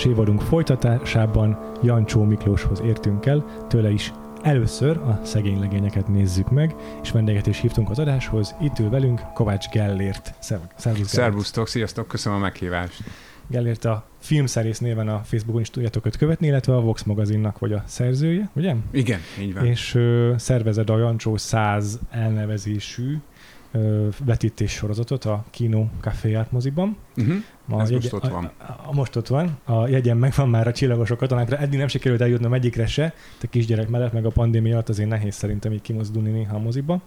2020-as évadunk folytatásában Jancsó Miklóshoz értünk el, tőle is először a szegény legényeket nézzük meg, és vendéget is hívtunk az adáshoz, itt ül velünk Kovács Gellért. Szervusz, Gellért. Szervusztok, sziasztok, köszönöm a meghívást. Gellért a filmszerész néven a Facebookon is tudjátok őt követni, illetve a Vox magazinnak vagy a szerzője, ugye? Igen, így van. És ö, szervezed a Jancsó 100 elnevezésű vetítés sorozatot a Kino Café Art moziban. Uh-huh. Ma Ez a most ott van. A, a, most ott van. A jegyen megvan már a csillagosok katonákra. Eddig nem sikerült eljutnom egyikre se. Te kisgyerek mellett, meg a pandémia alatt azért nehéz szerintem így kimozdulni néha a moziba.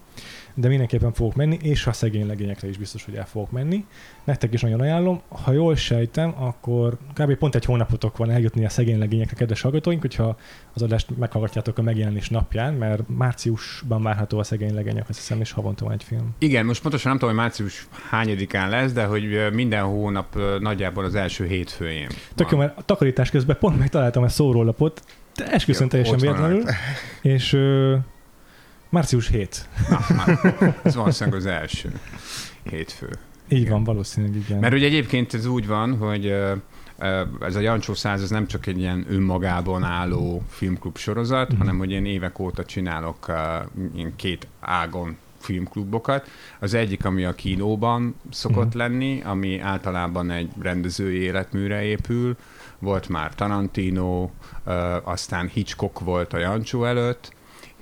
De mindenképpen fogok menni, és a szegény legényekre is biztos, hogy el fogok menni. Nektek is nagyon ajánlom. Ha jól sejtem, akkor kb. pont egy hónapotok van eljutni a szegény legényekre, kedves hallgatóink, hogyha az adást meghallgatjátok a megjelenés napján, mert márciusban várható a szegény legények, azt hiszem, és havonta van egy film. Igen, most pontosan nem tudom, hogy március hányadikán lesz, de hogy minden hónap nagyjából az első hétfőjén. Tök jó, mert a takarítás közben pont megtaláltam a szórólapot, de esküszöm teljesen véletlenül, és ö, március 7. Ah, már, ez valószínűleg az első hétfő. Így Igen. van, valószínűleg igen. Mert ugye egyébként ez úgy van, hogy ez a Jancsó 100 ez nem csak egy ilyen önmagában álló filmklub sorozat, Mhm. hanem hogy én évek óta csinálok ilyen két ágon filmklubokat. Az egyik, ami a kínóban szokott Mhm. lenni, ami általában egy rendezői életműre épül. Volt már Tarantino, aztán Hitchcock volt a Jancsó előtt,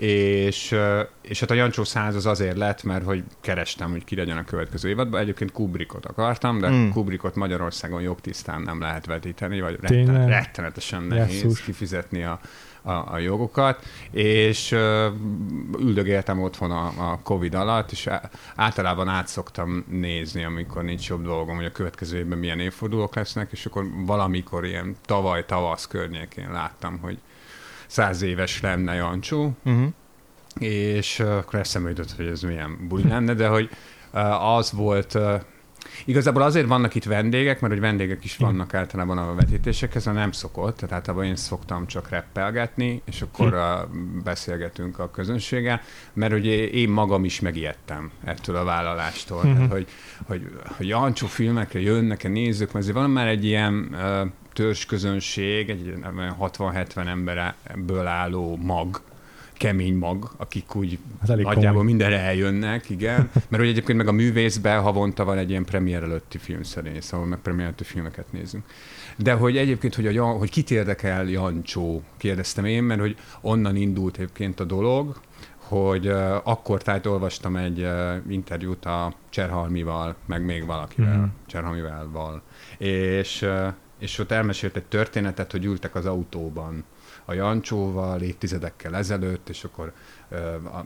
és, és hát a Jancsó 100 az azért lett, mert hogy kerestem, hogy ki legyen a következő évadban. Egyébként Kubrickot akartam, de Mm. Kubrickot Magyarországon jogtisztán nem lehet vetíteni, vagy retten, rettenetesen nehéz Jesszus. kifizetni a, a, a jogokat, és ö, üldögéltem otthon a, a Covid alatt, és á- általában át szoktam nézni, amikor nincs jobb dolgom, hogy a következő évben milyen évfordulók lesznek, és akkor valamikor ilyen tavaly tavasz környékén láttam, hogy száz éves lenne Jancsó, Uh-huh. és akkor eszembe jutott, hogy ez milyen buli lenne, de hogy az volt, igazából azért vannak itt vendégek, mert hogy vendégek is vannak általában a vetítésekhez, nem szokott, tehát általában én szoktam csak reppelgetni, és akkor uh, beszélgetünk a közönséggel, mert ugye én magam is megijedtem ettől a vállalástól, Mhm. tehát, hogy, hogy, hogy Jancsó filmekre jönnek-e nézzük, mert azért van már egy ilyen törzsközönség, egy ilyen 60-70 emberből álló mag, kemény mag, akik úgy Ez elég nagyjából komoly. mindenre eljönnek, igen. Mert hogy egyébként meg a művészben havonta van egy ilyen premier előtti filmszerész, ahol meg premier előtti filmeket nézünk. De hogy egyébként, hogy, a, hogy kit érdekel Jancsó, kérdeztem én, mert hogy onnan indult egyébként a dolog, hogy uh, akkor tájt olvastam egy uh, interjút a Cserhalmival, meg még valakivel, mm. Cserhalmivel, val. és, uh, és ott elmesélt egy történetet, hogy ültek az autóban a Jancsóval évtizedekkel ezelőtt, és akkor a,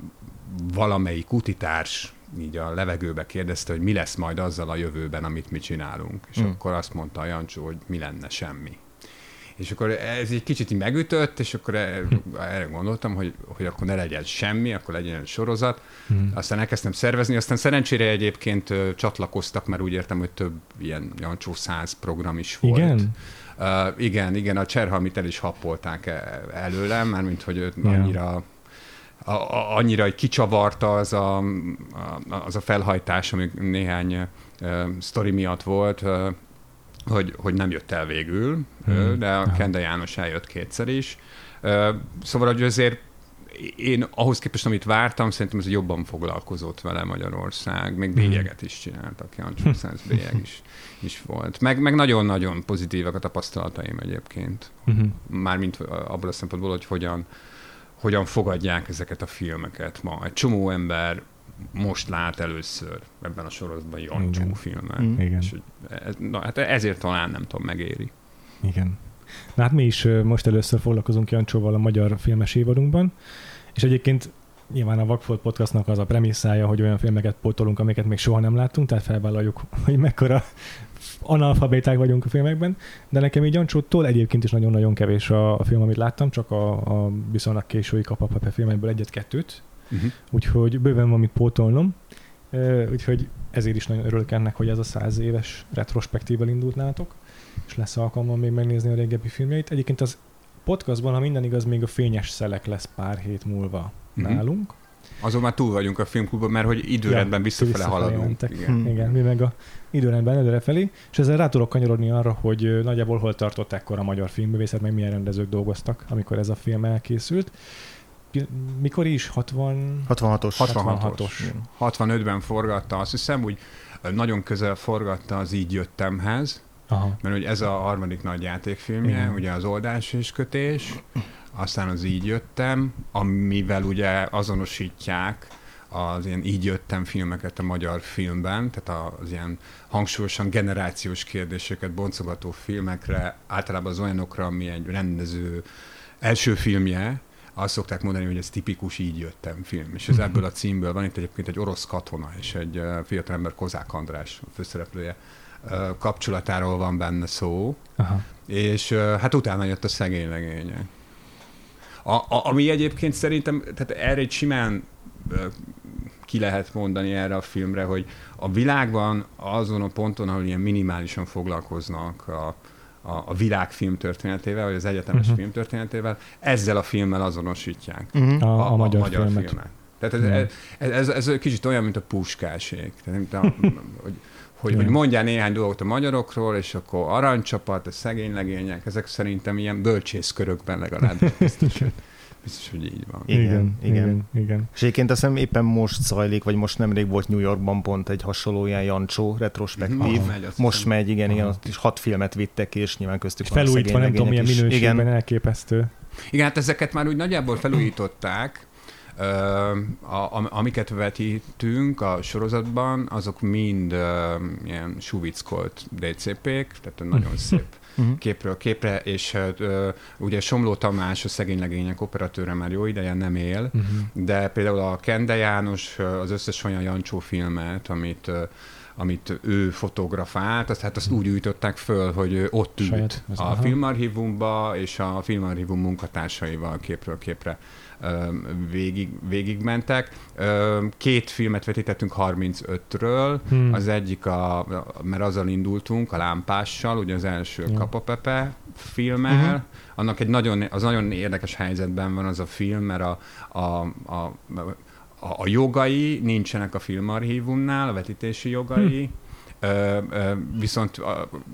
valamelyik utitárs így a levegőbe kérdezte, hogy mi lesz majd azzal a jövőben, amit mi csinálunk. És Mm. akkor azt mondta a Jancsó, hogy mi lenne semmi. És akkor ez egy kicsit így megütött, és akkor e- erre gondoltam, hogy, hogy akkor ne legyen semmi, akkor legyen egy sorozat. Hmm. Aztán elkezdtem szervezni, aztán szerencsére egyébként csatlakoztak, mert úgy értem, hogy több ilyen Jancsó 100 program is volt. Igen? Uh, igen, igen, a Cserhalmit el is happolták e- előlem, mármint hogy őt annyira, a, a, annyira hogy kicsavarta az a, a, az a felhajtás, ami néhány uh, sztori miatt volt, uh, hogy, hogy nem jött el végül, Hmm. hmm. de a. Kende János eljött kétszer is. Uh, szóval, hogy azért én ahhoz képest, amit vártam, szerintem ez jobban foglalkozott vele Magyarország, még Mhm. bélyeget is csináltak, Jancsó Száz bélyeg is, is volt. Meg, meg nagyon-nagyon pozitívak a tapasztalataim egyébként. Uh-huh. Mármint abból a szempontból, hogy hogyan, hogyan fogadják ezeket a filmeket ma. Egy csomó ember most lát először ebben a sorozatban Jancsó filmet. Mm. Igen. És ez, na, hát ezért talán nem tudom, megéri. Igen. Na hát mi is most először foglalkozunk Jancsóval a magyar filmes évadunkban, és egyébként nyilván a Vagfolt podcastnak az a premisszája, hogy olyan filmeket pótolunk, amiket még soha nem láttunk, tehát felvállaljuk, hogy mekkora analfabéták vagyunk a filmekben, de nekem így Jancsótól egyébként is nagyon-nagyon kevés a, a film, amit láttam, csak a, a viszonylag késői Kapapape filmekből egyet-kettőt, uh-huh. úgyhogy bőven van mit pótolnom, úgyhogy ezért is nagyon örülök ennek, hogy ez a száz éves retrospektívvel indult nálatok, és lesz alkalmam még megnézni a régebbi filmjeit. Egyébként az podcastban, ha minden igaz, még a fényes szelek lesz pár hét múlva uh-huh. nálunk. Azon már túl vagyunk a filmklubban, mert hogy időrendben ja, visszafele haladunk. Igen. Hmm. Igen, mi meg a időrendben előre felé, és ezzel rá tudok kanyarodni arra, hogy nagyjából hol tartott ekkor a magyar filmművészet, meg milyen rendezők dolgoztak, amikor ez a film elkészült. Mikor is? 60... 66-os. 66-os. 65-ben forgatta, azt hiszem, úgy nagyon közel forgatta az Így jöttemhez, Aha. mert hogy ez a harmadik nagy játékfilmje, Igen. ugye az oldás és kötés, aztán az Így jöttem, amivel ugye azonosítják az ilyen így jöttem filmeket a magyar filmben, tehát az ilyen hangsúlyosan generációs kérdéseket boncogató filmekre, általában az olyanokra, ami egy rendező első filmje, azt szokták mondani, hogy ez tipikus így jöttem film. És ez ebből a címből van, itt egyébként egy orosz katona és egy fiatalember Kozák András a főszereplője kapcsolatáról van benne szó, Aha. és hát utána jött a szegény legénye. A, a, ami egyébként szerintem, tehát erre egy simán ki lehet mondani erre a filmre, hogy a világban azon a ponton, ahol ilyen minimálisan foglalkoznak a, a, a világ filmtörténetével, vagy az egyetemes uh-huh. filmtörténetével, ezzel a filmmel azonosítják uh-huh. a, a, a, magyar, magyar filmet. filmet. Tehát ez, uh-huh. ez, ez, ez kicsit olyan, mint a puskásék. Tehát, mint a, hogy, hogy, hogy mondjál néhány dolgot a magyarokról, és akkor aranycsapat, a szegény legények, ezek szerintem ilyen bölcsészkörökben legalább biztos. Biztos, hogy így van. Igen, igen. igen. igen. És egyébként azt hiszem éppen most zajlik, vagy most nemrég volt New Yorkban pont egy hasonló ilyen Jancsó retrospektív. Ah, megy, most hiszem. megy, igen, igen, ott is hat filmet vittek, és nyilván köztük és van felújítva, nem tudom, milyen minőségben igen. elképesztő. Igen, hát ezeket már úgy nagyjából felújították, a, amiket vetítünk a sorozatban, azok mind ilyen suvickolt DCP-k, tehát nagyon szép uh-huh. képről képre, és uh, ugye Somló Tamás, a szegény legények operatőre már jó ideje nem él, uh-huh. de például a Kende János az összes olyan Jancsó filmet, amit uh, amit ő fotografált, azt, hát azt úgy újították föl, hogy ott ült Saját, a aha. filmarchívumba, és a filmarchívum munkatársaival képről képre végig, végigmentek. Két filmet vetítettünk 35-ről, hmm. az egyik, a, mert azzal indultunk, a lámpással, ugye az első ja. Kapapepe filmmel, uh-huh. annak egy nagyon, az nagyon érdekes helyzetben van az a film, mert a, a, a, a, a jogai nincsenek a filmarchívumnál, a vetítési jogai, hmm viszont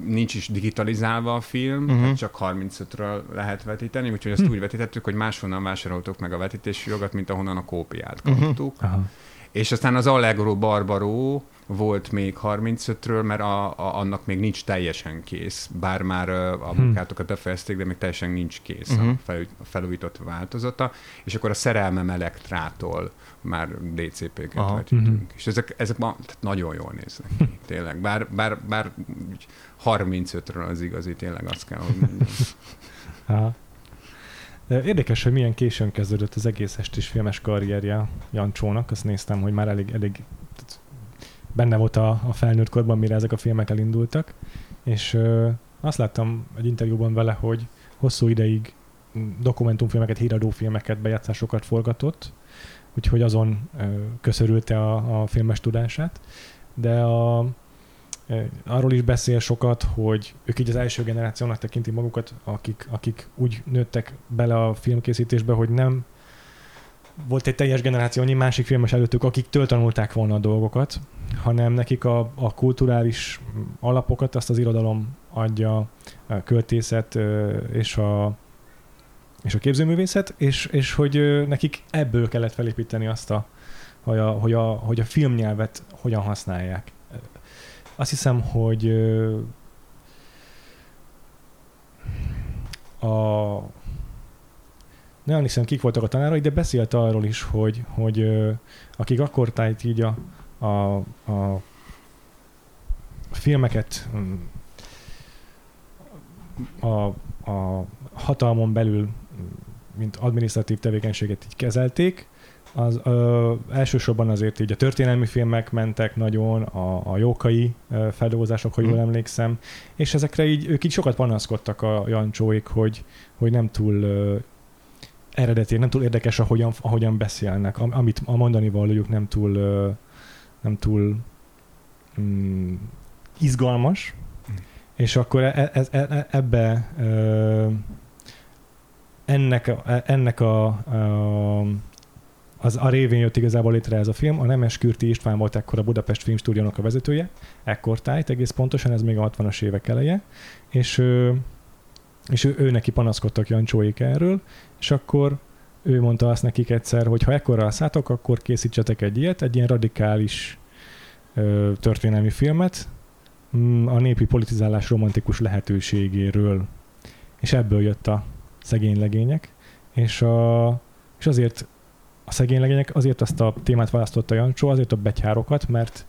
nincs is digitalizálva a film, uh-huh. csak 35-ről lehet vetíteni, úgyhogy ezt uh-huh. úgy vetítettük, hogy máshonnan vásároltuk meg a vetítési jogat, mint ahonnan a kópiát mhm. kaptuk. Uh-huh. És aztán az Allegro Barbaro volt még 35-ről, mert a, a, annak még nincs teljesen kész, bár már a munkátokat befejezték, de még teljesen nincs kész uh-huh. a, fel, a felújított változata, és akkor a Szerelmem Elektrától már DCP-ket vetítünk. Uh-huh. És ezek, ezek ma nagyon jól néznek ki, tényleg. Bár, bár, bár 35-ről az igazi, tényleg azt kell, hogy mondjam. Érdekes, hogy milyen későn kezdődött az egész estés filmes karrierje Jancsónak. Azt néztem, hogy már elég, elég benne volt a, a felnőtt korban, mire ezek a filmek elindultak. És ö, azt láttam egy interjúban vele, hogy hosszú ideig dokumentumfilmeket, híradófilmeket, bejátszásokat forgatott, úgyhogy azon köszörülte a, a filmes tudását, de a, arról is beszél sokat, hogy ők így az első generációnak tekinti magukat, akik, akik úgy nőttek bele a filmkészítésbe, hogy nem volt egy teljes generációnyi másik filmes előttük, akik tanulták volna a dolgokat, hanem nekik a, a kulturális alapokat azt az irodalom adja, a költészet és a, és a képzőművészet, és, és hogy nekik ebből kellett felépíteni azt a, hogy a, hogy a, hogy a filmnyelvet hogyan használják. Azt hiszem, hogy a nem hiszem, kik voltak a tanárai, de beszélt arról is, hogy, hogy akik akkor tájt így a, a, a filmeket a, a hatalmon belül mint adminisztratív tevékenységet így kezelték, az ö, elsősorban azért így a történelmi filmek mentek nagyon, a, a jókai ö, feldolgozások, mm. jól emlékszem, és ezekre így, ők így sokat panaszkodtak a Jancsóik, hogy, hogy nem túl ö, eredeti, nem túl érdekes, ahogyan, ahogyan beszélnek, amit a mondani valójuk nem túl, nem túl mm, izgalmas, és akkor e, e, e, ebbe ö, ennek, a, ennek a, a az a révén jött igazából létre ez a film. A Nemes Kürti István volt ekkor a Budapest Filmstúdiónak a vezetője, ekkor tájt egész pontosan, ez még a 60-as évek eleje, és, és ő, ő neki panaszkodtak Jancsóék erről, és akkor ő mondta azt nekik egyszer, hogy ha ekkorra szálltok, akkor készítsetek egy ilyet, egy ilyen radikális ö, történelmi filmet mm, a népi politizálás romantikus lehetőségéről. És ebből jött a szegény legények, és, a, és azért a szegény legények azért azt a témát választotta Jancsó, azért a betyárokat, mert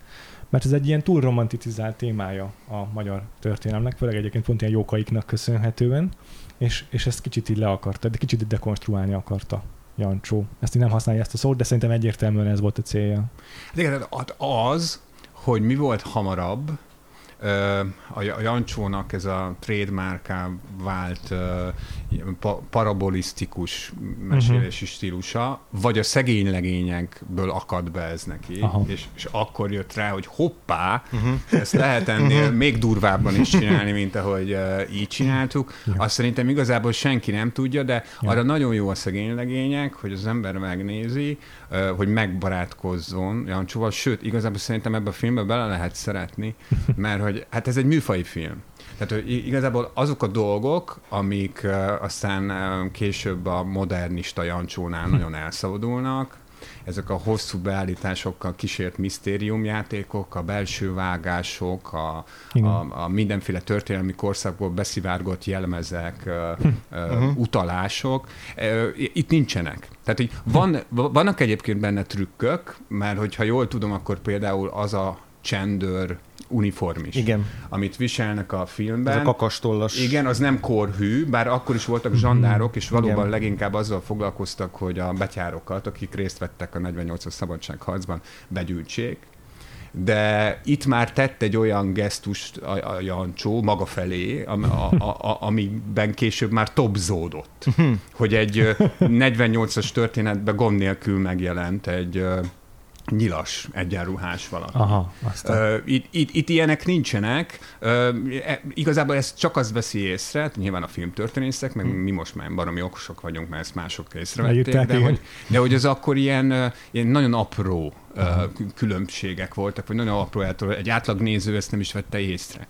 mert ez egy ilyen túl romanticizált témája a magyar történelemnek, főleg egyébként pont ilyen jókaiknak köszönhetően, és, és ezt kicsit így le akarta, de kicsit dekonstruálni akarta Jancsó. Ezt így nem használja ezt a szót, de szerintem egyértelműen ez volt a célja. Hát igen, az, hogy mi volt hamarabb, a Jancsónak ez a trademarká vált parabolisztikus mesélési uh-huh. stílusa, vagy a szegény legényekből akad be ez neki, és, és akkor jött rá, hogy hoppá, uh-huh. ezt lehet ennél uh-huh. még durvábban is csinálni, mint ahogy uh, így csináltuk. Ja. Azt szerintem igazából senki nem tudja, de ja. arra nagyon jó a szegény legények, hogy az ember megnézi, hogy megbarátkozzon Jancsóval, sőt, igazából szerintem ebbe a filmbe bele lehet szeretni, mert hogy hát ez egy műfai film. Tehát hogy igazából azok a dolgok, amik aztán később a modernista Jancsónál nagyon elszabadulnak, ezek a hosszú beállításokkal kísért misztériumjátékok, a belső vágások, a, a, a mindenféle történelmi korszakból beszivárgott jelmezek, uh-huh. utalások, itt nincsenek. Tehát hogy van, vannak egyébként benne trükkök, mert hogyha jól tudom, akkor például az a csendőr uniform is. Igen. Amit viselnek a filmben. Ez a kakastollas. Igen, az nem korhű, bár akkor is voltak zsandárok, és valóban Igen. leginkább azzal foglalkoztak, hogy a betyárokat, akik részt vettek a 48-as szabadságharcban, begyűjtsék de itt már tett egy olyan gesztust a, a Jancsó maga felé, a, a, a, amiben később már topzódott, mhm. hogy egy 48-as történetben gond nélkül megjelent egy nyilas egyenruhás valaki. Aha, aztán. Uh, itt, itt, itt ilyenek nincsenek. Uh, igazából ezt csak az veszi észre, nyilván a filmtörténészek, meg hmm. mi most már baromi okosok vagyunk, mert ezt mások észrevették, de hogy, de hogy az akkor ilyen, ilyen nagyon apró uh, különbségek voltak, vagy nagyon apró eltől, egy átlag néző ezt nem is vette észre.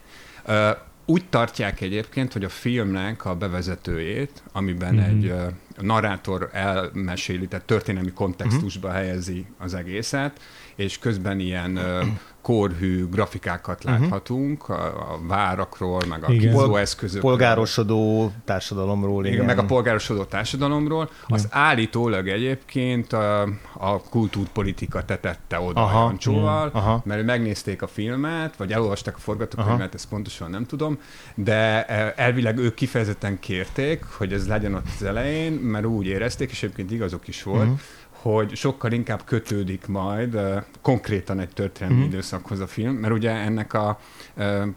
Uh, úgy tartják egyébként, hogy a filmnek a bevezetőjét, amiben mm-hmm. egy uh, narrátor elmeséli, tehát történelmi kontextusba mm-hmm. helyezi az egészet, és közben ilyen uh, korhű grafikákat uh-huh. láthatunk a, a várakról, meg a kizóeszközökről. Polgárosodó társadalomról. Igen, igen, meg a polgárosodó társadalomról. Ja. Az állítólag egyébként a, a kultúrpolitika tetette oda Aha, Jancsóval, Aha. mert megnézték a filmet, vagy elolvasták a forgatókönyvet, ezt pontosan nem tudom, de e, elvileg ők kifejezetten kérték, hogy ez legyen ott az elején, mert úgy érezték, és egyébként igazok is volt, uh-huh hogy sokkal inkább kötődik majd konkrétan egy történelmi mm. időszakhoz a film, mert ugye ennek a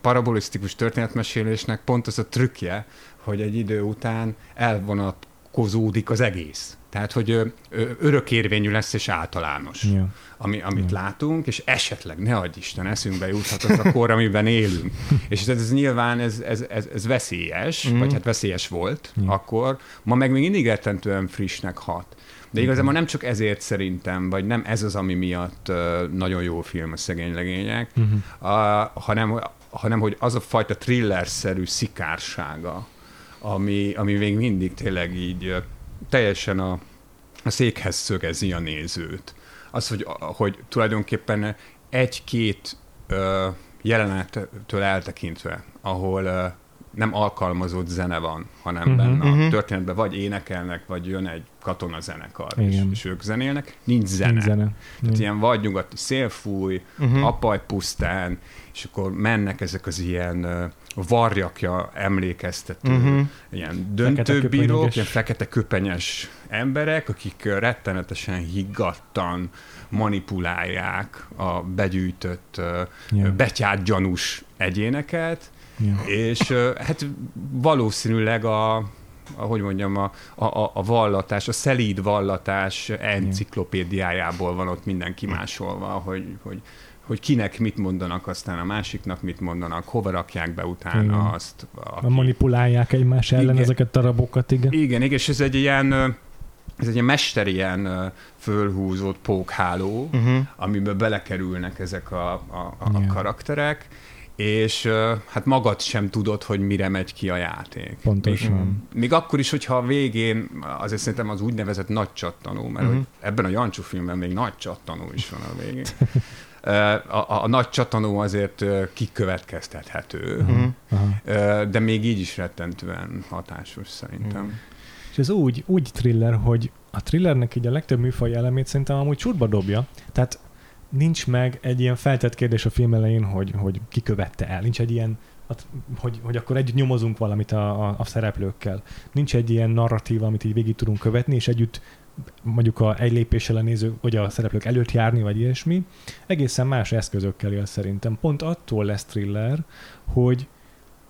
parabolisztikus történetmesélésnek pont az a trükkje, hogy egy idő után elvonatkozódik az egész. Tehát, hogy örökérvényű lesz és általános, ja. Ami, amit ja. látunk, és esetleg, ne adj Isten, eszünkbe juthat az a kor, amiben élünk. és ez, ez nyilván ez, ez, ez, ez veszélyes, mm. vagy hát veszélyes volt ja. akkor, ma meg még mindig rettentően frissnek hat. De igazából nem csak ezért szerintem, vagy nem ez az, ami miatt nagyon jó film a szegény legények, uh-huh. a, hanem, hanem hogy az a fajta thriller-szerű szikársága, ami, ami még mindig tényleg így teljesen a, a székhez szögezi a nézőt. Az, hogy, hogy tulajdonképpen egy-két jelenettől eltekintve, ahol nem alkalmazott zene van, hanem uh-huh, benne a uh-huh. történetben vagy énekelnek, vagy jön egy katona zenekar, és, és ők zenélnek. Nincs zene. Nincs zene. Tehát ilyen vagy nyugati szélfúj, uh-huh. apaj pusztán, és akkor mennek ezek az ilyen uh, varjakja emlékeztető, uh-huh. ilyen döntőbírók, ilyen fekete köpenyes emberek, akik rettenetesen higgadtan manipulálják a begyűjtött, uh, yeah. betyárt gyanús egyéneket, és hát valószínűleg a ahogy mondjam, a, a, a vallatás, a szelíd vallatás enciklopédiájából van ott mindenki másolva, hogy, hogy, hogy kinek mit mondanak, aztán a másiknak mit mondanak, hova rakják be utána igen. azt. Aki... Manipulálják egymás ellen igen. ezeket a rabokat, igen. Igen, igen, és ez egy ilyen ez egy ilyen mester ilyen fölhúzott pókháló, uh-huh. amiben belekerülnek ezek a, a, a, a karakterek, és hát magad sem tudod, hogy mire megy ki a játék. Pontosan. Még, még akkor is, hogyha a végén, azért szerintem az úgynevezett nagy csattanó, mert uh-huh. hogy ebben a Jancsú filmben még nagy csattanó is van a végén. a, a, a nagy csatanó azért kikövetkeztethető, uh-huh. De még így is rettentően hatásos szerintem. Uh-huh. És ez úgy, úgy thriller, hogy a thrillernek így a legtöbb műfaj elemét szerintem amúgy csúrba dobja. Tehát nincs meg egy ilyen feltett kérdés a film elején, hogy, hogy ki követte el. Nincs egy ilyen, hogy, hogy akkor együtt nyomozunk valamit a, a, a szereplőkkel. Nincs egy ilyen narratíva, amit így végig tudunk követni, és együtt mondjuk a egy lépéssel néző, vagy a szereplők előtt járni, vagy ilyesmi. Egészen más eszközökkel él szerintem. Pont attól lesz thriller, hogy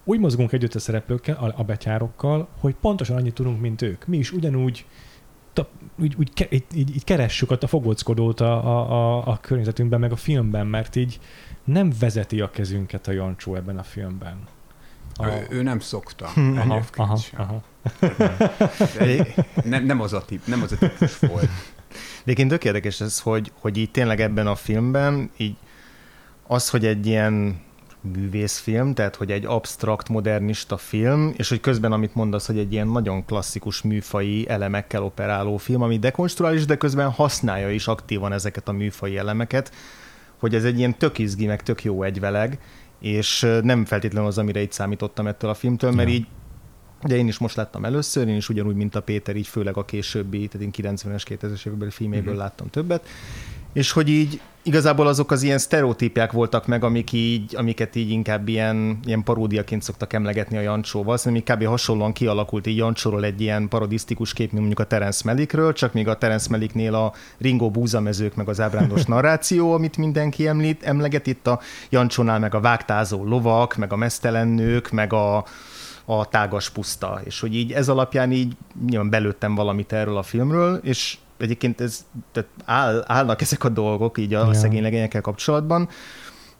úgy mozgunk együtt a szereplőkkel, a betyárokkal, hogy pontosan annyit tudunk, mint ők. Mi is ugyanúgy ta, úgy, úgy, így, így, így keressük a fogockodót a, a, a, a környezetünkben, meg a filmben, mert így nem vezeti a kezünket a Jancsó ebben a filmben. A... Ő, ő nem szokta. Hm. Aha, aha, aha. nem, nem az a tip, nem az a típus volt. Egyébként tök érdekes ez, hogy, hogy így tényleg ebben a filmben így az, hogy egy ilyen művészfilm, tehát hogy egy abstrakt, modernista film, és hogy közben, amit mondasz, hogy egy ilyen nagyon klasszikus műfai elemekkel operáló film, ami dekonstruális, de közben használja is aktívan ezeket a műfai elemeket, hogy ez egy ilyen tök izgi, meg tök jó egyveleg, és nem feltétlenül az, amire itt számítottam ettől a filmtől, mert ja. így Ugye én is most láttam először, én is ugyanúgy, mint a Péter, így főleg a későbbi, tehát én 90-es, 2000-es évekbeli filméből uh-huh. láttam többet, és hogy így igazából azok az ilyen sztereotípiák voltak meg, amik így, amiket így inkább ilyen, ilyen paródiaként szoktak emlegetni a Jancsóval, szerintem kb. hasonlóan kialakult így Jancsóról egy ilyen parodisztikus kép, mint mondjuk a Terence Malikről, csak még a Terence Maliknél a Ringo búzamezők, meg az ábrándos narráció, amit mindenki említ, emleget, itt a Jancsónál meg a vágtázó lovak, meg a mesztelen nők, meg a, a tágas puszta, és hogy így ez alapján így nyilván belőttem valamit erről a filmről, és egyébként ez, tehát áll, állnak ezek a dolgok így a ja. szegény legényekkel kapcsolatban,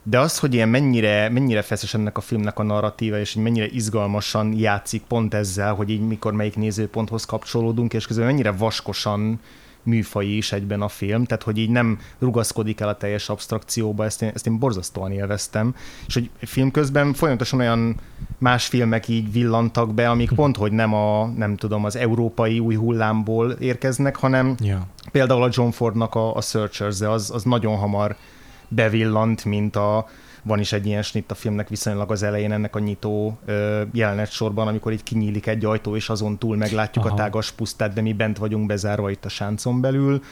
de az, hogy ilyen mennyire, mennyire feszes ennek a filmnek a narratíva, és hogy mennyire izgalmasan játszik pont ezzel, hogy így mikor melyik nézőponthoz kapcsolódunk, és közben mennyire vaskosan műfai is egyben a film, tehát hogy így nem rugaszkodik el a teljes abstrakcióba, ezt én, ezt én borzasztóan élveztem, és hogy film közben folyamatosan olyan más filmek így villantak be, amik hm. pont, hogy nem a, nem tudom, az európai új hullámból érkeznek, hanem ja. például a John Fordnak a, a Searchers, az, az nagyon hamar bevillant, mint a, van is egy ilyen snitt a filmnek viszonylag az elején ennek a nyitó jelenet sorban, amikor itt kinyílik egy ajtó, és azon túl meglátjuk Aha. a tágas pusztát, de mi bent vagyunk bezárva itt a sáncon belül.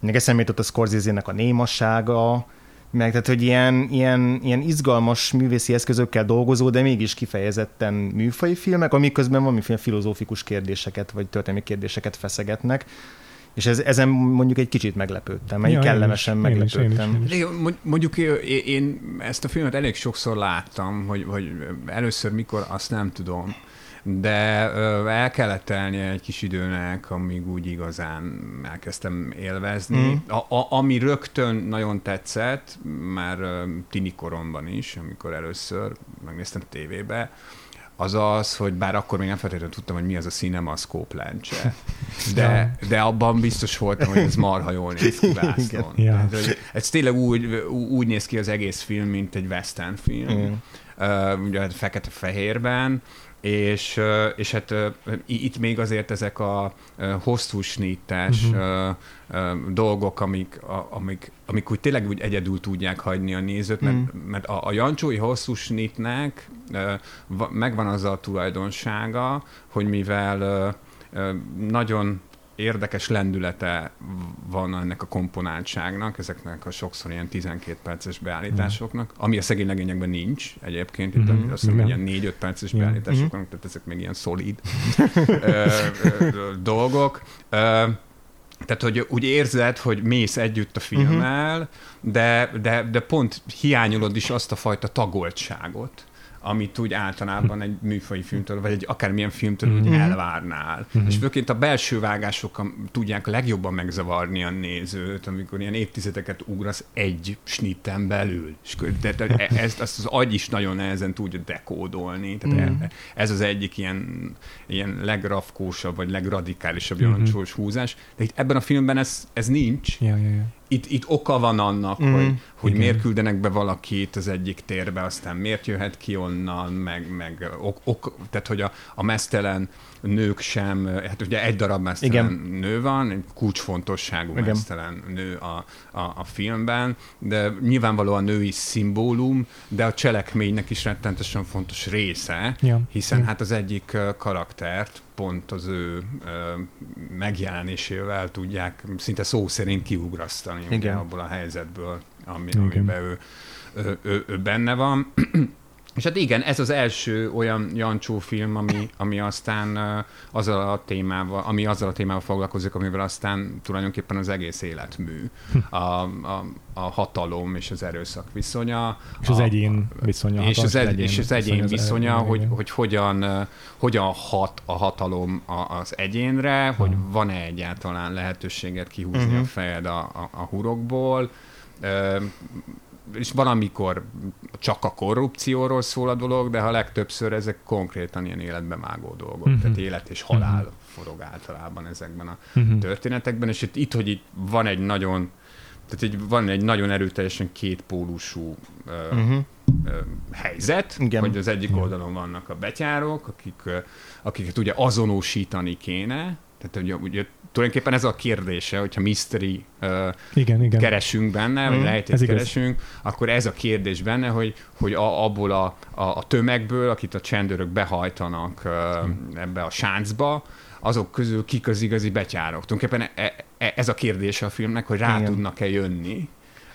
Még eszembe jutott a Scorsese-nek a némassága, meg tehát, hogy ilyen, ilyen, ilyen izgalmas művészi eszközökkel dolgozó, de mégis kifejezetten műfai filmek, amik közben valamiféle filozófikus kérdéseket, vagy történelmi kérdéseket feszegetnek. És ez, ezen mondjuk egy kicsit meglepődtem, egy ja, kellemesen én is, meglepődtem. Én is, én is. Mondjuk én ezt a filmet elég sokszor láttam, hogy, hogy először mikor, azt nem tudom, de el kellett telni egy kis időnek, amíg úgy igazán elkezdtem élvezni. Mm. A, a, ami rögtön nagyon tetszett, már tini koromban is, amikor először megnéztem tévébe, az az, hogy bár akkor még nem feltétlenül tudtam, hogy mi az a CinemaScope lencse, de, de abban biztos voltam, hogy ez marha jól néz ki vászlon. Ja. Ez tényleg úgy, úgy néz ki az egész film, mint egy western film. Uh, ugye hát fekete-fehérben, és, és hát itt még azért ezek a hosszú snittás uh-huh. dolgok, amik, amik, amik úgy tényleg úgy egyedül tudják hagyni a nézőt, mert, uh-huh. mert a, a Jancsói hosszú snittnek megvan az a tulajdonsága, hogy mivel nagyon érdekes lendülete van ennek a komponáltságnak, ezeknek a sokszor ilyen 12 perces beállításoknak, ami a szegény legényekben nincs egyébként, itt mm-hmm. azt hiszem, ilyen 4-5 perces yeah. beállítások vannak, tehát ezek még ilyen szolid dolgok. Tehát, hogy úgy érzed, hogy mész együtt a filmmel, uh-huh. de, de, de pont hiányolod is azt a fajta tagoltságot, amit úgy általában egy műfai filmtől, vagy egy akármilyen filmtől mm-hmm. úgy mhm. elvárnál. Mm-hmm. És főként a belső vágások tudják legjobban megzavarni a nézőt, amikor ilyen évtizedeket ugrasz egy snitten belül. És de, de e- ezt azt az agy is nagyon nehezen tudja dekódolni. Tehát mm-hmm. ez az egyik ilyen, ilyen legrafkósabb, vagy legradikálisabb mm-hmm. húzás. De itt ebben a filmben ez, ez nincs. Yeah, yeah, yeah itt, itt oka van annak, mm, hogy, hogy miért küldenek be valakit az egyik térbe, aztán miért jöhet ki onnan, meg, meg ok, ok, tehát hogy a, a mesztelen nők sem, hát ugye egy darab mesztelen Igen. nő van, egy kulcsfontosságú Igen. mesztelen nő a, a, a filmben, de nyilvánvalóan női szimbólum, de a cselekménynek is rettentesen fontos része, ja. hiszen hát az egyik karaktert pont az ő megjelenésével tudják szinte szó szerint kiugrasztani ugye, abból a helyzetből, ami, amiben ő, ő, ő, ő benne van. És hát igen, ez az első olyan Jancsó film, ami, ami aztán uh, azzal a témával, ami azzal a témával foglalkozik, amivel aztán tulajdonképpen az egész életmű, a, a, a hatalom és az erőszak viszonya. És az a, egyén viszonya. És az, egy, és az egyén viszonya, az hogy, hogy hogyan, uh, hogyan hat a hatalom az egyénre, hmm. hogy van-e egyáltalán lehetőséget kihúzni uh-huh. a fejed a, a, a hurokból, uh, és van, amikor csak a korrupcióról szól a dolog, de ha legtöbbször ezek konkrétan ilyen életbe mágó dolgok. Uh-huh. Tehát élet és halál uh-huh. forog általában ezekben a uh-huh. történetekben, és itt, itt, hogy itt van egy nagyon tehát egy, van egy nagyon erőteljesen kétpólusú uh-huh. uh, helyzet, Igen. hogy az egyik oldalon vannak a betyárok, akik, uh, akiket ugye azonosítani kéne, tehát ugye, ugye tulajdonképpen ez a kérdése, hogyha mystery uh, igen, igen. keresünk benne, vagy mm, rejtét keresünk, igaz. akkor ez a kérdés benne, hogy, hogy a, abból a, a, a tömegből, akit a csendőrök behajtanak uh, ebbe a sáncba, azok közül kik az igazi betyárok. Tulajdonképpen e, e, ez a kérdése a filmnek, hogy rá Igen. tudnak-e jönni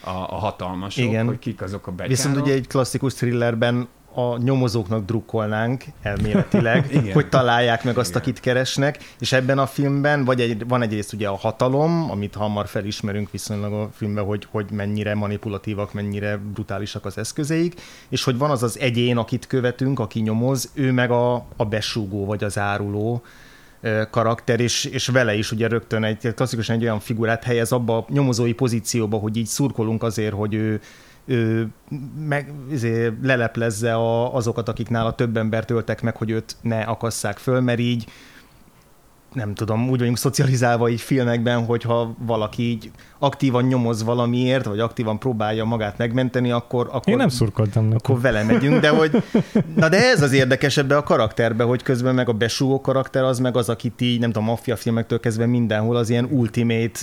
a, a hatalmasok, Igen. hogy kik azok a betyárok. Viszont ugye egy klasszikus thrillerben a nyomozóknak drukkolnánk elméletileg, hogy találják meg azt, Igen. akit keresnek, és ebben a filmben vagy egy, van egyrészt ugye a hatalom, amit hamar felismerünk viszonylag a filmben, hogy, hogy mennyire manipulatívak, mennyire brutálisak az eszközeik, és hogy van az az egyén, akit követünk, aki nyomoz, ő meg a, a besúgó vagy az áruló, karakter, és, és vele is ugye rögtön egy klasszikusan egy olyan figurát helyez abba a nyomozói pozícióba, hogy így szurkolunk azért, hogy ő ő meg, izé, leleplezze a, azokat, akik nála több embert öltek meg, hogy őt ne akasszák föl, mert így nem tudom, úgy vagyunk szocializálva így filmekben, hogyha valaki így aktívan nyomoz valamiért, vagy aktívan próbálja magát megmenteni, akkor... akkor Én nem szurkoltam neki. Akkor vele megyünk, de hogy... Na de ez az érdekes ebbe a karakterbe, hogy közben meg a besúgó karakter az meg az, akit így, nem tudom, maffia filmektől kezdve mindenhol az ilyen ultimate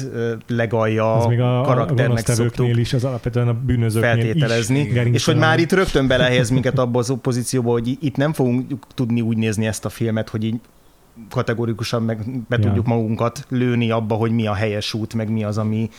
legalja az még a, karakternek a szoktuk is, az alapvetően a bűnözőknél feltételezni. Is és hogy már itt rögtön belehez minket abba az pozícióba, hogy itt nem fogunk tudni úgy nézni ezt a filmet, hogy így kategorikusan meg be ja. tudjuk magunkat lőni abba, hogy mi a helyes út, meg mi az, ami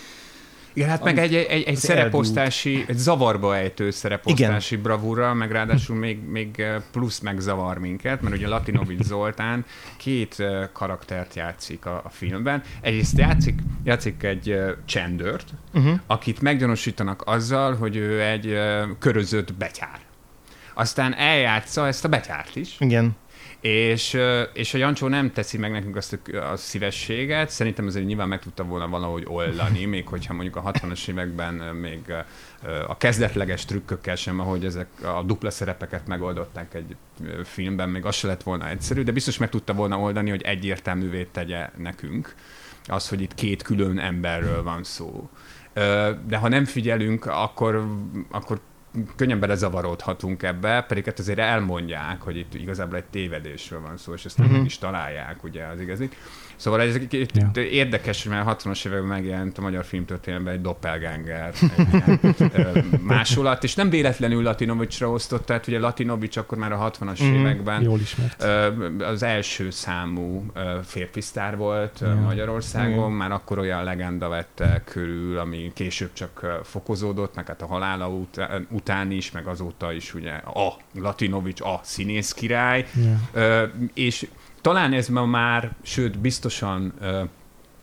igen, hát meg egy, egy, egy szereposztási, egy zavarba ejtő szereposztási Igen. bravúra, meg ráadásul még, még plusz megzavar minket, mert ugye Latinovic Zoltán két karaktert játszik a, a filmben. Egyrészt játszik, játszik egy csendőrt, uh-huh. akit meggyanúsítanak azzal, hogy ő egy körözött betyár. Aztán eljátsza ezt a betyárt is. Igen. És, és a Jancsó nem teszi meg nekünk azt a szívességet, szerintem azért nyilván meg tudta volna valahogy oldani, még hogyha mondjuk a 60-as években még a kezdetleges trükkökkel sem, ahogy ezek a dupla szerepeket megoldották egy filmben, még az se lett volna egyszerű, de biztos meg tudta volna oldani, hogy egyértelművé tegye nekünk az, hogy itt két külön emberről van szó. De ha nem figyelünk, akkor, akkor könnyen belezavarodhatunk ebbe, pedig hát azért elmondják, hogy itt igazából egy tévedésről van szó, és ezt nem Mhm. meg is találják, ugye az igazit. Szóval ez Ja. érdekes, mert 60-as években megjelent a magyar filmtörténelemben egy doppelganger egy másolat, és nem véletlenül Latinovicsra osztott, tehát ugye Latinovics akkor már a 60-as Mhm. években Jól ismert. Az első számú férfi sztár volt Ja. Magyarországon, Igen. már akkor olyan legenda vette körül, ami később csak fokozódott, meg hát a halála után, után is, meg azóta is ugye a Latinovics, a színész király, Ja. És talán ez ma már, sőt biztosan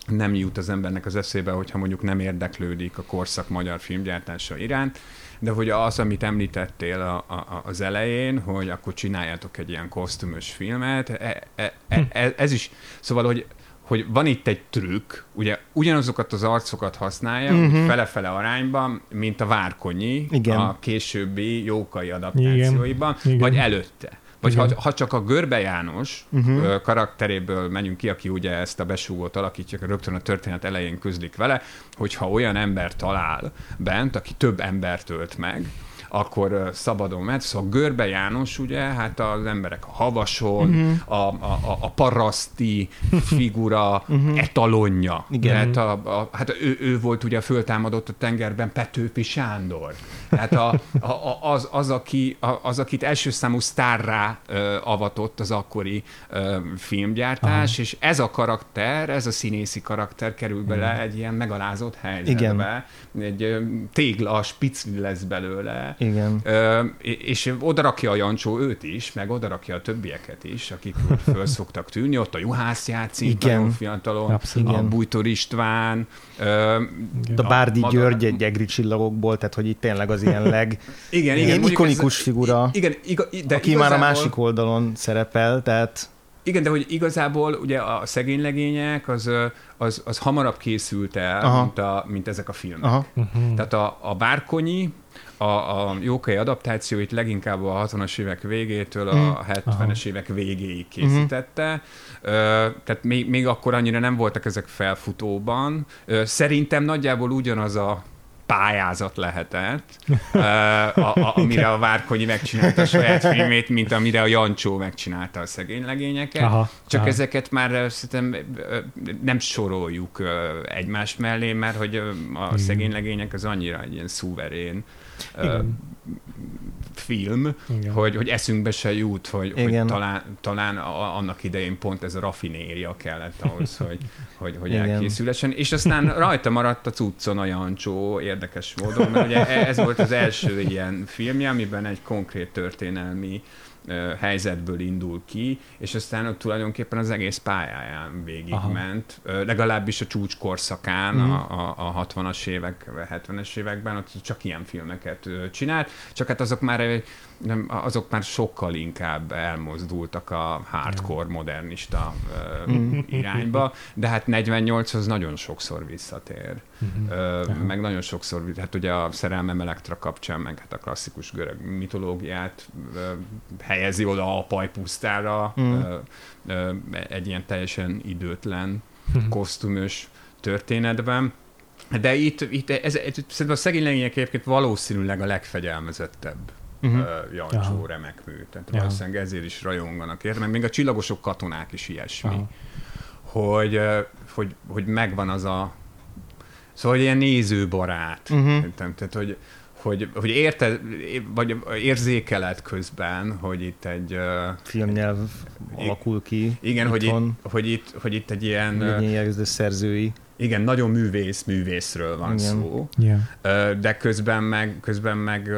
nem jut az embernek az eszébe, hogyha mondjuk nem érdeklődik a korszak magyar filmgyártása iránt, de hogy az, amit említettél a, a, az elején, hogy akkor csináljátok egy ilyen kosztümös filmet, e, e, e, e, ez is, szóval, hogy hogy van itt egy trükk, ugye ugyanazokat az arcokat használja, uh-huh. fele-fele arányban, mint a Várkonyi Igen. a későbbi jókai adaptációiban, Igen. vagy előtte. Vagy ha, Igen. ha csak a Görbe János uh-huh. karakteréből menjünk ki, aki ugye ezt a besúgót alakítja, rögtön a történet elején közlik vele, hogyha olyan ember talál bent, aki több embert ölt meg, akkor szabadon mehet. Szóval Görbe János, ugye, hát az emberek a havason, Mhm. uh-huh. a, a, a, paraszti figura uh-huh. etalonja. Mhm. Igen. Hát, a, a, hát ő, ő volt ugye föltámadott a tengerben Petőfi Sándor. Tehát a, a, az, az, aki, az, akit első számú sztárrá ö, avatott az akkori ö, filmgyártás, Aha. és ez a karakter, ez a színészi karakter kerül bele egy ilyen megalázott helyzetbe. Egy ö, tégla, spicli lesz belőle. Igen. Ö, és odarakja a Jancsó őt is, meg odarakja a többieket is, akik föl szoktak tűnni. Ott a Juhász játszik, Igen. nagyon fiatalon, Abszolút. a. Bújtor István, ö, De a Bárdi Madara- György egy egri csillagokból, tehát hogy itt tényleg az ilyen leg, igen, igen, ilyen ikonikus ez- figura, Igen, iga, de aki már a igazából- másik oldalon szerepel, tehát Igen, de hogy igazából ugye a szegény legények az, az, az hamarabb készült el, Aha. mint, a, mint ezek a filmek. aha, Mhm. Tehát a, a Bárkonyi, a, a jókai adaptációit leginkább a 60-as évek végétől a 70-es évek végéig készítette. Ö, tehát még, még akkor annyira nem voltak ezek felfutóban. Ö, Szerintem nagyjából ugyanaz a pályázat lehetett, a, a, amire a Várkonyi megcsinálta a saját filmét, mint amire a Jancsó megcsinálta a szegény legényeket. Aha, Csak aha. ezeket már szerintem nem soroljuk egymás mellé, mert hogy a szegény legények az annyira egy ilyen szuverén Igen. film, Igen. hogy, hogy eszünkbe se jut, hogy, hogy talán, talán a, annak idején pont ez a rafinéria kellett ahhoz, hogy, hogy, hogy Igen. elkészülesen. És aztán rajta maradt a cuccon a Jancsó érdekes módon, mert ugye ez volt az első ilyen filmje, amiben egy konkrét történelmi ö, helyzetből indul ki, és aztán ott tulajdonképpen az egész pályáján végigment, legalábbis a csúcskorszakán, Mhm. a, a, a 60-as évek, 70-es években ott csak ilyen filmeket csinált, csak hát azok már ö, nem, azok már sokkal inkább elmozdultak a hardcore modernista ö, Mhm. irányba, de hát 48-hoz nagyon sokszor visszatér. Mhm. Ö, meg nagyon sokszor, hát ugye a szerelmem Elektra kapcsán, meg hát a klasszikus görög mitológiát ö, helyezi oda a pajpusztára, Mm. ö, ö, egy ilyen teljesen időtlen, Mhm. kosztümös történetben. De itt, itt ez, ez, szerintem a szegény lények egyébként valószínűleg a legfegyelmezettebb. Uh-huh. Jancsó Aha. remek mű. Tehát Ja. valószínűleg ezért is rajonganak érte, mert még a csillagosok katonák is ilyesmi Aha. hogy, hogy, hogy megvan az a szóval hogy ilyen nézőbarát. Értem? Tehát, hogy, hogy, hogy érted, vagy érzékeled közben, hogy itt egy filmnyelv alakul ki. igen, hogy itt, hogy, itt, hogy itt egy ilyen Lényegző szerzői. igen, nagyon művész művészről van Igen. szó, Yeah. De közben meg, közben meg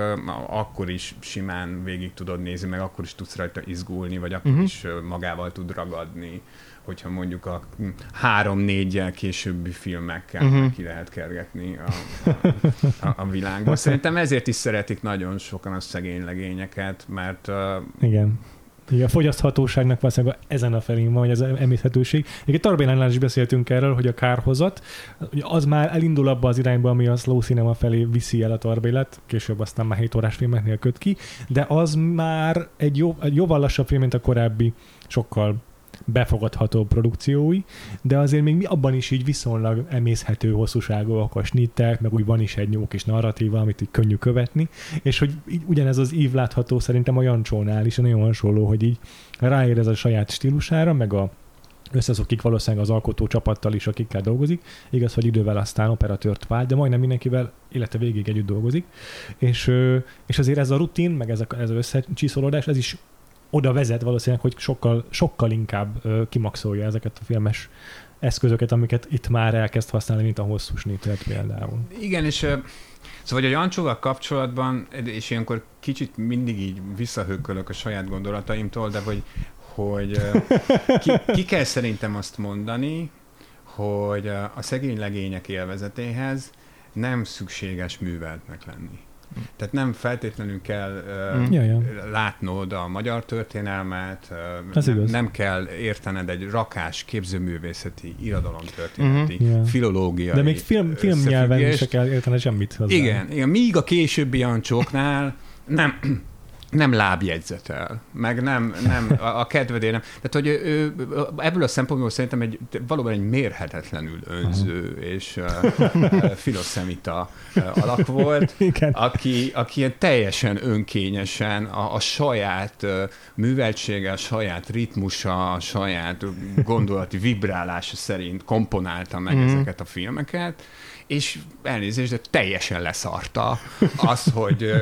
akkor is simán végig tudod nézni, meg akkor is tudsz rajta izgulni, vagy akkor Mhm. is magával tud ragadni, hogyha mondjuk a hm, három-négyel későbbi filmekkel uh-huh. ki lehet kergetni a, a, a világban. Szerintem ezért is szeretik nagyon sokan a szegény legényeket, mert ö, Igen. Igen, a fogyaszthatóságnak valószínűleg ezen a felén van, hogy az emészhetőség. Egyébként Tarbélánál is beszéltünk erről, hogy a kárhozat, ugye az már elindul abba az irányba, ami a slow cinema felé viszi el a Tarbélet, később aztán már 7 órás filmeknél köt ki, de az már egy, jó, egy jóval lassabb film, mint a korábbi, sokkal befogadható produkciói, de azért még mi abban is így viszonylag emészhető hosszúságúak a snittek, meg úgy van is egy jó kis narratíva, amit így könnyű követni, és hogy így ugyanez az ív látható szerintem a Jancsónál is nagyon hasonló, hogy így ráérez a saját stílusára, meg a összeszokik valószínűleg az alkotó csapattal is, akikkel dolgozik. Igaz, hogy idővel aztán operatőrt vált, de majdnem mindenkivel élete végig együtt dolgozik. És, és azért ez a rutin, meg ez, a, ez az összecsiszolódás, ez is oda vezet valószínűleg, hogy sokkal, sokkal inkább ö, kimaxolja ezeket a filmes eszközöket, amiket itt már elkezd használni, mint a hosszú snittet például. Igen, és ö, szóval, a Jancsóval kapcsolatban, és ilyenkor kicsit mindig így visszahőkölök a saját gondolataimtól, de hogy, hogy ki, ki kell szerintem azt mondani, hogy a szegény legények élvezetéhez nem szükséges műveltnek lenni. Tehát nem feltétlenül kell uh, Ja, ja. látnod a magyar történelmet, uh, Ez nem, igaz. nem kell értened egy rakás képzőművészeti, irodalomtörténeti, Ja. yeah. filológiai De még film, filmnyelven se kell érteni semmit hozzá. Igen, igen, míg a későbbi Jancsóknál nem, nem lábjegyzetel, meg nem, nem a, a kedvedé nem. Tehát, hogy ő, ő, ebből a szempontból szerintem egy, valóban egy mérhetetlenül önző és uh, filoszemita uh, alak volt, Igen. aki, aki ilyen teljesen önkényesen a, a saját uh, műveltsége, a saját ritmusa, a saját gondolati vibrálása szerint komponálta meg Mhm. mm. ezeket a filmeket, és elnézést, de teljesen leszarta az, hogy,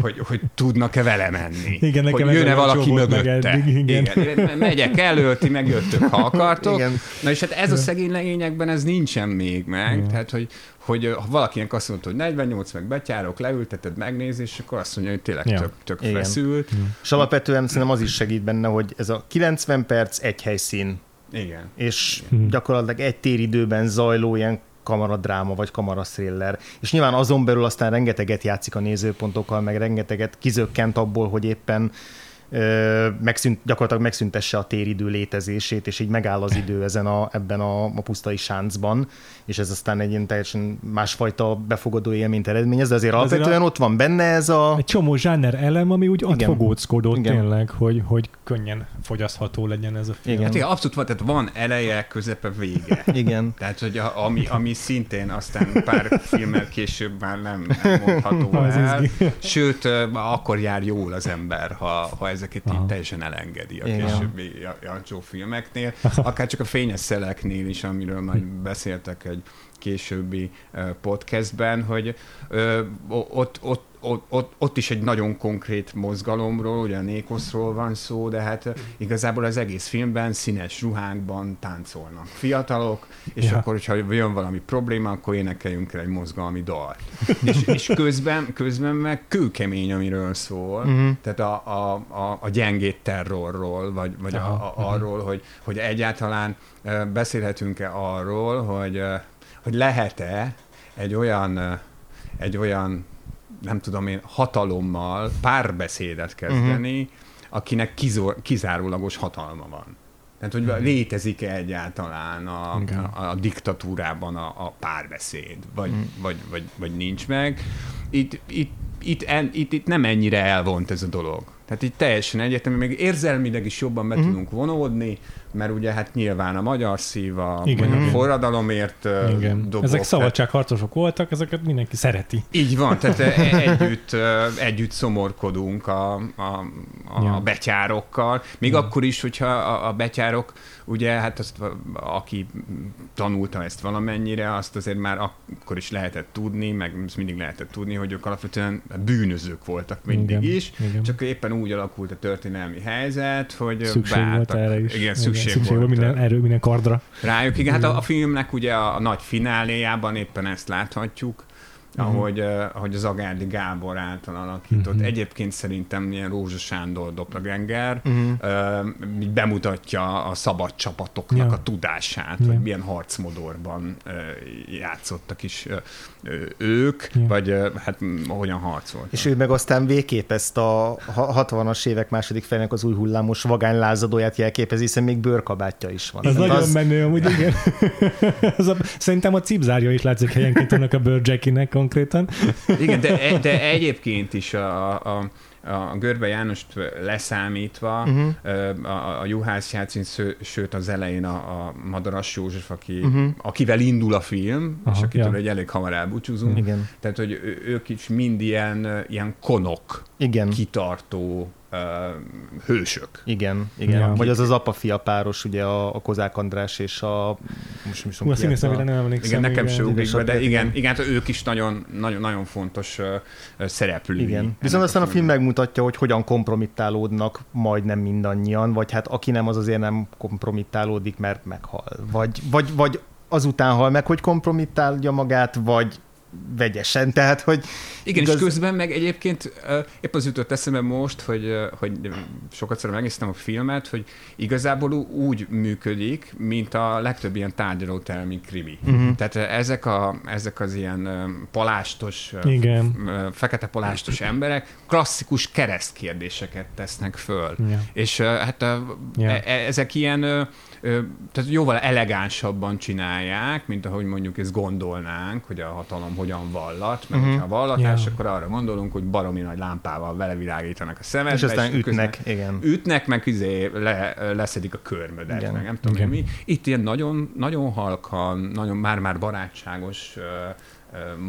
hogy, hogy tudnak-e vele menni. Igen, nekem hogy jön-e valaki mögötte. eddig, igen. igen. Megyek elő, ti megjöttök, ha akartok. Igen. Na és hát ez a szegény legényekben ez nincsen még meg, Igen. tehát hogy, hogy ha valakinek azt mondta, hogy 48 meg betyárok, leülteted, megnézi, és akkor azt mondja, hogy tényleg Ja. tök, tök Igen. feszült. És alapvetően szerintem az is segít benne, hogy ez a 90 perc, egy helyszín, Igen. és Hmm. gyakorlatilag egy téridőben zajló ilyen kamaradráma vagy kamaraszthriller. És nyilván azon belül aztán rengeteget játszik a nézőpontokkal, meg rengeteget kizökkent abból, hogy éppen ö, megszűnt, gyakorlatilag megszüntesse a téridő létezését, és így megáll az idő ezen a, ebben a, a pusztai sáncban, és ez aztán egy ilyen teljesen másfajta befogadó élményt eredményez, de azért, Azért alapvetően a- ott van benne ez a... Egy csomó zsáner elem, ami úgy Igen. adfogóckodott Igen. tényleg, hogy, hogy könnyen fogyasztható legyen ez a film. Igen. Hát igen, abszolút van, tehát van eleje, közepe, vége. Igen. Tehát, hogy a, ami, ami szintén aztán pár filmmel később már nem, nem mondható el. izgi. Sőt, akkor jár jól az ember, ha, ha ezeket így Aha. teljesen elengedi a Igen. későbbi Ja- Jancsó filmeknél. Akár csak a fényes szeleknél is, amiről majd beszéltek egy későbbi ö, podcastben, hogy ott, ott ott, ott, ott is egy nagyon konkrét mozgalomról, ugye a Nékoszról van szó, de hát igazából az egész filmben színes ruhákban táncolnak fiatalok, és Ja. akkor, hogyha jön valami probléma, akkor énekeljünk el egy mozgalmi dalt. és, és közben, közben meg kőkemény, amiről szól, uh-huh. tehát a, a, a, a gyengét terrorról, vagy, vagy a, Aha, a, arról, hogy, hogy egyáltalán beszélhetünk-e arról, hogy, hogy lehet-e egy olyan, egy olyan nem tudom én, hatalommal párbeszédet kezdeni, uh-huh. akinek kizor, kizárólagos hatalma van. Tehát, hogy létezik-e egyáltalán a, Igen. a, a diktatúrában a, a párbeszéd, vagy, mm. vagy, vagy, vagy nincs meg. Itt, itt, itt, en, itt, itt nem ennyire elvont ez a dolog. Tehát itt teljesen egyetemű, még érzelmileg is jobban be mm. tudunk vonódni, mert ugye hát nyilván a magyar szív, a Igen, magyar forradalomért Igen. dobok. Ezek szabadságharcosok voltak, ezeket mindenki szereti. így van, tehát együtt, együtt szomorkodunk a, a, a Ja. betyárokkal, még ja. akkor is, hogyha a, a betyárok, ugye, hát azt, aki tanulta ezt valamennyire, azt azért már akkor is lehetett tudni, meg ezt mindig lehetett tudni, hogy ők alapvetően bűnözők voltak mindig Igen, is, igen. csak éppen úgy alakult a történelmi helyzet, hogy Szükség volt beálltak. erre is. Igen, szükség, szükség volt volt. minden erő, minden kardra. Rájuk, igen, hát a, a filmnek ugye a, a nagy fináléjában éppen ezt láthatjuk, Mhm. ahogy, ahogy az Agárdi Gábor által alakított. Mhm. Egyébként szerintem ilyen Rózsa Sándor doppelganger Mhm. uh, így bemutatja a szabad csapatoknak Ja. a tudását, Ja. hogy milyen harcmodorban játszottak is ők, Ja. vagy hát hogyan harcoltak. És ő meg aztán végképp ezt a ha- 60-as évek második felének az új hullámos vagánylázadóját jelképezi, hiszen még bőrkabátja is van. Az Tehát nagyon menő, amúgy igen. az a, szerintem a cipzárja is látszik helyenként annak a Bőr Jackinek, konkrétan. Igen, de, de egyébként is a, a, a Görbe Jánost leszámítva, uh-huh. a, a Juhász játszín, sőt az elején a, a Madaras József, aki, uh-huh. akivel indul a film, Aha, és akitől ja. egy elég hamar elbúcsúzunk. Igen. Tehát, hogy ők is mind ilyen, ilyen konok, Igen. kitartó, uh, hősök. Igen, igen. Ja. Vagy az az apa-fia páros, ugye a, a Kozák András és a... Most mi Hú, a színész nem emlékszem. Igen, nekem se ugrik be, de igen, igen, hát ők is nagyon, nagyon, nagyon fontos uh, szereplői. Igen. Viszont aztán a film megmutatja, hogy hogyan kompromittálódnak majdnem mindannyian, vagy hát aki nem, az azért nem kompromittálódik, mert meghal. Vagy, vagy, vagy azután hal meg, hogy kompromittálja magát, vagy vegyesen, tehát hogy... Igen, igaz... és közben meg egyébként uh, épp az jutott eszembe most, hogy, uh, hogy sokat szerintem megnéztem a filmet, hogy igazából úgy működik, mint a legtöbb ilyen tárgyalótermi krimi. Uh-huh. Tehát ezek, a, ezek az ilyen uh, palástos, Igen. Uh, fekete palástos emberek klasszikus keresztkérdéseket tesznek föl. Ja. És uh, hát uh, ja. e- ezek ilyen uh, tehát jóval elegánsabban csinálják, mint ahogy mondjuk ezt gondolnánk, hogy a hatalom hogyan vallat, mert uh-huh. ha vallatás, yeah. akkor arra gondolunk, hogy baromi nagy lámpával vele világítanak a szemet. És aztán és ütnek, igen. Ütnek, meg izé le, leszedik a körmödet, igen. meg nem tudom igen. mi. Itt ilyen nagyon, nagyon halkan, nagyon már-már barátságos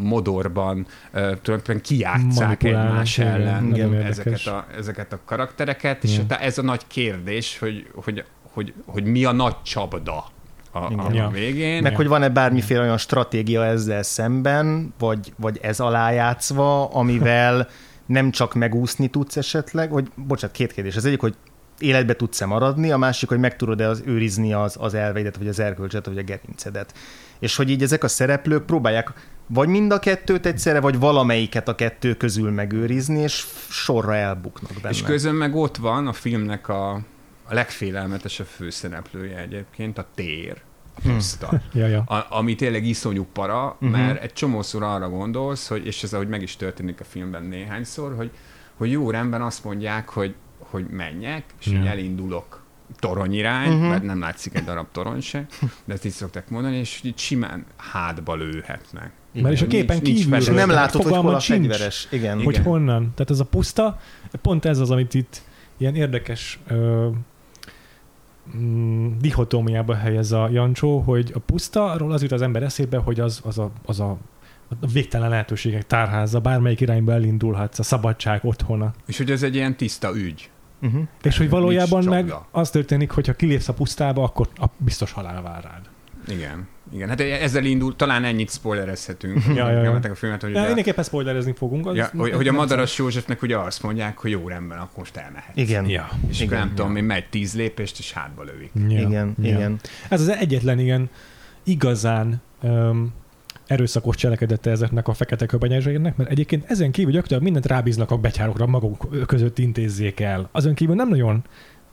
modorban tulajdonképpen kijátszák egymás ellen igen, ezeket, a, ezeket a karaktereket, és ez a nagy kérdés, hogy, hogy hogy, hogy mi a nagy csapda a, a, a végén. Meg hogy van-e bármiféle olyan stratégia ezzel szemben, vagy, vagy ez alájátszva, amivel nem csak megúszni tudsz esetleg, vagy bocsánat, két kérdés. Az egyik, hogy életbe tudsz-e maradni, a másik, hogy meg tudod-e az, őrizni az, az elveidet, vagy az erkölcset, vagy a gerincedet. És hogy így ezek a szereplők próbálják vagy mind a kettőt egyszerre, vagy valamelyiket a kettő közül megőrizni, és sorra elbuknak benne. És közön meg ott van a filmnek a, a legfélelmetesebb főszereplője egyébként a tér, a hmm. puszta. Hmm. ja, ja. A, ami tényleg iszonyú para, uh-huh. mert egy csomószor arra gondolsz, hogy, és ez ahogy meg is történik a filmben néhányszor, hogy, hogy jó rendben azt mondják, hogy, hogy menjek, és ja. elindulok torony irány, uh-huh. mert nem látszik egy darab torony se, de ezt így szokták mondani, és így simán hátba lőhetnek. Igen. Mert és a képen kívül nem látod, hogy hol a fegyveres. Igen. Hogy Igen. honnan. Tehát ez a puszta, pont ez az, amit itt ilyen érdekes ö, mm, dihotómiába helyez a Jancsó, hogy a puszta, arról az jut az ember eszébe, hogy az, az, a, az a a végtelen lehetőségek tárháza, bármelyik irányba elindulhatsz, a szabadság otthona. És hogy ez egy ilyen tiszta ügy. Uh-huh. És hogy valójában meg az történik, hogy ha kilépsz a pusztába, akkor a biztos halál vár rád. Igen. Igen, hát ezzel indul, talán ennyit spoilerezhetünk. ja, ja, ja. a filmet, hogy ja, mindenképpen spoilerezni fogunk. Az ja, hogy, hogy a Madaras Józsefnek ugye azt mondják, hogy jó rendben, akkor most elmehet. Igen. Ja. És igen, nem ja. tudom, mi megy tíz lépést, és hátba lövik. Ja. Igen, ja. igen. Ez az egyetlen igen igazán um, erőszakos cselekedete ezeknek a fekete köpenyezségnek, mert egyébként ezen kívül gyakorlatilag mindent rábíznak a betyárokra, maguk között intézzék el. Azon kívül nem nagyon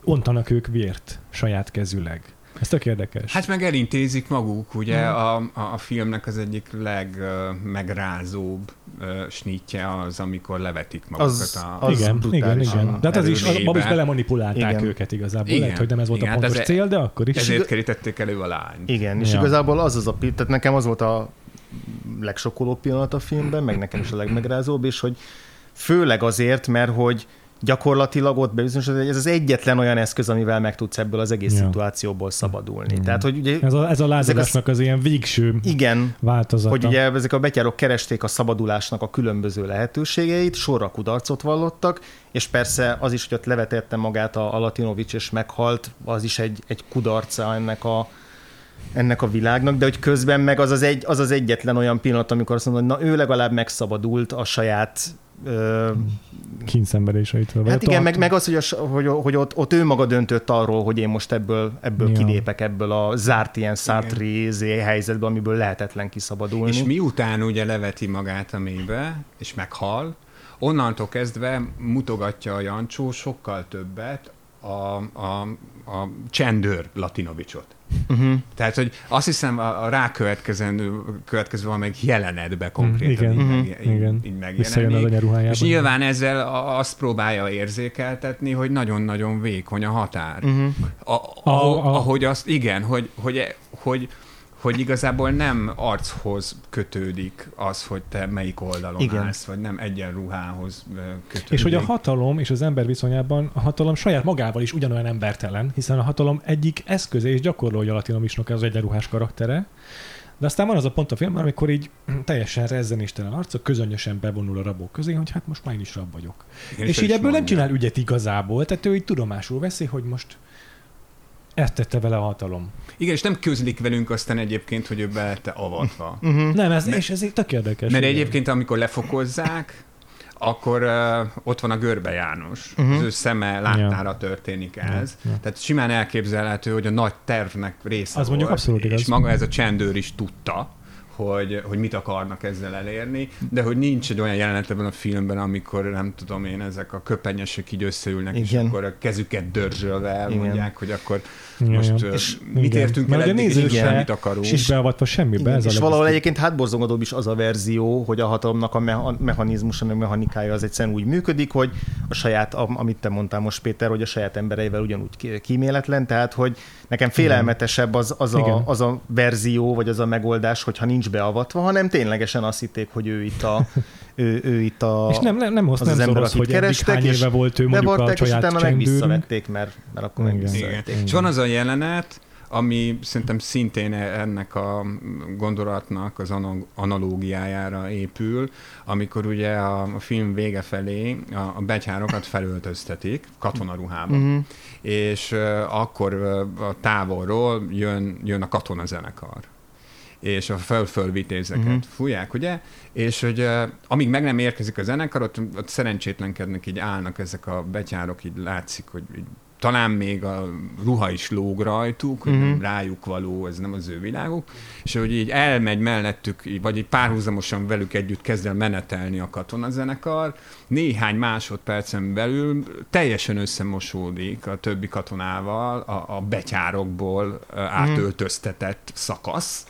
ontanak ők vért saját kezüleg. Ez tök érdekes. Hát meg elintézik maguk, ugye mm. a, a, a filmnek az egyik legmegrázóbb uh, snitje az, amikor levetik magukat. Az, a, az igen, igen, igen. De hát az is, abban is belemanipulálták igen. őket igazából. Igen. Lehet, hogy nem ez volt igen, a hát pontos ez, cél, de akkor is. Ezért kerítették elő a lányt. Igen, és ja. igazából az az a tehát nekem az volt a legsokkolóbb pillanat a filmben, meg nekem is a legmegrázóbb, és hogy főleg azért, mert hogy gyakorlatilag ott bebizonyosodott, hogy ez az egyetlen olyan eszköz, amivel meg tudsz ebből az egész ja. szituációból szabadulni. Mm. Tehát, hogy ugye, ez a, ez a lázadásnak az, az ilyen végső igen, változata. hogy ugye ezek a betyárok keresték a szabadulásnak a különböző lehetőségeit, sorra kudarcot vallottak, és persze az is, hogy ott levetette magát a, a Latinovics és meghalt, az is egy, egy kudarca ennek a, ennek a világnak, de hogy közben meg az az, egy, az az egyetlen olyan pillanat, amikor azt mondod, na ő legalább megszabadult a saját Ö. Hát igen, meg, meg az, hogy, a, hogy, hogy ott, ott ő maga döntött arról, hogy én most ebből, ebből ja. kilépek, ebből a zárt ilyen Sartre helyzetből, amiből lehetetlen kiszabadulni. És miután ugye leveti magát a mélybe, és meghal, onnantól kezdve mutogatja a Jancsó sokkal többet a, a, a csendőr Latinovicsot. Uh-huh. Tehát, hogy azt hiszem a, a rákövetkező következő valamelyik jelenetbe konkrétan igen. így, uh-huh. meg, igen. így megjelenik. És nyilván ezzel azt próbálja érzékeltetni, hogy nagyon-nagyon vékony a határ. Uh-huh. A, a, a, ahogy azt, igen, hogy, hogy, hogy, hogy igazából nem archoz kötődik az, hogy te melyik oldalon Igen. állsz, vagy nem egyenruhához kötődik. És hogy a hatalom és az ember viszonyában a hatalom saját magával is ugyanolyan embertelen, hiszen a hatalom egyik eszköze és gyakorlója Latino Misnok az egyenruhás karaktere. De aztán van az a pont a filmben, amikor így teljesen rezzenéstelen arcok közönösen bevonul a rabok közé, hogy hát most már én is rab vagyok. Igen, és így ebből nem mondja. csinál ügyet igazából, tehát ő így tudomásul veszi, hogy most ezt tette vele a hatalom. Igen, és nem közlik velünk aztán egyébként, hogy ő be lett avatva. Uh-huh. Nem, ez, és ez így tök érdekes. Mert igen. egyébként, amikor lefokozzák, akkor uh, ott van a Görbe János. Mhm. Uh-huh. Az ő szeme láttára történik ez. Ja, ja. Tehát simán elképzelhető, hogy a nagy tervnek része Az volt, mondjuk abszolút igaz. És maga ez a csendőr is tudta, hogy, hogy mit akarnak ezzel elérni, de hogy nincs egy olyan jelenet ebben a filmben, amikor nem tudom én, ezek a köpenyesek így összeülnek, és Igen. akkor a kezüket dörzsölve elmondják, hogy akkor Ja, most És mit igen. értünk el eddig, és néző igen, se- mit akarunk. És beavatva semmibe. Igen, ez a és valahol egyébként hátborzongatóbb is az a verzió, hogy a hatalomnak a meha- mechanizmus, a mechanikája az egyszerűen úgy működik, hogy a saját, am- amit te mondtál most Péter, hogy a saját embereivel ugyanúgy kíméletlen, tehát hogy nekem félelmetesebb az, az, Igen. a, az a verzió, vagy az a megoldás, hogyha nincs beavatva, hanem ténylegesen azt hitték, hogy ő itt a, ő, ő itt a, És nem, nem, nem, azt az nem az ember, akit hogy kerestek, hány és éve volt ő mondjuk a bevarták, és saját utána meg visszavették, mert, mert akkor meg visszavették. És van az a jelenet, ami szerintem szintén ennek a gondolatnak az ana- analógiájára épül, amikor ugye a, a film vége felé a, a betyárokat felöltöztetik katonaruhába, Mhm. És akkor a távolról jön, jön a katonazenekar és a föl-fölvitézeket uh-huh. fújják, ugye? És hogy uh, amíg meg nem érkezik a zenekar, ott, ott szerencsétlenkednek, így állnak ezek a betyárok, így látszik, hogy így, talán még a ruha is lóg rajtuk, hogy Mhm. nem rájuk való, ez nem az ő világuk, és hogy így elmegy mellettük, vagy így párhuzamosan velük együtt kezd el menetelni a katonazenekar, néhány másodpercen belül teljesen összemosódik a többi katonával a, a betyárokból ö, átöltöztetett szakasz,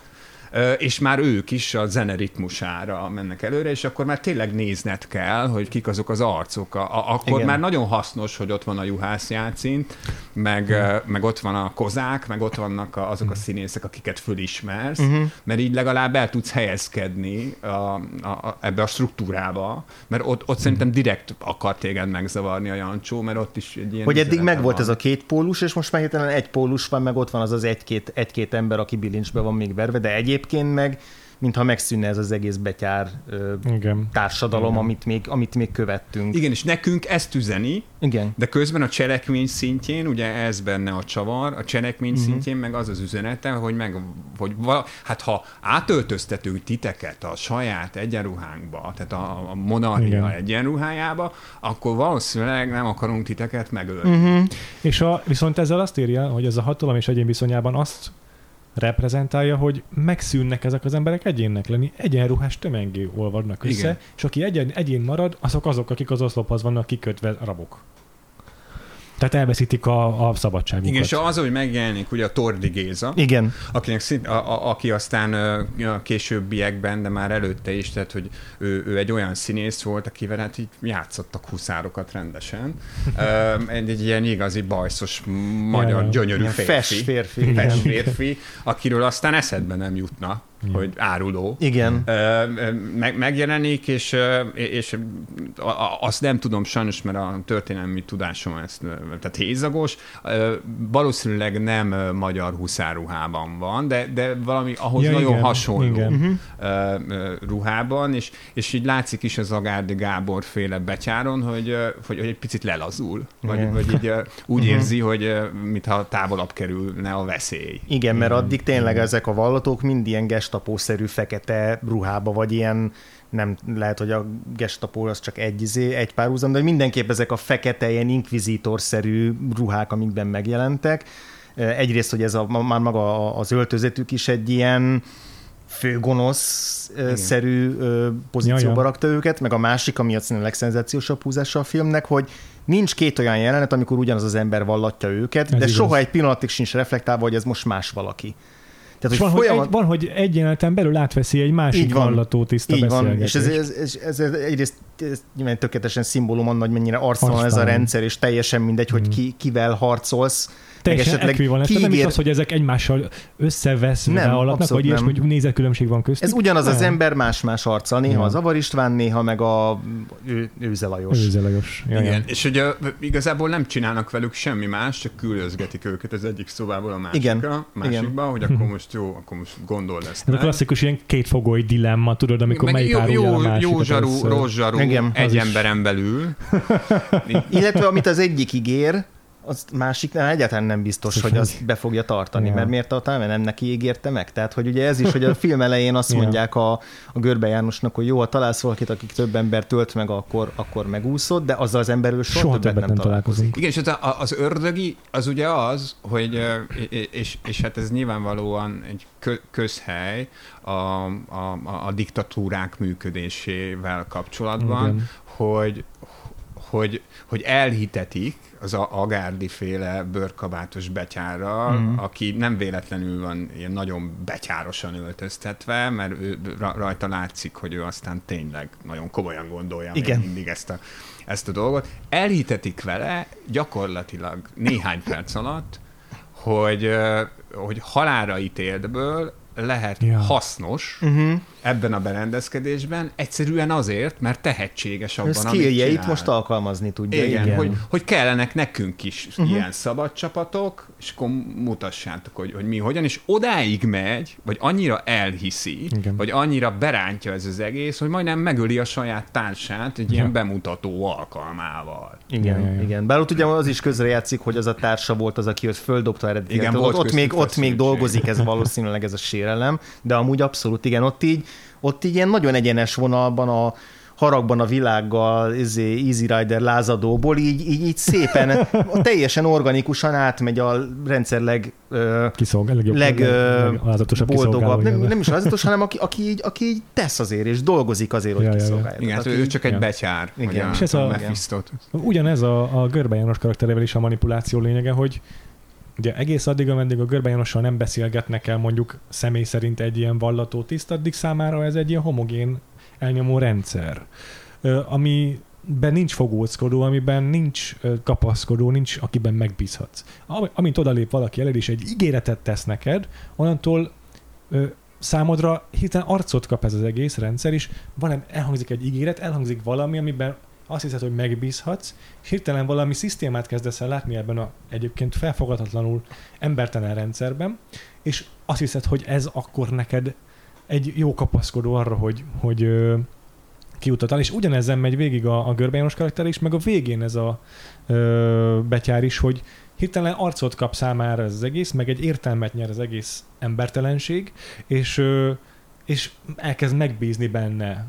és már ők is a zene ritmusára mennek előre, és akkor már tényleg nézned kell, hogy kik azok az arcok. A, akkor Igen. már nagyon hasznos, hogy ott van a juhász játszint, meg, ö, meg ott van a kozák, meg ott vannak a, azok a színészek, akiket fölismersz, Uh-huh. mert így legalább el tudsz helyezkedni a, a, a, ebbe a struktúrába, mert ott, ott szerintem direkt akar téged megzavarni a Jancsó, mert ott is egy ilyen Hogy eddig meg volt ez a két pólus, és most már hirtelen egy pólus van, meg ott van az az egy-két, egy-két ember, aki bilincsbe van még verve, de egyébként meg, mintha megszűnne ez az egész betyár ö, Igen. társadalom, Igen. amit még, amit még követtünk. Igen, és nekünk ezt üzeni, Igen. De közben a cselekmény szintjén, ugye ez benne a csavar, a cselekmény uh-huh. szintjén meg az az üzenete, hogy meg, hogy vala, hát ha átöltöztetünk titeket a saját egyenruhánkba, tehát a, a monarchia Igen. egyenruhájába, akkor valószínűleg nem akarunk titeket megölni. Uh-huh. És a, viszont ezzel azt írja, hogy ez a hatalom és egyén viszonyában azt reprezentálja, hogy megszűnnek ezek az emberek egyénnek lenni, egyenruhás tömengé olvadnak össze, Igen. és aki egyén, egyén marad, azok azok, akik az oszlophoz vannak kikötve rabok. Tehát elveszítik a, a szabadságukat. Igen, és az, hogy megjelenik ugye a Tordi Géza, Igen. akinek szint, a, a, aki aztán a későbbiekben, de már előtte is, tehát hogy ő, ő egy olyan színész volt, akivel hát így játszottak huszárokat rendesen. Egy, egy ilyen igazi bajszos magyar Ja, gyönyörű férfi. fes férfi. Fes férfi, akiről aztán eszedbe nem jutna, hogy áruló. Igen. Meg, megjelenik, és, és azt nem tudom sajnos, mert a történelmi tudásom ezt, tehát hézagos, valószínűleg nem magyar huszáruhában van, de, de valami ahhoz Ja, nagyon igen, hasonló igen. Mhm. ruhában, és, és így látszik is az Agárdi Gábor féle betyáron, hogy, hogy, hogy egy picit lelazul, vagy, Igen. vagy így úgy Mhm. érzi, hogy mintha távolabb kerülne a veszély. Igen, mert addig tényleg ezek a vallatók mind ilyen gestapószerű fekete ruhába, vagy ilyen nem lehet, hogy a gestapó az csak egy, izé, egy párhuzam, de mindenképp ezek a fekete, ilyen inkvizítorszerű ruhák, amikben megjelentek. Egyrészt, hogy ez a, már maga az öltözetük is egy ilyen főgonosz-szerű pozícióba Ja, ja. rakta őket, meg a másik, ami a legszenzációsabb húzása a filmnek, hogy nincs két olyan jelenet, amikor ugyanaz az ember vallatja őket, Ez de igaz. soha egy pillanatig sincs reflektálva, hogy ez most más valaki. Tehát, És van, hogy hogy folyamat... egy, van, hogy egy jeleneten belül átveszi egy másik Így van. vallató tiszta Így van, és beszélgetést. ez, ez, ez, ez egyrészt ez nyilván tökéletesen szimbólum annak, hogy mennyire arctalan ez a rendszer, és teljesen mindegy, hogy Mm. ki, kivel harcolsz. Teljesen ekvivalens. Tehát Nem is kiígér- az, hogy ezek egymással összeveszve abszolút vagy ilyesmi, hogy nézetkülönbség van köztük. Ez ugyanaz az Nem. ember más-más arccal, néha Ja. az Avar István, néha meg a ő, Őze Lajos. Őze Lajos. Ja, Igen, ja. és ugye igazából nem csinálnak velük semmi más, csak küldözgetik őket az egyik szobából a másikra, Igen, másikba, hogy akkor most jó, akkor most gondold ezt. Ez a klasszikus ilyen kétfogoly dilemma, tudod, amikor Meg melyik jó, jó, a jó zsarú, először. rossz zsarú, Igen, az egy emberen belül. Illetve amit az egyik ígér, az másiknál egyáltalán nem biztos, hogy azt be fogja tartani, Ja. mert miért talán nem neki ígérte meg? Tehát, hogy ugye ez is, hogy a film elején azt Ja. mondják a, a Görbe Jánosnak, hogy jó, ha találsz valakit, akik több ember tölt meg, akkor, akkor megúszod, de azzal az emberről soha, Soha többet, nem, találkozik. Igen, és az, a- az ördögi, az ugye az, hogy, és, és, és hát ez nyilvánvalóan egy kö- közhely a, a, a, a diktatúrák működésével kapcsolatban, Igen. hogy, hogy, hogy elhitetik az a Agárdi féle bőrkabátos betyárral, mm. aki nem véletlenül van ilyen nagyon betyárosan öltöztetve, mert ő, ra- rajta látszik, hogy ő aztán tényleg nagyon komolyan gondolja Igen. mindig ezt a, ezt a dolgot. Elhitetik vele gyakorlatilag néhány perc alatt, hogy, hogy halára ítéltből lehet ja. hasznos Uh-huh. Ebben a berendezkedésben, egyszerűen azért, mert tehetséges abban, amit skilljeit csinál. most alkalmazni tudja. igen, igen. Hogy, hogy kellenek nekünk is uh-huh. ilyen szabad csapatok, és akkor mutassátok, hogy, hogy mi hogyan, és odáig megy, vagy annyira elhiszi, Igen. vagy annyira berántja ez az egész, hogy majdnem megöli a saját társát egy ilyen Ja. bemutató alkalmával. Igen, Ja, ja, ja. igen. Bár ott ugye az is közrejátszik, hogy az a társa volt az, aki őt földobta eredetileg. Igen, volt ott, ott, még, ott még dolgozik ez valószínűleg ez a sérelem, de amúgy abszolút igen, ott így, ott így ilyen nagyon egyenes vonalban a haragban a világgal, izé, Easy Rider lázadóból, így, így, így szépen, teljesen organikusan átmegy a rendszer leg, ö, Kiszolg, legjobb, leg, legalázatosabb boldogabb, nem, nem is lázatos, hanem aki, aki, így, aki így tesz azért, és dolgozik azért, hogy Ja, ja, ja. kiszolgálja. Igen, hát ő így- csak egy ja. betyár. Igen. hogy a- És ez a- a. Ugyanez a, a Görbe János karakterével is a manipuláció lényege, hogy ugye egész addig, ameddig a Görbe Jánossal nem beszélgetnek el mondjuk személy szerint egy ilyen vallató tiszt, addig számára ez egy ilyen homogén elnyomó rendszer, Ö, amiben nincs fogóckodó, amiben nincs kapaszkodó, nincs akiben megbízhatsz. Am- Amint odalép valaki eled, és egy ígéretet tesz neked, onnantól számodra hirtelen arcot kap ez az egész rendszer, és valami, elhangzik egy ígéret, elhangzik valami, amiben azt hiszed, hogy megbízhatsz, hirtelen valami szisztémát kezdesz el látni ebben a egyébként felfogadhatatlanul embertelen rendszerben, és azt hiszed, hogy ez akkor neked egy jó kapaszkodó arra, hogy, hogy ö, kiutatál, és ugyanezen megy végig a, a Görbe János karakter is, meg a végén ez a ö, betyár is, hogy hirtelen arcot kap számára ez az egész, meg egy értelmet nyer az egész embertelenség, és, ö, és elkezd megbízni benne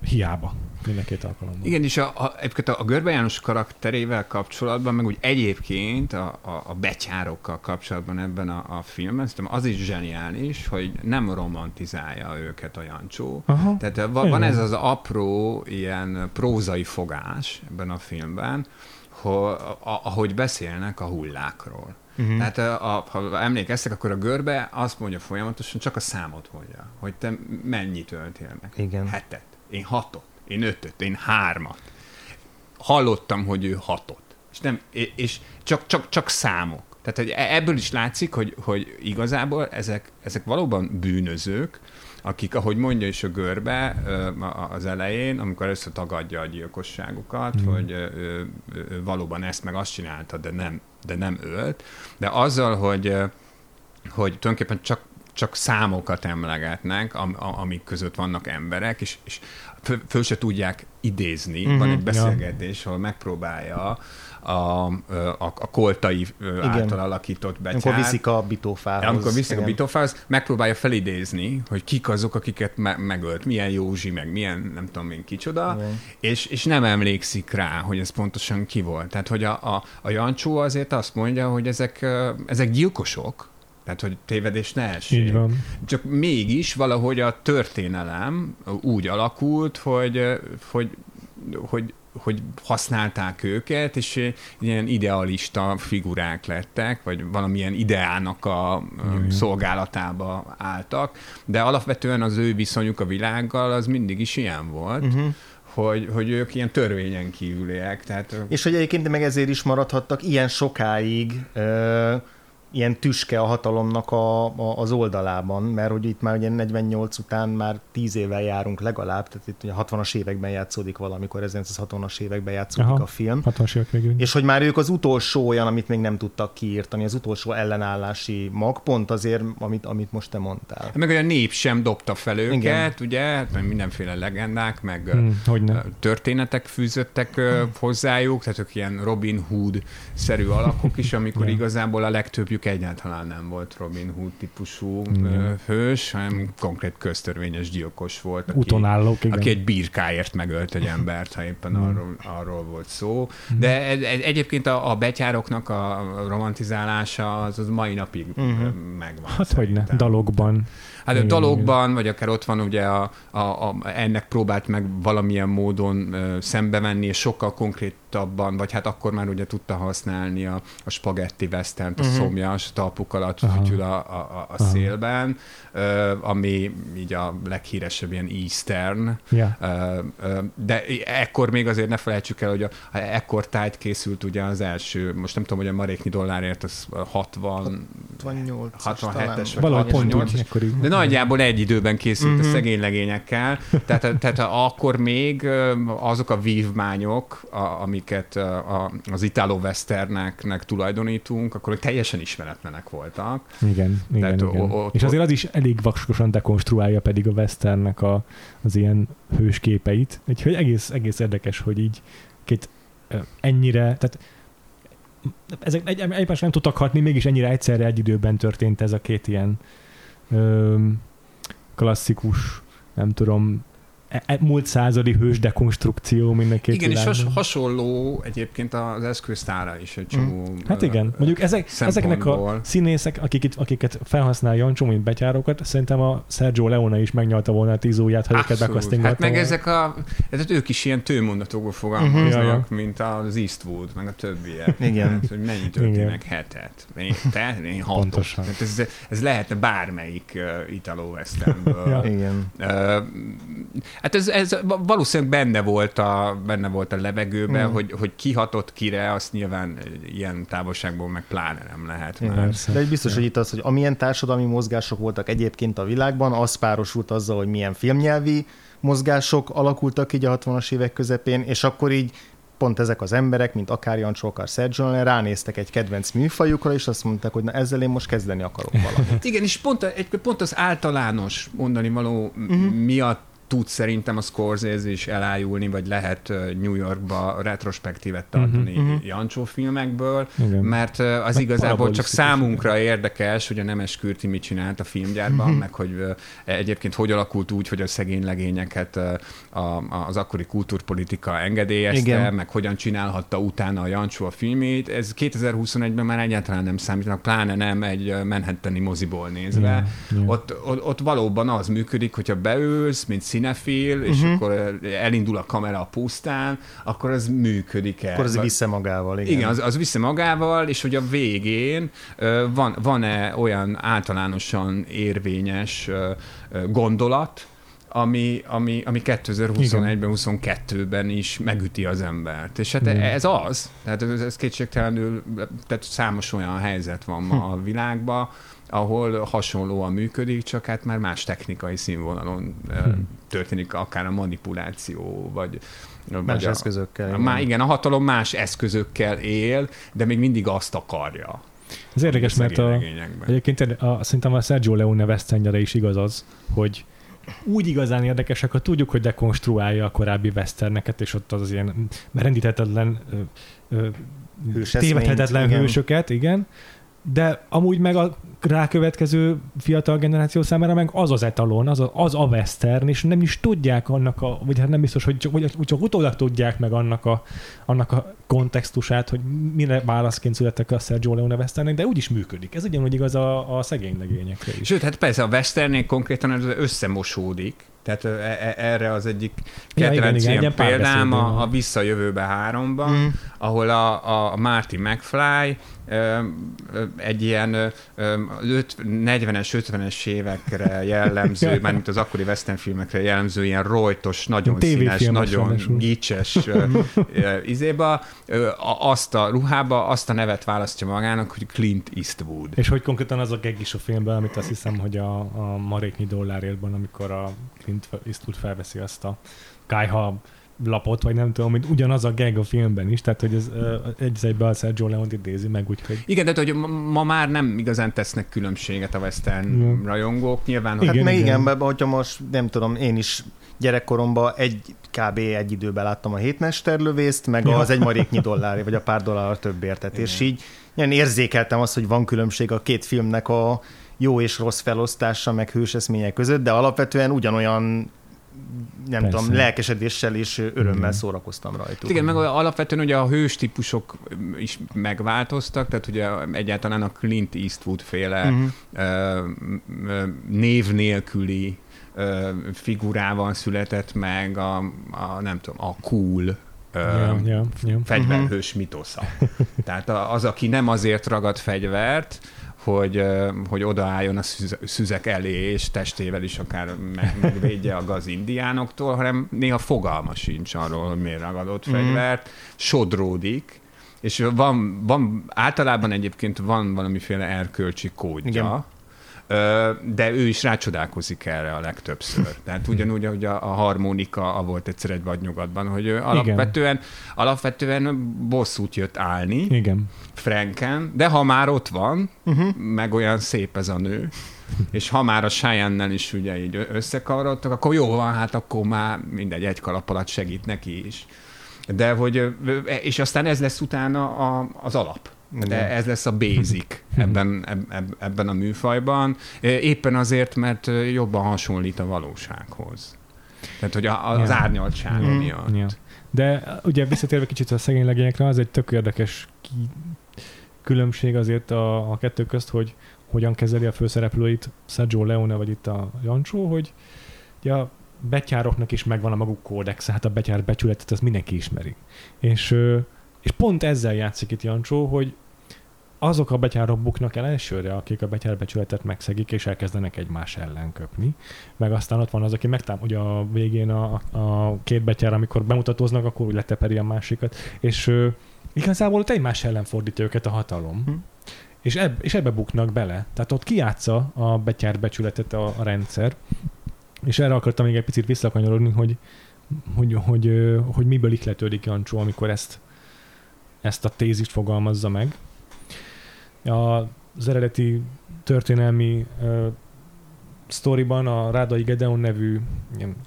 hiába mind a két alkalommal. Igen, és a, a, egyébként a, Görbe János karakterével kapcsolatban, meg úgy egyébként a, a, a betyárokkal kapcsolatban ebben a, a filmben, szerintem az is zseniális, hogy nem romantizálja őket a Jancsó. Aha. Tehát va- van Igen. ez az apró ilyen prózai fogás ebben a filmben, hogy, ahogy beszélnek a hullákról. Uh-huh. Tehát a, a, ha emlékeztek, akkor a görbe azt mondja folyamatosan, csak a számot mondja, hogy te mennyit öltél meg. Igen. Hetet, én hatot, én ötöt, én hármat. Hallottam, hogy ő hatot. És, nem, és csak, csak, csak számok. Tehát hogy e- ebből is látszik, hogy, hogy igazából ezek, ezek valóban bűnözők, akik, ahogy mondja is a görbe az elején, amikor először tagadja a gyilkosságukat, Mm. hogy ö, ö, valóban ezt meg azt csinálta, de nem, de nem ölt, de azzal, hogy, hogy tulajdonképpen csak, csak számokat emlegetnek, am, amik között vannak emberek, és, és föl, föl se tudják idézni. Mhm, Van egy ja. beszélgetés, ahol megpróbálja a, a, a, a koltai Igen. által alakított betyár. Amikor viszik a bitófához. Amikor viszik a Igen. bitófához, megpróbálja felidézni, hogy kik azok, akiket me- megölt, milyen Józsi, meg milyen nem tudom én kicsoda, Igen. és, és nem emlékszik rá, hogy ez pontosan ki volt. Tehát, hogy a, a, a Jancsó azért azt mondja, hogy ezek, ezek gyilkosok, tehát, hogy tévedés ne essék. Így van. Csak mégis valahogy a történelem úgy alakult, hogy, hogy, hogy, hogy használták őket, és ilyen idealista figurák lettek, vagy valamilyen ideának a Jaj. szolgálatába álltak, de alapvetően az ő viszonyuk a világgal az mindig is ilyen volt, Mhm. hogy, hogy ők ilyen törvényen kívüliek. Tehát, És hogy egyébként meg ezért is maradhattak ilyen sokáig ö, ilyen tüske a hatalomnak a, a, az oldalában, mert hogy itt már ugye 48 után már 10 évvel járunk legalább, tehát itt ugye 60-as években játszódik valamikor, 1960-as években játszódik Aha. a film. 60-as évek végül. És hogy már ők az utolsó olyan, amit még nem tudtak kiírtani, az utolsó ellenállási mag, pont azért, amit, amit most te mondtál. meg olyan nép sem dobta fel őket, Igen. ugye, hát mindenféle legendák, meg Hmm, hogyne. történetek fűzöttek ö, hozzájuk, tehát ők ilyen Robin Hood-szerű alakok is, amikor igazából a legtöbbjük egyáltalán nem volt Robin Hood típusú Igen. hős, hanem konkrét köztörvényes gyilkos volt, aki, Utonállók, igen. aki egy birkáért megölt egy embert, ha éppen Mm. arról, arról volt szó. De egy- egy- egyébként a, a betyároknak a romantizálása az, az mai napig Mhm. uh-huh. megvan. Hát hogyne, szerintem. dalokban. Hát a Igen, dalokban, vagy akár ott van ugye a, a, a, ennek próbált meg valamilyen módon ö, szembe és sokkal konkrétabban, vagy hát akkor már ugye tudta használni a, a spagetti western, a Mhm. szomjas talpuk alatt fütyül a, a, a, a szélben, ö, ami így a leghíresebb ilyen eastern, Ja. Ö, ö, De ekkor még azért ne felejtsük el, hogy a, a ekkor tájt készült ugye az első, most nem tudom, hogy a maréknyi dollárért az 60, 68 67-es vagy Valahogy pont 68-as. úgy, ekkor de nagyjából egy időben készült uh-huh. a Mhm. szegény legényekkel, tehát, tehát akkor még azok a vívmányok, a, amiket a, az italo westerneknek tulajdonítunk, akkor teljesen ismeretlenek voltak. Igen, igen, Tehát igen. o- ott- És azért az is elég vaskosan dekonstruálja pedig a westernnek a, az ilyen hősképeit. Úgyhogy egész, egész érdekes, hogy így két ennyire, tehát ezek egy, egymást nem tudtak hatni, mégis ennyire egyszerre egy időben történt ez a két ilyen klasszikus, nem tudom, múlt századi hős dekonstrukció mind a két Igen, és has, világban. hasonló egyébként az eszköztára is egy csomó. Hát ö, igen, mondjuk ezek, ezeknek a színészek, akik itt, akiket felhasznál Jancsó, mint betyárokat, szerintem a Sergio Leone is megnyalta volna a tíz ujját, ha őket Abszolút. bekasztingolta Hát meg volna. ezek a, tehát ők is ilyen tőmondatokból fogalmaznak, ja. mint az Eastwood, meg a többiek. Igen. Hát, hogy mennyi történnek hetet. Én, te, én hatot. Pontosan. Hát ez, ez lehetne bármelyik uh, Italo Westernből. Ja. Igen. Ö, hát ez, ez valószínűleg benne volt a, benne volt a levegőben, Mm. hogy, hogy kihatott kire, azt nyilván ilyen távolságból meg pláne nem lehet Igen. már. Persze. De egy biztos, Ja. hogy itt az, hogy amilyen társadalmi mozgások voltak egyébként a világban, az párosult azzal, hogy milyen filmnyelvi mozgások alakultak így a 60-as évek közepén, és akkor így pont ezek az emberek, mint akár Jancsó, akár Sergio ránéztek egy kedvenc műfajukra, és azt mondták, hogy na ezzel én most kezdeni akarok valamit. Igen, és pont, egy, pont az általános mondani való uh-huh. miatt tud szerintem a Scorsese is elájulni, vagy lehet New Yorkba retrospektívet tartani Mhm, uh-huh, mhm. Jancsó filmekből, Igen. mert az Meg igazából csak számunkra érdekes, hogy a Nemes Kürti mit csinált a filmgyárban, Mhm. meg hogy egyébként hogy alakult úgy, hogy a szegény legényeket az akkori kultúrpolitika engedélyezte, Igen. meg hogyan csinálhatta utána a Jancsó a filmét. Ez 2021-ben már egyáltalán nem számítanak, pláne nem egy Manhattani moziból nézve. Ja. Ott, ott, ott valóban az működik, hogyha beülsz, mint cinefil, és Mhm. akkor elindul a kamera a pusztán, akkor az működik el. Akkor az vissza magával, igen. Igen, az, az vissza magával, és hogy a végén van, van-e olyan általánosan érvényes gondolat, ami, ami, ami 2021-ben, 22-ben is megüti az embert. És hát Igen. ez az, tehát ez, ez kétségtelenül, tehát számos olyan helyzet van ma a világban, ahol hasonlóan működik, csak hát már más technikai színvonalon Hm. történik akár a manipuláció, vagy, Más vagy a, eszközökkel. a, má, igen, a hatalom más eszközökkel él, de még mindig azt akarja. Ez érdekes, mert a, egyébként a, szerintem a Sergio Leone Westernjere is igaz az, hogy úgy igazán érdekesek, ha tudjuk, hogy dekonstruálja a korábbi westerneket, és ott az ilyen rendíthetetlen, Hőseszményt, tévedhetetlen igen. hősöket, igen, de amúgy meg a rákövetkező fiatal generáció számára meg az az etalon, az a, az a western, és nem is tudják annak a, vagy hát nem biztos, hogy csak, vagy csak utólag tudják meg annak a, annak a kontextusát, hogy mire válaszként születtek a Sergio Leone westernek, de úgy is működik. Ez ugyanúgy igaz a, a szegény legényekre is. Sőt, hát persze a westernél konkrétan ez összemosódik, Tehát e- e- erre az egyik Ja, igen, kedvenc igen, példám a, a Visszajövőbe háromban, Mm. ahol a, a Marty McFly egy ilyen 40-es, 50-es évekre jellemző, mármint az akkori western filmekre jellemző ilyen rojtos, nagyon Ilyen színes, nagyon gicses izéba, azt a ruhába, azt a nevet választja magának, hogy Clint Eastwood. És hogy konkrétan az a gag is a filmben, amit azt hiszem, hogy a, a maréknyi dollárértban, amikor a Clint Eastwood felveszi azt a kájha lapot, vagy nem tudom, hogy ugyanaz a gag a filmben is, tehát hogy ez egy egybe a Sergio Leone idézi meg, úgyhogy Igen, de hogy ma, már nem igazán tesznek különbséget a western Ja. rajongók. Nyilván, Hát Igen, igen. igen, igen hogyha most nem tudom, én is gyerekkoromban egy kb. egy időben láttam a hétmesterlövészt, meg Ja. az egy maréknyi dollár, vagy a pár dollár többért. Tehát, és így ilyen érzékeltem azt, hogy van különbség a két filmnek a jó és rossz felosztása, meg hőseszmények között, de alapvetően ugyanolyan nem Persze. tudom, lelkesedéssel és örömmel Igen. szórakoztam rajtuk. Igen, meg alapvetően ugye a hős típusok is megváltoztak, tehát ugye egyáltalán a Clint Eastwood féle Mhm. ö, ö, név nélküli ö, figurával született meg a, a nem tudom, a cool ja, ja, ja. fegyverhős mitosza. Tehát a- az, aki nem azért ragad fegyvert, hogy, hogy odaálljon a szüze- szüzek elé, és testével is akár meg, megvédje a gazindiánoktól, hanem néha fogalma sincs arról, hogy miért ragadott Mhm. fegyvert, sodródik, és van, van, általában egyébként van valamiféle erkölcsi kódja, Igen. De ő is rácsodálkozik erre a legtöbbször. Tehát ugyanúgy, ahogy a, a harmonika a volt egyszer egy vadnyugatban, hogy ő alapvetően, alapvetően bosszút jött állni Igen. Franken, de ha már ott van, Uh-huh. meg olyan szép ez a nő, és ha már a cheyenne is ugye így összekavarodtak, akkor jó van, hát akkor már mindegy, egy kalap alatt segít neki is. De hogy, és aztán ez lesz utána a, az alap. De Igen. ez lesz a basic ebben, eb, eb, ebben a műfajban. Éppen azért, mert jobban hasonlít a valósághoz. Tehát, hogy a, az Ja. árnyaltsága Mm. miatt. Ja. De ugye visszatérve kicsit a szegény legényekre, az egy tök érdekes ki- különbség azért a, a kettő közt, hogy hogyan kezeli a főszereplőit Sergio Leone, vagy itt a Jancsó, hogy ugye a betyároknak is megvan a maguk kódex, hát a betyár becsületet azt mindenki ismeri. És, és pont ezzel játszik itt Jancsó, hogy azok a betyárok buknak el elsőre, akik a betyár becsületet megszegik, és elkezdenek egymás ellen köpni. Meg aztán ott van az, aki megtám, ugye a végén a, a két betyár, amikor bemutatóznak, akkor úgy leteperi a másikat. És ö, igazából ott egymás ellen fordít őket a hatalom. Hm. És, eb, és ebbe buknak bele. Tehát ott kiátsza a betyár becsületet a, a rendszer. És erre akartam még egy picit visszakanyarodni, hogy, hogy, hogy, ö, hogy miből ihletődik Jancsó, amikor ezt, ezt a tézist fogalmazza meg. Az eredeti történelmi uh, sztoriban a Rádai Gedeon nevű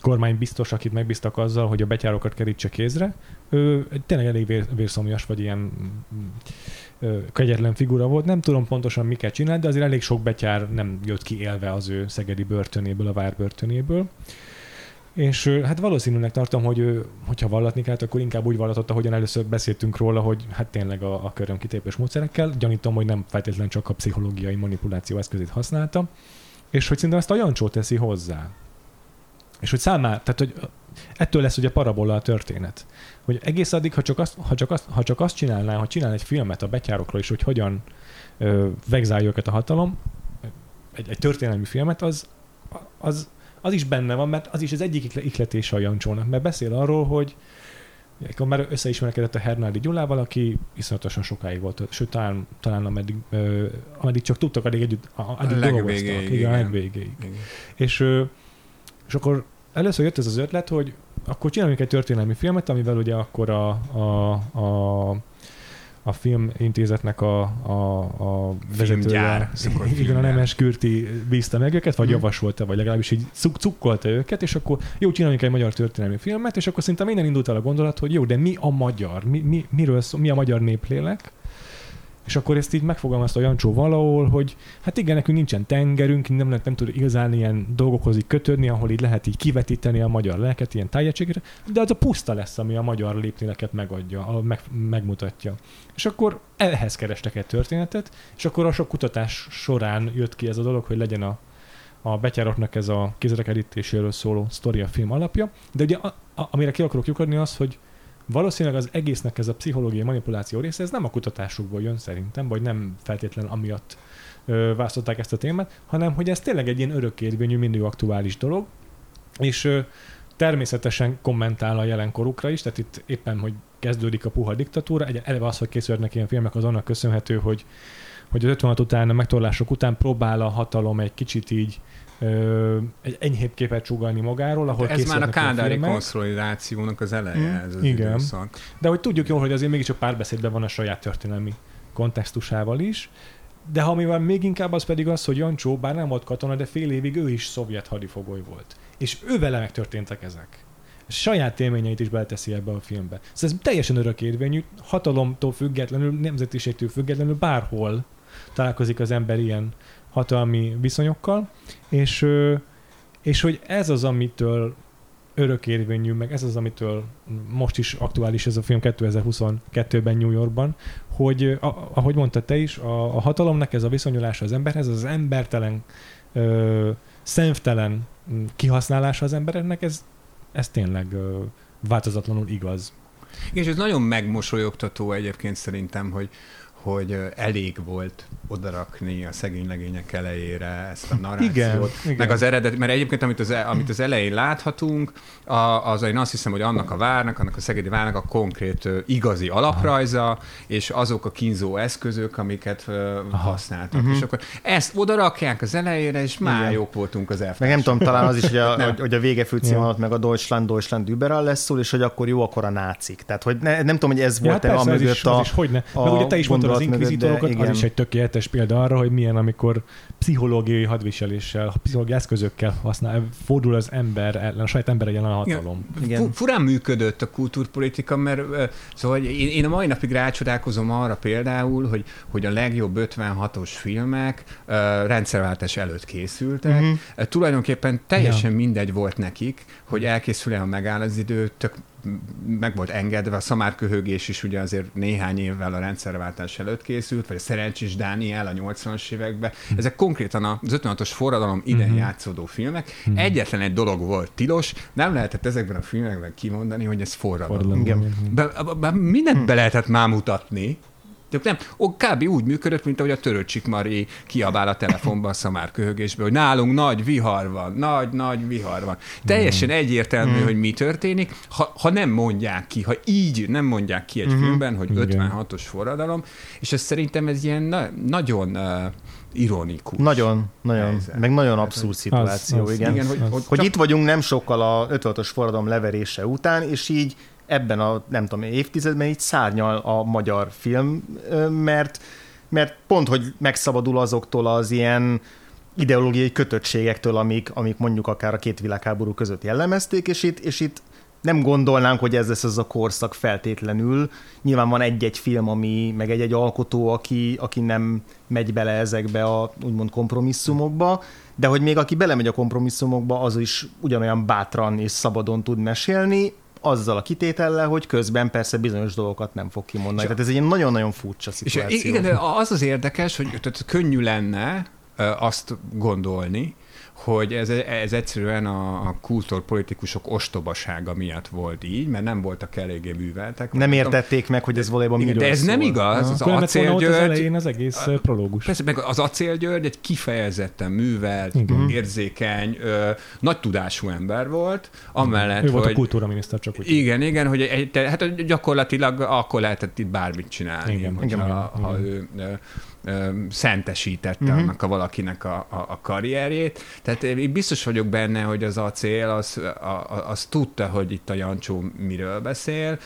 kormánybiztos, akit megbíztak azzal, hogy a betyárokat kerítse kézre, ő tényleg elég vér, vérszomjas, vagy ilyen mm, kegyetlen figura volt. Nem tudom pontosan miket csinált, de azért elég sok betyár nem jött ki élve az ő szegedi börtönéből, a várbörtönéből. És hát valószínűleg tartom, hogy ő, hogyha vallatni kellett, akkor inkább úgy vallatott, ahogyan először beszéltünk róla, hogy hát tényleg a, a körömkitépés módszerekkel. Gyanítom, hogy nem feltétlenül csak a pszichológiai manipuláció eszközét használta. És hogy szerintem ezt a Jancsó teszi hozzá. És hogy számára, tehát hogy ettől lesz ugye parabola a történet. Hogy egész addig, ha csak azt, ha csak azt, ha csak azt csinálná, hogy csinál egy filmet a betyárokról is, hogy hogyan ö, vegzálja őket a hatalom, egy, egy történelmi filmet, az, az, az is benne van, mert az is az egyik ikle- ihletése a Jancsónak, mert beszél arról, hogy akkor már összeismerkedett a Hernádi Gyulával, aki iszonyatosan sokáig volt, sőt, talán, talán ameddig, ö, ameddig csak tudtak, addig együtt, a- addig legvégéig, dolgoztak. Igen, igen. legvégéig. Igen. És, ö, és akkor először jött ez az ötlet, hogy akkor csináljunk egy történelmi filmet, amivel ugye akkor a, a, a, a filmintézetnek a, a, a vezetője, igen, a. Nemes Kürti bízta meg őket, vagy Mhm. javasolta, vagy legalábbis így cuk- cukkolta őket, és akkor jó, csináljunk egy magyar történelmi filmet, és akkor szinte minden indult el a gondolat, hogy jó, de mi a magyar? Mi, mi, miről szó, mi a magyar néplélek? És akkor ezt így megfogalmazta a Jancsó valahol, hogy hát igen, nekünk nincsen tengerünk, nem, lehet- nem tud igazán ilyen dolgokhoz így kötődni, ahol így lehet így kivetíteni a magyar lelket, ilyen tájegységre, de az a puszta lesz, ami a magyar lépnéleket megadja, a, meg, megmutatja. És akkor ehhez kerestek egy történetet, és akkor a sok kutatás során jött ki ez a dolog, hogy legyen a, a betyároknak ez a kézrekerítéséről szóló sztori a film alapja, de ugye a, a, amire ki akarok lyukadni az, hogy valószínűleg az egésznek ez a pszichológiai manipuláció része, ez nem a kutatásukból jön szerintem, vagy nem feltétlenül amiatt választották ezt a témát, hanem hogy ez tényleg egy ilyen örökérvényű, mindig aktuális dolog, és ö, természetesen kommentál a jelenkorukra is, tehát itt éppen, hogy kezdődik a puha diktatúra, egy, eleve az, hogy készülnek ilyen filmek, az annak köszönhető, hogy, hogy az 56 után, a megtorlások után próbál a hatalom egy kicsit így ö, egy enyhébb képet csugalni magáról, ahol Ez már a kádári filmek. konszolidációnak az eleje, Mm, ez az igen. időszak. De hogy tudjuk jól, hogy azért mégiscsak párbeszédben van a saját történelmi kontextusával is. De ha amivel még inkább az pedig az, hogy Jancsó bár nem volt katona, de fél évig ő is szovjet hadifogoly volt. És ő vele megtörténtek ezek. Saját élményeit is beleteszi ebbe a filmbe. Szóval ez teljesen örökérvényű, hatalomtól függetlenül, nemzetiségtől függetlenül bárhol találkozik az ember ilyen hatalmi viszonyokkal, és, és hogy ez az, amitől örökérvényű, meg ez az, amitől most is aktuális ez a film 2022-ben New Yorkban, hogy a- ahogy mondta te is, a, a hatalomnak ez a viszonyulása az emberhez, az, embertelen, ö, szemtelen kihasználása az embereknek, ez, ez tényleg ö, változatlanul igaz. És ez nagyon megmosolyogtató egyébként szerintem, hogy hogy elég volt odarakni a szegény legények elejére ezt a narrációt. Igen, igen. Meg az eredet, mert egyébként amit az, e- amit az elején láthatunk, a, az én azt hiszem, hogy annak a várnak, annak a szegedi várnak a konkrét igazi alaprajza, és azok a kínzó eszközök, amiket Aha. használtak. Mhm. És akkor ezt odarakják az elejére, és már Igen. jók voltunk az elvtársak. Meg nem tudom, talán az is, hogy a, hogy, hogy a vége főcím Ja. alatt meg a Deutschland, Deutschland überall lesz szól, és hogy akkor jó, akkor a nácik. Tehát, hogy ne, nem tudom, hogy ez Ja, hát volt-e persze, ez amögött is, a... az is, hogy ne. a Meg ugye te is mondtad az inkvizitorokat, az is egy tökéletes példa arra, hogy milyen, amikor pszichológiai hadviseléssel, pszichológiai eszközökkel használ, fordul az ember ellen, a saját ember ellen a hatalom. Igen. Fu- Furán működött a kultúrpolitika, mert szóval én, én a mai napig rácsodálkozom arra például, hogy, hogy a legjobb 56-os filmek ö, rendszerváltás előtt készültek. Uh-huh. Tulajdonképpen teljesen ja. mindegy volt nekik, hogy elkészül-e, ha megáll az idő, tök meg volt engedve, a szamárköhögés is ugye azért néhány évvel a rendszerváltás előtt készült, vagy a Szerencsés Dániel a 80-as években. Ezek konkrétan az 56-os forradalom idején Mhm. játszódó filmek. Egyetlen egy dolog volt tilos, nem lehetett ezekben a filmekben kimondani, hogy ez forradalom. Fordulom. Igen. Be, be, mindent be lehetett már mutatni, de nem, ó, kb. úgy működött, mint ahogy a Töröcsik Mari kiabál a telefonban a szamárköhögésbe, hogy nálunk nagy vihar van, nagy, nagy vihar van. Teljesen egyértelmű, hogy mi történik, ha, ha nem mondják ki, ha így nem mondják ki egy filmben, hogy Igen. 56-os forradalom, és ez szerintem ez ilyen na, nagyon uh, ironikus. Nagyon, nagyon, helyzet. meg nagyon abszurd az- szituáció, az- igen. Igen, hogy, Az- hogy, Hogy csak- itt vagyunk nem sokkal a 56-os forradalom leverése után, és így ebben a, nem tudom, évtizedben így szárnyal a magyar film, mert, mert pont, hogy megszabadul azoktól az ilyen ideológiai kötöttségektől, amik, amik mondjuk akár a két világháború között jellemezték, és itt, és itt nem gondolnánk, hogy ez lesz az a korszak feltétlenül. Nyilván van egy-egy film, ami, meg egy-egy alkotó, aki, aki nem megy bele ezekbe a úgymond kompromisszumokba, de hogy még aki belemegy a kompromisszumokba, az is ugyanolyan bátran és szabadon tud mesélni, azzal a kitétellel, hogy közben persze bizonyos dolgokat nem fog kimondani. És- Tehát ez egy nagyon-nagyon furcsa És szituáció. igen, de az az érdekes, hogy tehát könnyű lenne azt gondolni, hogy ez, ez egyszerűen a, a kultúrpolitikusok ostobasága miatt volt így, mert nem voltak eléggé műveltek. nem tudom, értették meg, hogy ez valójában Igen, miről de ez nem szól. igaz, az Acél ott az György, elején az egész ö, prológus. Persze, meg az Acél György egy kifejezetten művelt, Igen. érzékeny, ö, nagy tudású ember volt, amellett, Ő volt a hogy... kultúraminiszter, csak úgy. Igen, igen, hogy egy, te- hát gyakorlatilag akkor lehetett itt bármit csinálni, Igen, hogyha, igen, ha igen. ő szentesítette Mhm. annak a valakinek a, a, a karrierjét. Tehát én biztos vagyok benne, hogy az acél az, a, a- az tudta, hogy itt a Jancsó miről beszél.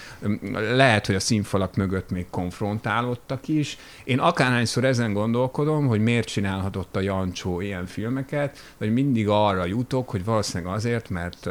Lehet, hogy a színfalak mögött még konfrontálódtak is. Én akárhányszor ezen gondolkodom, hogy miért csinálhatott a Jancsó ilyen filmeket, vagy mindig arra jutok, hogy valószínűleg azért, mert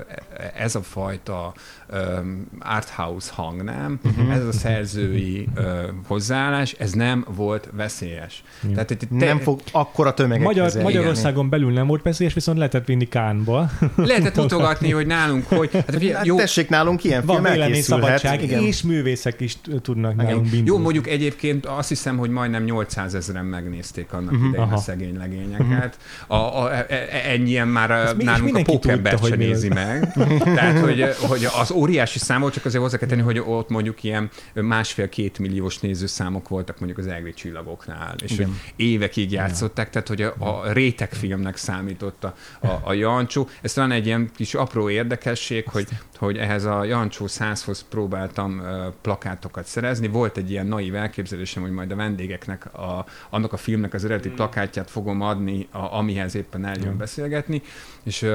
ez a fajta um, arthouse hang, nem? Uh-huh. Ez a szerzői uh, hozzáállás, ez nem volt veszélyes. Veszélyes. Tehát itt Nem fog akkora tömegekhez Magyar. Magyarországon belül nem volt veszélyes, viszont lehetett vinni Kánba. Lehetett mutogatni, hogy nálunk hogy... Hát, Hát jó, tessék, nálunk ilyen Van film elkészülhet. véleményszabadság, Igen. és művészek is tudnak Igen. nálunk Jó, bindulni. mondjuk egyébként azt hiszem, hogy majdnem 800 ezeren megnézték annak uh-huh. idején Aha. a szegény legényeket. A, a, e- e- ennyien már és nálunk a pókember se hogy nézi meg. Tehát, hogy, hogy az óriási számok, csak azért hozzá kell tenni, hogy ott mondjuk ilyen másfél-két milliós nézőszámok voltak mondjuk az egri csillagoknál, és hogy Igen. évekig játszották, tehát hogy a, a rétegfilmnek számított a, a, a Jancsó. Ez talán egy ilyen kis apró érdekesség, hogy, hogy ehhez a Jancsó 100-hoz próbáltam uh, plakátokat szerezni. Volt egy ilyen naív elképzelésem, hogy majd a vendégeknek a, annak a filmnek az eredeti plakátját fogom adni, a, amihez éppen eljön Mm. beszélgetni, és uh,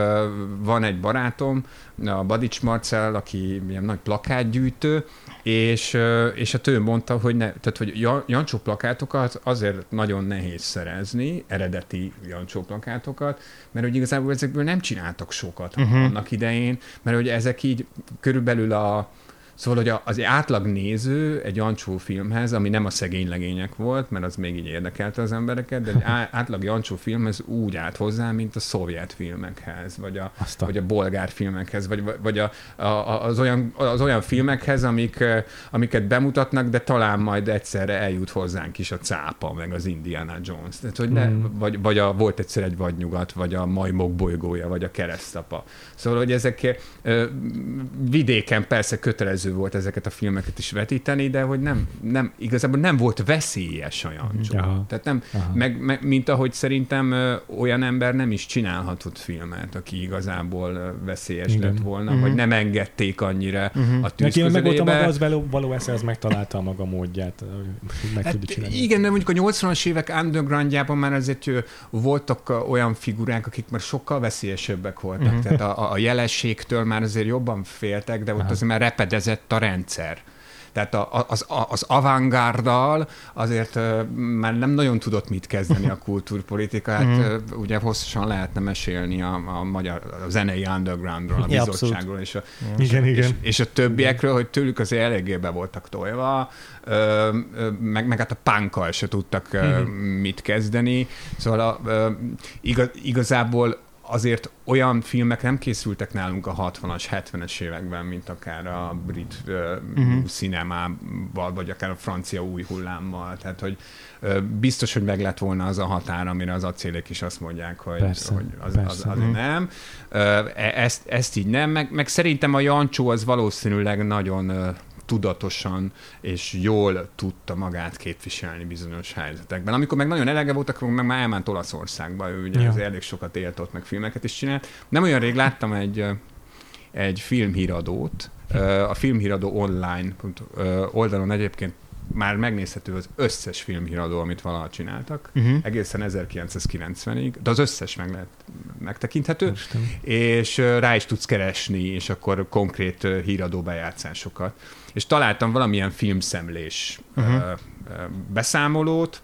van egy barátom, a Badics Marcel, aki ilyen nagy plakátgyűjtő, és, ö, és hát ő mondta, hogy, ne, tehát, hogy Ja- Jancsó plakátokat azért nagyon nehéz szerezni, eredeti Jancsó plakátokat, mert hogy igazából ezekből nem csináltak sokat uh-huh. annak idején, mert hogy ezek így körülbelül a Szóval, hogy az átlag néző egy Jancsó filmhez, ami nem a szegény legények volt, mert az még így érdekelte az embereket, de egy átlag Jancsó filmhez úgy állt hozzá, mint a szovjet filmekhez, vagy a, Azt a- vagy a bolgár filmekhez, vagy, vagy a, a, az, olyan, az olyan filmekhez, amik, eh, amiket bemutatnak, de talán majd egyszerre eljut hozzánk is a cápa, meg az Indiana Jones. Tehát, hogy ne, Mm. vagy, vagy a, volt egyszer egy vadnyugat, vagy a majmok bolygója, vagy a keresztapa. Szóval, hogy ezek vidéken persze kötelező volt ezeket a filmeket is vetíteni, de hogy nem, nem igazából nem volt veszélyes a Jancsó. Aha. Tehát nem, Aha. meg, meg, mint ahogy szerintem olyan ember nem is csinálhatott filmet, aki igazából veszélyes Igen. lett volna, Mhm. vagy nem engedték annyira Mhm. a tűz Neki meg volt a maga az való, való esze, az megtalálta a maga módját, meg Hát tudja csinálni. igen, de mondjuk a 80-as évek undergroundjában már azért voltak olyan figurák, akik már sokkal veszélyesebbek voltak. Mhm. Tehát a, a jelességtől már azért jobban féltek, de ott Aha. azért már repedezett a rendszer. Tehát a, a- az, a, az avantgárdal azért már nem nagyon tudott mit kezdeni a kultúrpolitika. Hát Mhm. ugye hosszasan lehetne mesélni a, a magyar a zenei undergroundról, a Ja, bizottságról és a, Igen, igen. és, és a többiekről, hogy tőlük azért eléggé be voltak tolva, meg, meg hát a punkkal se tudtak Mhm. mit kezdeni. Szóval a, igaz, igazából azért olyan filmek nem készültek nálunk a 60-as, 70-es években, mint akár a brit Mhm. színemával, vagy akár a francia új hullámmal. Tehát, hogy ö, biztos, hogy meg lett volna az a határ, amire az acélék is azt mondják, hogy, Persze, hogy az, az, persze. azért Mhm. nem. Ö, e- ezt, ezt így nem, meg, meg szerintem a Jancsó az valószínűleg nagyon ö, tudatosan és jól tudta magát képviselni bizonyos helyzetekben. Amikor meg nagyon elege volt, akkor meg már elment Olaszországba, ő ugye Ja. ja. elég sokat élt ott, meg filmeket is csinált. Nem olyan rég láttam egy, egy filmhíradót, a filmhíradó online oldalon egyébként már megnézhető az összes filmhíradó, amit valaha csináltak, Uh-huh. egészen 1990-ig, de az összes meg lehet megtekinthető, Isten. és rá is tudsz keresni, és akkor konkrét híradó bejátszásokat. És találtam valamilyen filmszemlés uh-huh. beszámolót,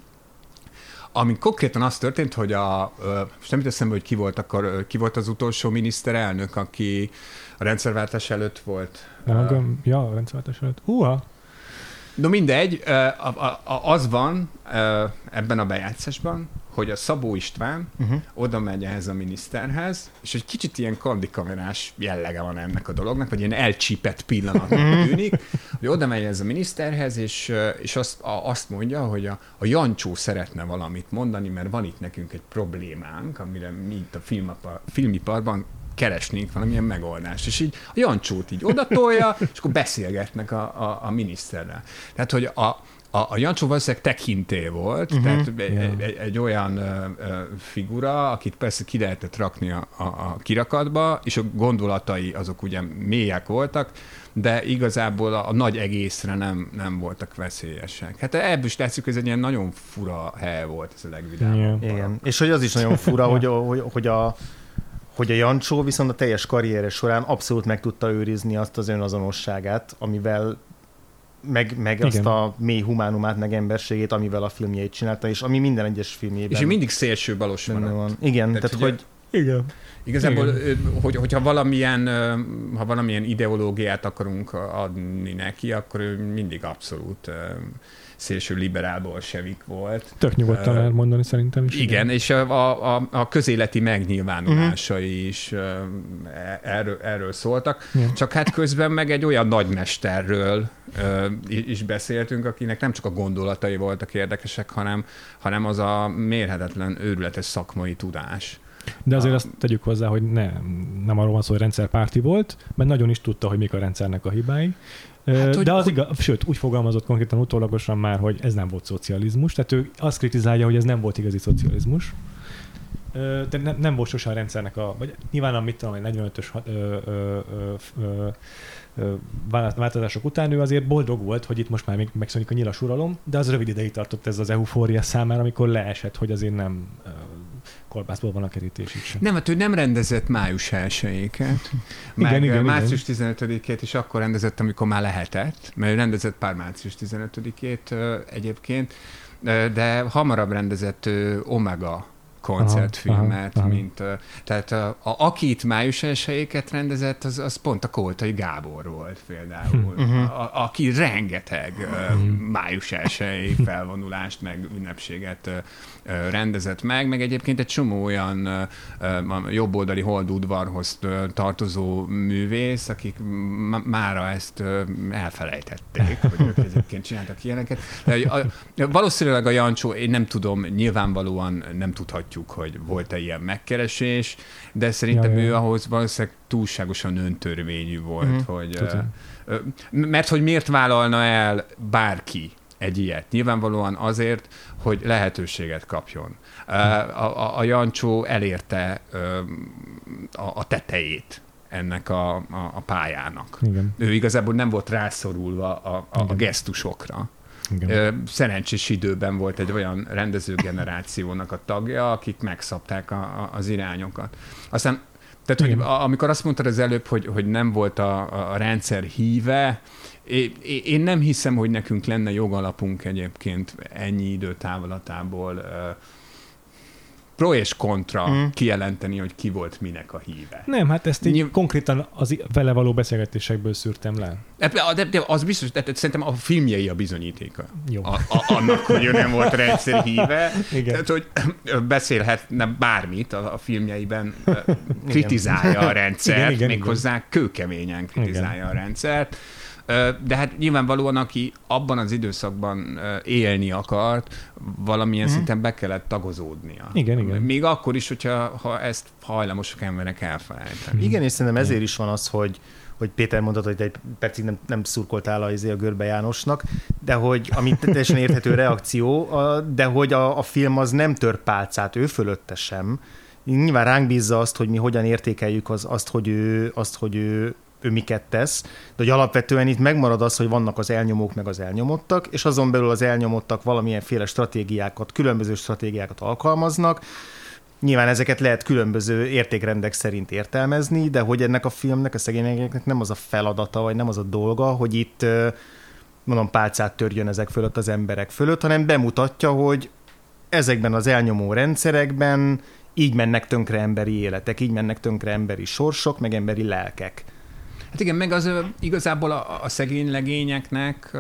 ami konkrétan az történt, hogy a, most nem jut eszembe, hogy ki volt, akkor, ki volt az utolsó miniszterelnök, aki a rendszerváltás előtt volt. Nem, akkor- Ja, a rendszerváltás előtt. Húha! No mindegy, az van ebben a bejátszásban, hogy a Szabó István Uh-huh. oda megy ehhez a miniszterhez, és egy kicsit ilyen kardikamerás jellege van ennek a dolognak, vagy ilyen elcsípett pillanatnak tűnik, hogy oda megy ez a miniszterhez, és, és azt, a, azt mondja, hogy a, a Jancsó szeretne valamit mondani, mert van itt nekünk egy problémánk, amire mi itt a filmapa, filmiparban keresnénk valamilyen megoldást. És így a Jancsót így odatolja, és akkor beszélgetnek a, a, a miniszterrel. Tehát, hogy a, a, a Jancsó valószínűleg tekinté volt, uh-huh. tehát egy, Ja. egy, egy olyan ö, ö, figura, akit persze ki lehetett rakni a, a, a kirakatba, és a gondolatai azok ugye mélyek voltak, de igazából a, a nagy egészre nem, nem voltak veszélyesek. Hát ebből is látszik, hogy ez egy ilyen nagyon fura hely volt, ez a legvidámabb. Park. Igen. És hogy az is nagyon fura, hogy, hogy, hogy a hogy a Jancsó viszont a teljes karriere során abszolút meg tudta őrizni azt az önazonosságát, amivel meg, meg Igen. azt a mély humánumát, meg emberségét, amivel a filmjeit csinálta, és ami minden egyes filmjében És ő mindig szélső balos van. Igen, tehát, Tehát ugye- hogy Igen. Igazából, ö, hogy, hogyha valamilyen, ha valamilyen ideológiát akarunk adni neki, akkor ő mindig abszolút szélső liberál bolsevik volt. Tök nyugodtan lehet mondani szerintem is. Igen, és a, a, a közéleti megnyilvánulásai is ö, e- erről, erről szóltak. Igen. Csak hát közben meg egy olyan nagymesterről i- is beszéltünk, akinek nem csak a gondolatai voltak érdekesek, hanem, hanem az a mérhetetlen, őrületes szakmai tudás. De azért A- azt tegyük hozzá, hogy ne, nem arról van szó, hogy rendszerpárti volt, mert nagyon is tudta, hogy mik a rendszernek a hibái. Hát, hogy- De az igaz, sőt, úgy fogalmazott konkrétan utólagosan már, hogy ez nem volt szocializmus, tehát ő azt kritizálja, hogy ez nem volt igazi szocializmus. De nem, nem volt sosem a rendszernek a, vagy nyilván a mit tudom, egy 45-ös hat- ö, ö, ö, ö, ö, vála- változások után ő azért boldog volt, hogy itt most már még megszűnik a nyilas uralom, de az rövid ideig tartott ez az eufória számára, amikor leesett, hogy azért nem kolbászból van a kerítés sem. Nem, hát ő nem rendezett május 1 Igen, Meg igen, március 15-ét is akkor rendezett, amikor már lehetett, mert ő rendezett pár március 15-ét ö, egyébként, de hamarabb rendezett Omega koncertfilmet, Aha, aha, mint tehát a, a, aki itt május 1 rendezett, az, az pont a Koltai Gábor volt például, Mhm. a, a, aki rengeteg ö, Mhm. május 1 felvonulást, meg ünnepséget rendezett meg, meg egyébként egy csomó olyan jobboldali holdudvarhoz tartozó művész, akik m- mára ezt elfelejtették, hogy ők egyébként csináltak ilyeneket. De a, valószínűleg a Jancsó, én nem tudom, nyilvánvalóan nem tudhatjuk, hogy volt-e ilyen megkeresés, de szerintem Ja, ja. ő ahhoz valószínűleg túlságosan öntörvényű volt, Mhm. hogy... Tudom. Mert hogy miért vállalna el bárki egy ilyet? Nyilvánvalóan azért, hogy lehetőséget kapjon. A, a, a Jancsó elérte a, a tetejét ennek a, a, a pályának. Igen, Ő igazából nem volt rászorulva a, a, a gesztusokra. igen. Szerencsés időben volt egy olyan rendezőgenerációnak a tagja, akik megszabták a, a, az irányokat. Aztán, tehát, hogy Igen. amikor azt mondtad az előbb, hogy, hogy nem volt a, a rendszer híve, én nem hiszem, hogy nekünk lenne jogalapunk egyébként ennyi idő távolatából ö, pro és kontra Mm. kijelenteni, hogy ki volt minek a híve. Nem, hát ezt így Nyilv- konkrétan az vele való beszélgetésekből szűrtem le. De, de, de az biztos, de szerintem a filmjei a bizonyítéka. Jó. A, a, annak, hogy ő nem volt rendszer híve. Igen. Tehát, hogy beszélhetne bármit a, a filmjeiben, kritizálja a rendszert, Igen, igen, méghozzá kőkeményen kritizálja a rendszert. De hát nyilvánvalóan, aki abban az időszakban élni akart, valamilyen Mhm. szinten be kellett tagozódnia. Igen, igen. Még akkor is, hogyha ha ezt hajlamosak emberek elfelejteni. Igen, és szerintem ezért is van az, hogy hogy Péter mondta, hogy egy percig nem, nem szurkoltál a, izé a Görbe Jánosnak, de hogy, ami teljesen érthető reakció, a- de hogy a, a film az nem tör pálcát ő fölötte sem. Nyilván ránk bízza azt, hogy mi hogyan értékeljük az, azt, hogy ő, azt, hogy ő, ő miket tesz, de hogy alapvetően itt megmarad az, hogy vannak az elnyomók meg az elnyomottak, és azon belül az elnyomottak valamilyenféle stratégiákat, különböző stratégiákat alkalmaznak, Nyilván ezeket lehet különböző értékrendek szerint értelmezni, de hogy ennek a filmnek, a szegényeknek nem az a feladata, vagy nem az a dolga, hogy itt mondom, pálcát törjön ezek fölött az emberek fölött, hanem bemutatja, hogy ezekben az elnyomó rendszerekben így mennek tönkre emberi életek, így mennek tönkre emberi sorsok, meg emberi lelkek. Hát igen, meg az igazából a, a szegény legényeknek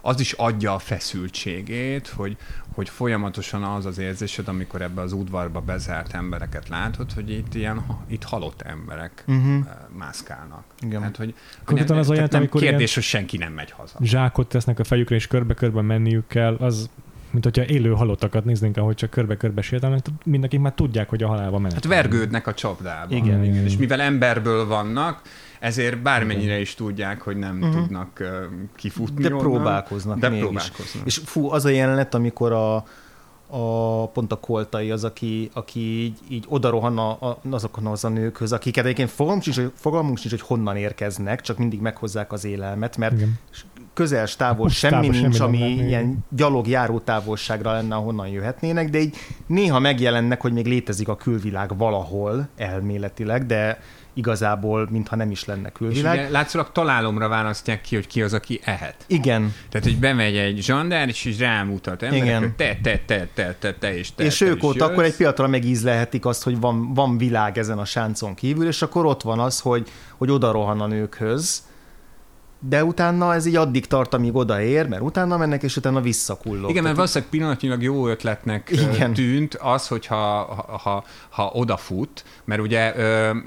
az is adja a feszültségét, hogy, hogy folyamatosan az az érzésed, amikor ebbe az udvarba bezárt embereket látod, hogy itt ilyen, itt halott emberek Uh-huh. mászkálnak. Igen. Hát, hogy Konkrétan az olyan, tehát nem amikor kérdés, hogy senki nem megy haza. Zsákot tesznek a fejükre, és körbe-körbe menniük kell, az mint hogyha élő halottakat néznénk, ahogy csak körbe-körbe sétálnak, mindenki már tudják, hogy a halálba menet. Hát vergődnek a csapdába. Igen, igen. És mivel emberből vannak, ezért bármennyire is tudják, hogy nem Mhm. tudnak kifutni De onnan, próbálkoznak de mégis. próbálkoznak. És fú, az a jelenet, amikor a, a pont a koltai az, aki, aki így, így odarohan a, a, azokon az a nőkhöz, akiket egyébként fogalmunk sincs, hogy, fogalmunk sincs, hogy honnan érkeznek, csak mindig meghozzák az élelmet, mert Igen. közel távol Most semmi távol nincs, semmi ami lenne, ilyen gyalog járó távolságra lenne, ahonnan jöhetnének, de így néha megjelennek, hogy még létezik a külvilág valahol elméletileg, de igazából, mintha nem is lenne külvilág. És ugye látszólag találomra választják ki, hogy ki az, aki ehet. Igen. Tehát, hogy bemegy egy zsandár, és is rámutat emberek, Igen. hogy te, te, te, te, te, te, és te, és te ők jössz. akkor egy pillanatra megízlelhetik azt, hogy van, van világ ezen a sáncon kívül, és akkor ott van az, hogy, hogy oda rohan a nőkhöz, de utána ez így addig tart, amíg odaér, mert utána mennek, és utána visszakullog. Igen, mert valószínűleg pillanatnyilag jó ötletnek Igen. Igen. tűnt az, hogyha ha, ha, ha odafut, mert ugye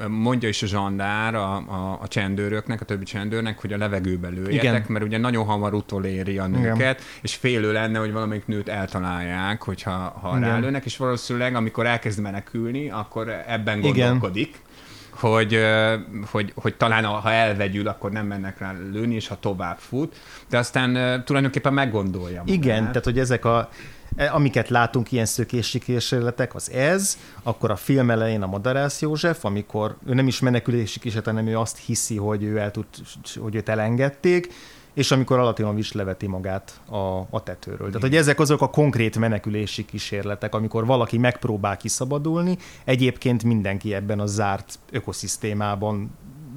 mondja is a zsandár a, a, a csendőröknek, a többi csendőrnek, hogy a levegőbe lőjetek, Igen. mert ugye nagyon hamar utoléri a nőket, és félő lenne, hogy valamelyik nőt eltalálják, hogyha ha Igen. rálőnek, és valószínűleg amikor elkezd menekülni, akkor ebben Igen. Hogy, hogy, hogy talán ha elvegyül, akkor nem mennek rá lőni, és ha tovább fut, de aztán tulajdonképpen meggondolja. Igen, tehát hogy ezek a e, amiket látunk, ilyen szökési kísérletek, az ez, akkor a film elején a Madarász József, amikor ő nem is menekülési kísérlet, hanem ő azt hiszi, hogy, ő el tud, hogy őt elengedték, és amikor Alatinovics leveti magát a, a tetőről. Tehát, hogy ezek azok a konkrét menekülési kísérletek, amikor valaki megpróbál kiszabadulni, egyébként mindenki ebben a zárt ökoszisztémában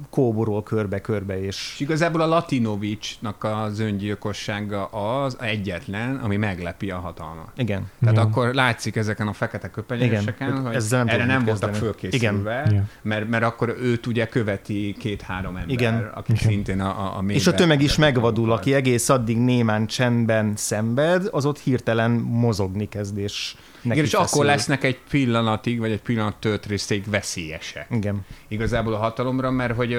kóborol körbe-körbe, és És igazából a Latinovicsnak az öngyilkossága az egyetlen, ami meglepi a hatalmat. igen. Tehát Ja. akkor látszik ezeken a fekete köpenyeseken, Igen, hogy ezzel nem erre nem voltak fölkészülve, Igen. mert, mert akkor őt ugye követi két-három ember, Igen. akik Igen. szintén a, a, És a tömeg is megvadul, aki egész addig némán csendben szenved, az ott hirtelen mozogni kezd, és neki Igen, és feszül. akkor lesznek egy pillanatig, vagy egy pillanat töltrészéig veszélyesek. Igen. Igazából a hatalomra, mert hogy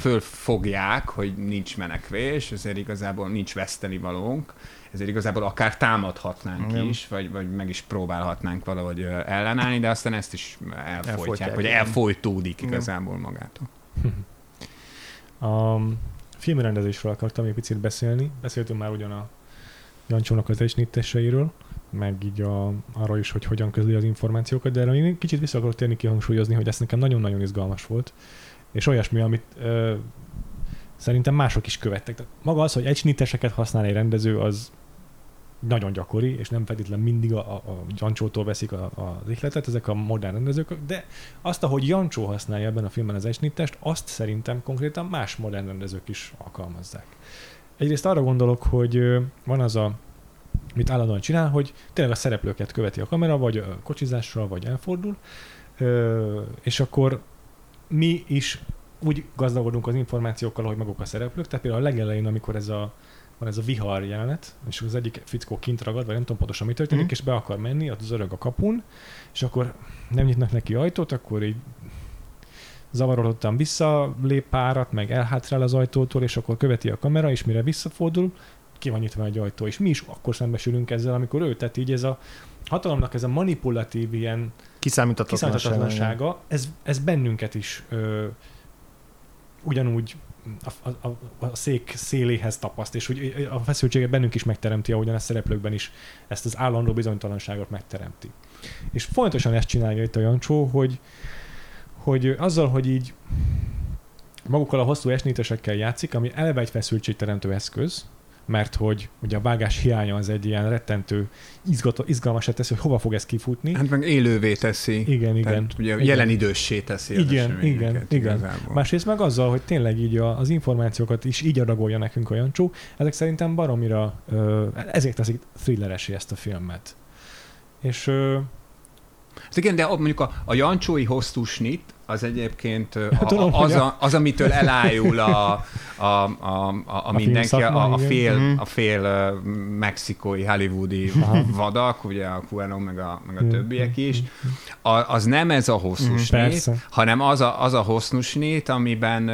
fölfogják, hogy nincs menekvés, ezért igazából nincs vesztenivalónk, ezért igazából akár támadhatnánk Igen. is, vagy, vagy meg is próbálhatnánk valahogy ellenállni, de aztán ezt is elfolytják, Elfolytják, vagy igen. elfolytódik igazából magától. A filmrendezésről akartam egy picit beszélni. Beszéltünk már ugyan a Jancsónak az esnitteseiről, meg így a, arról is, hogy hogyan közli az információkat, de erre én kicsit vissza akarok térni kihangsúlyozni, hogy ez nekem nagyon-nagyon izgalmas volt, és olyasmi, amit ö, szerintem mások is követtek. Tehát maga az, hogy egysnitteseket használ egy rendező, az nagyon gyakori, és nem feltétlenül mindig a, a, Jancsótól veszik a, a, ihletet, ezek a modern rendezők, de azt, ahogy Jancsó használja ebben a filmben az egysnittest, azt szerintem konkrétan más modern rendezők is alkalmazzák. Egyrészt arra gondolok, hogy van az a mit állandóan csinál, hogy tényleg a szereplőket követi a kamera, vagy a kocsizásra, vagy elfordul, és akkor mi is úgy gazdagodunk az információkkal, hogy maguk a szereplők, tehát például a legelején, amikor ez a van ez a vihar jelenet, és az egyik fickó kint ragad, vagy nem tudom pontosan mi történik, Mhm. és be akar menni, az öreg a kapun, és akkor nem nyitnak neki ajtót, akkor így zavarodottan visszalép párat, meg elhátrál az ajtótól, és akkor követi a kamera, és mire visszafordul, ki van nyitva egy ajtó, és mi is akkor szembesülünk ezzel, amikor ő, tehát így ez a hatalomnak ez a manipulatív ilyen Kiszámíthatatlansága. ez, ez bennünket is ö, ugyanúgy a, a, a, szék széléhez tapaszt, és úgy a feszültséget bennünk is megteremti, ahogyan a szereplőkben is ezt az állandó bizonytalanságot megteremti. És folyamatosan ezt csinálja itt a Jancsó, hogy, hogy azzal, hogy így magukkal a hosszú esnétesekkel játszik, ami eleve egy feszültségteremtő eszköz, mert hogy ugye a vágás hiánya az egy ilyen rettentő, izgató, izgalmasát teszi, hogy hova fog ez kifutni. Hát meg élővé teszi. Igen, igen. Tehát ugye igen. jelen időssé teszi az Igen, igen, igen. igazából. Másrészt meg azzal, hogy tényleg így az információkat is így adagolja nekünk a Jancsó, ezek szerintem baromira, ezért teszik thrilleresé ezt a filmet. És Hát igen, de mondjuk a, a Jancsói hosszú snit, az egyébként ö, a, Tudom, az, a, az, amitől elájul a, a, a, a, a mindenki, a, a fél, Mhm. a fél mexikói, hollywoodi Aha. vadak, ugye a Cuarón meg a, meg a Mhm. többiek is, a, az nem ez a hosszú Mhm. hanem az a, az a hosszú snit, amiben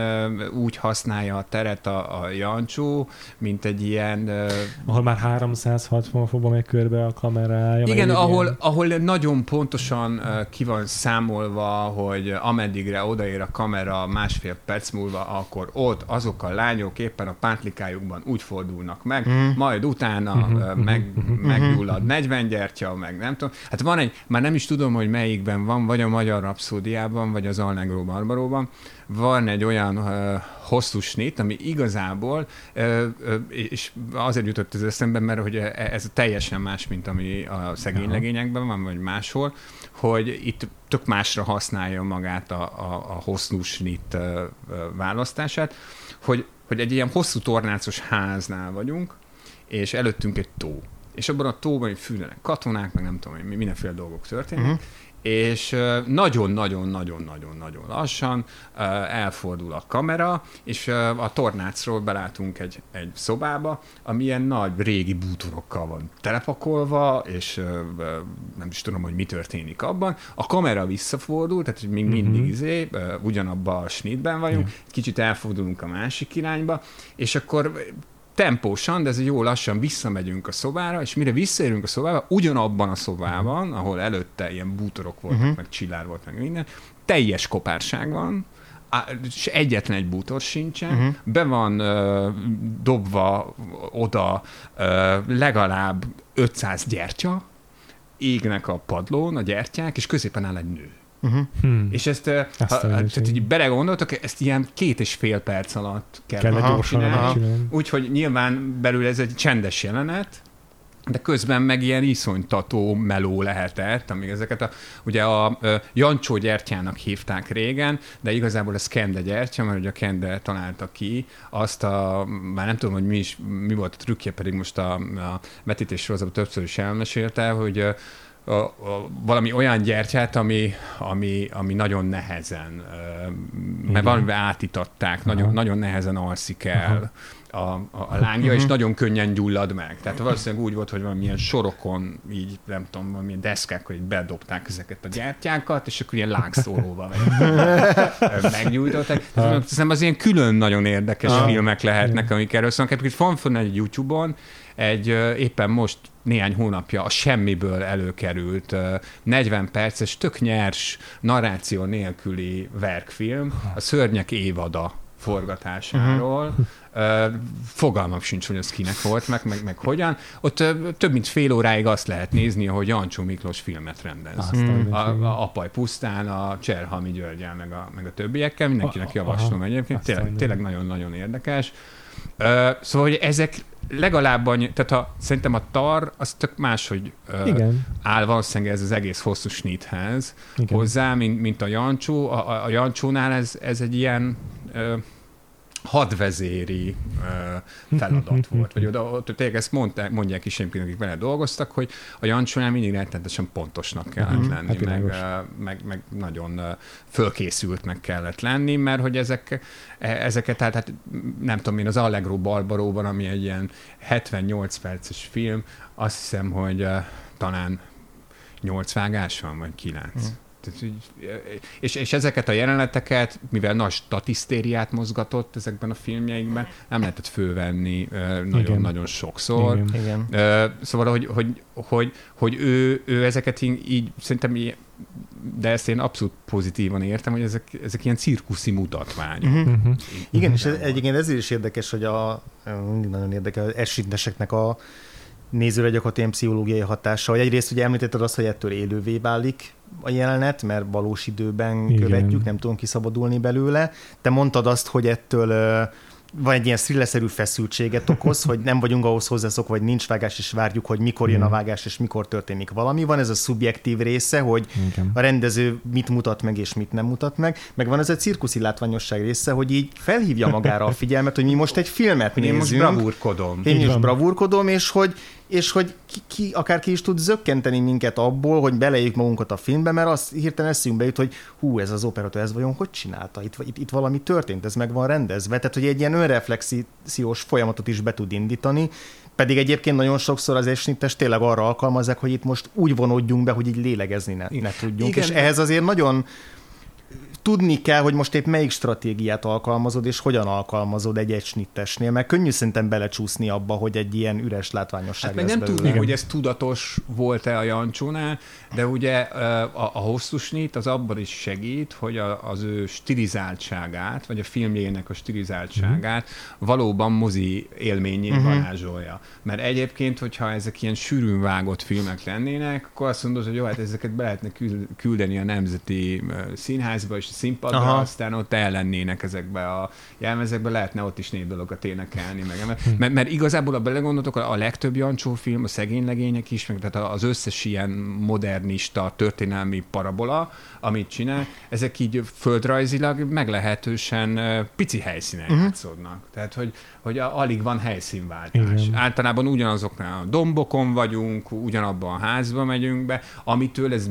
úgy használja a teret a, a Jancsó, mint egy ilyen ahol már 360 fokba megy körbe a kamerája. igen, ahol, ilyen- ahol nagyon pontosan ki van számolva, hogy ameddigre odaér a kamera másfél perc múlva, akkor ott azok a lányok éppen a pántlikájukban úgy fordulnak meg, Mhm. majd utána Mhm, uh, meg, meggyullad 40 gyertya, meg nem tudom. Hát van egy, már nem is tudom, hogy melyikben van, vagy a Magyar Rapszódiában, vagy az Allegro Barbaróban, van egy olyan uh, hosszú snit, ami igazából, uh, uh, és azért jutott ez eszembe, mert hogy ez teljesen más, mint ami a szegény legényekben van, vagy máshol, hogy itt tök másra használja magát a, a, a hosszú snit választását, hogy, hogy egy ilyen hosszú tornácos háznál vagyunk, és előttünk egy tó. És abban a tóban fűlenek katonák, meg nem tudom, mindenféle dolgok történnek, uh-huh és nagyon-nagyon-nagyon-nagyon-nagyon lassan elfordul a kamera, és a tornácról belátunk egy, egy szobába, ami ilyen nagy régi bútorokkal van telepakolva, és nem is tudom, hogy mi történik abban. A kamera visszafordul, tehát még mindig mm-hmm. izé, ugyanabban a snitben vagyunk, mm. kicsit elfordulunk a másik irányba, és akkor tempósan, de ez jó lassan visszamegyünk a szobára, és mire visszaérünk a szobába, ugyanabban a szobában, ahol előtte ilyen bútorok voltak, uh-huh. meg csillár volt, meg minden, teljes kopárság van, és egyetlen egy bútor sincsen, uh-huh. be van uh, dobva oda uh, legalább 500 gyertya, égnek a padlón a gyertyák, és középen áll egy nő. Uh-huh. Hmm. És ezt, ha, tehát, hogy belegondoltok, ezt ilyen két és fél perc alatt kell, kell gyorsan Úgyhogy nyilván belül ez egy csendes jelenet, de közben meg ilyen iszonytató meló lehetett, amíg ezeket a, ugye a, a Jancsó gyertyának hívták régen, de igazából ez Kende gyertya, mert ugye a Kende találta ki azt a, már nem tudom, hogy mi, is, mi volt a trükkje, pedig most a, a vetítés sorozatban többször is elmesélte, hogy a, a, valami olyan gyertyát, ami, ami, ami nagyon nehezen, mert valamivel átítatták, nagyon, nagyon nehezen alszik el a, a, a lángja, uh-huh. és nagyon könnyen gyullad meg. Tehát valószínűleg úgy volt, hogy valamilyen sorokon, így nem tudom, valamilyen deszkákkal így bedobták ezeket a gyertyákat, és akkor ilyen lángszóróval meggyújtották. Szerintem az ilyen külön nagyon érdekes filmek lehetnek, amik erről szólnak. Van fönn egy YouTube-on, egy éppen most néhány hónapja a semmiből előkerült 40 perces, tök nyers, narráció nélküli verkfilm, a Szörnyek évada forgatásáról. Uh-huh. Fogalmam sincs, hogy az kinek volt, meg, meg, meg hogyan. Ott több mint fél óráig azt lehet nézni, hogy Jancsó Miklós filmet rendez. Azt a, a Apaj pusztán, a Cserhalmi Györgyel, meg a, meg a többiekkel. Mindenkinek javaslom Aha. egyébként. Tényleg, tényleg nagyon-nagyon érdekes. Uh, szóval, hogy ezek legalább annyi, tehát a, szerintem a tar, az tök máshogy uh, Igen. áll valószínűleg ez az egész hosszú snithez hozzá, mint, mint a Jancsó. A, a, a Jancsónál ez, ez egy ilyen uh, hadvezéri uh, feladat volt. Vagy oda, ott tényleg ezt mondták, mondják is akik vele dolgoztak, hogy a Jancsónál mindig rettenetesen pontosnak kellett uh-huh, lenni, hát meg, uh, meg, meg nagyon uh, fölkészültnek kellett lenni, mert hogy ezek, e, ezeket, tehát hát, nem tudom én, az Allegro Barbaróban, ami egy ilyen 78 perces film, azt hiszem, hogy uh, talán 8 vágás van, vagy 9. Uh-huh. És, és ezeket a jeleneteket, mivel nagy statisztériát mozgatott ezekben a filmjeikben, nem lehetett fölvenni nagyon-nagyon sokszor. Igen. Igen. Szóval, hogy, hogy, hogy, hogy ő, ő ezeket így, szerintem így, de ezt én abszolút pozitívan értem, hogy ezek, ezek ilyen cirkuszi mutatványok. Uh-huh. Uh-huh. Igen, és ez, egyébként ezért is érdekes, hogy a, mindig nagyon érdekel, az esinteseknek a nézőre gyakorlatilag ilyen pszichológiai hatása, hogy egyrészt ugye említetted azt, hogy ettől élővé válik a jelenet, mert valós időben Igen. követjük, nem tudunk kiszabadulni belőle. Te mondtad azt, hogy ettől van egy ilyen thrillerszerű feszültséget okoz, hogy nem vagyunk ahhoz hozzászokva, hogy nincs vágás, és várjuk, hogy mikor jön a vágás, és mikor történik valami. Van ez a szubjektív része, hogy Igen. a rendező mit mutat meg, és mit nem mutat meg. Meg van ez a cirkuszi látványosság része, hogy így felhívja magára a figyelmet, hogy mi most egy filmet nézünk. Én most bravúrkodom. Én is bravúrkodom, és hogy, és hogy ki, ki, akár ki is tud zökkenteni minket abból, hogy belejük magunkat a filmbe, mert azt hirtelen eszünkbe jut, hogy hú, ez az operatőr, ez vajon hogy csinálta? Itt, itt, itt valami történt, ez meg van rendezve. Tehát, hogy egy ilyen önreflexiós folyamatot is be tud indítani, pedig egyébként nagyon sokszor az esnites tényleg arra alkalmazzák, hogy itt most úgy vonódjunk be, hogy így lélegezni ne, ne tudjunk. Igen. És ehhez azért nagyon tudni kell, hogy most épp melyik stratégiát alkalmazod, és hogyan alkalmazod egy egysnittesnél, mert könnyű szerintem belecsúszni abba, hogy egy ilyen üres látványosság hát meg nem tudni, hogy ez tudatos volt-e a Jancsónál, de ugye a, a hosszú snit az abban is segít, hogy a, az ő stilizáltságát, vagy a filmjének a stilizáltságát uh-huh. valóban mozi élményé uh-huh. varázsolja. Mert egyébként, hogyha ezek ilyen sűrűn vágott filmek lennének, akkor azt mondod, hogy jó, hát ezeket be lehetne küldeni a nemzeti színház házba és a színpadra, Aha. aztán ott ellennének ezekbe a jelmezekbe, lehetne ott is négy dologat énekelni, meg, mert, mert igazából, ha belegondoltok, a legtöbb Jancsó film, a szegény legények is, meg tehát az összes ilyen modernista, történelmi parabola, amit csinál, ezek így földrajzilag meglehetősen pici helyszínen uh-huh. játszódnak. Tehát, hogy, hogy alig van helyszínváltás. Igen. Általában ugyanazoknál a dombokon vagyunk, ugyanabban a házba megyünk be, amitől ez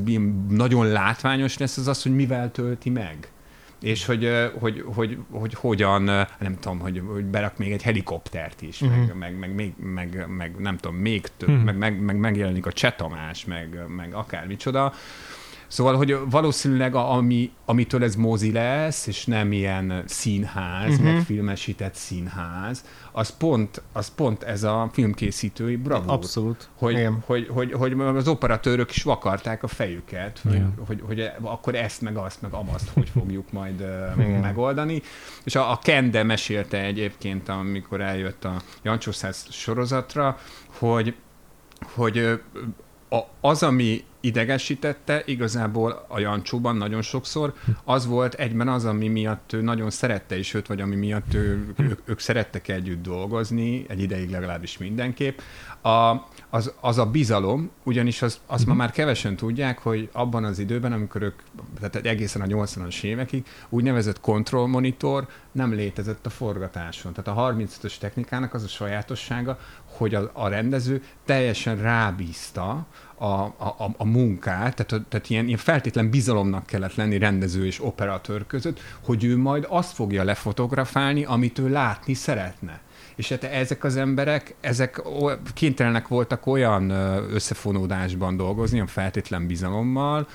nagyon látványos lesz, az az, hogy mivel tölti meg. És hogy, ö, hogy, hogy, hogy hogyan, nem tudom, hogy, hogy berak még egy helikoptert is, uh-huh. meg, meg, meg, még, meg, meg, nem tudom, még több, Mhm. meg, meg, meg megjelenik a Csetamás, meg, meg akármicsoda. Szóval, hogy valószínűleg a, ami, amitől ez mozi lesz, és nem ilyen színház, uh-huh. megfilmesített színház, az pont, az pont ez a filmkészítői bravúr. Abszolút. Hogy, Igen. hogy, hogy, hogy, az operatőrök is vakarták a fejüket, hogy, hogy, hogy, akkor ezt, meg azt, meg amazt hogy fogjuk majd Igen. megoldani. És a, a Kende mesélte egyébként, amikor eljött a Jancsó Száz sorozatra, hogy, hogy a, az, ami idegesítette igazából a Jancsóban nagyon sokszor, az volt egyben az, ami miatt ő nagyon szerette is őt, vagy ami miatt ő, ők, ők szerettek együtt dolgozni, egy ideig legalábbis mindenképp, a, az, az a bizalom, ugyanis az, azt ma már kevesen tudják, hogy abban az időben, amikor ők, tehát egészen a 80-as évekig, úgynevezett kontrollmonitor nem létezett a forgatáson. Tehát a 35-ös technikának az a sajátossága, hogy a, a rendező teljesen rábízta a, a, a, munkát, tehát, tehát ilyen, ilyen feltétlen bizalomnak kellett lenni rendező és operatőr között, hogy ő majd azt fogja lefotografálni, amit ő látni szeretne. És hát ezek az emberek, ezek kénytelenek voltak olyan összefonódásban dolgozni, olyan feltétlen bizalommal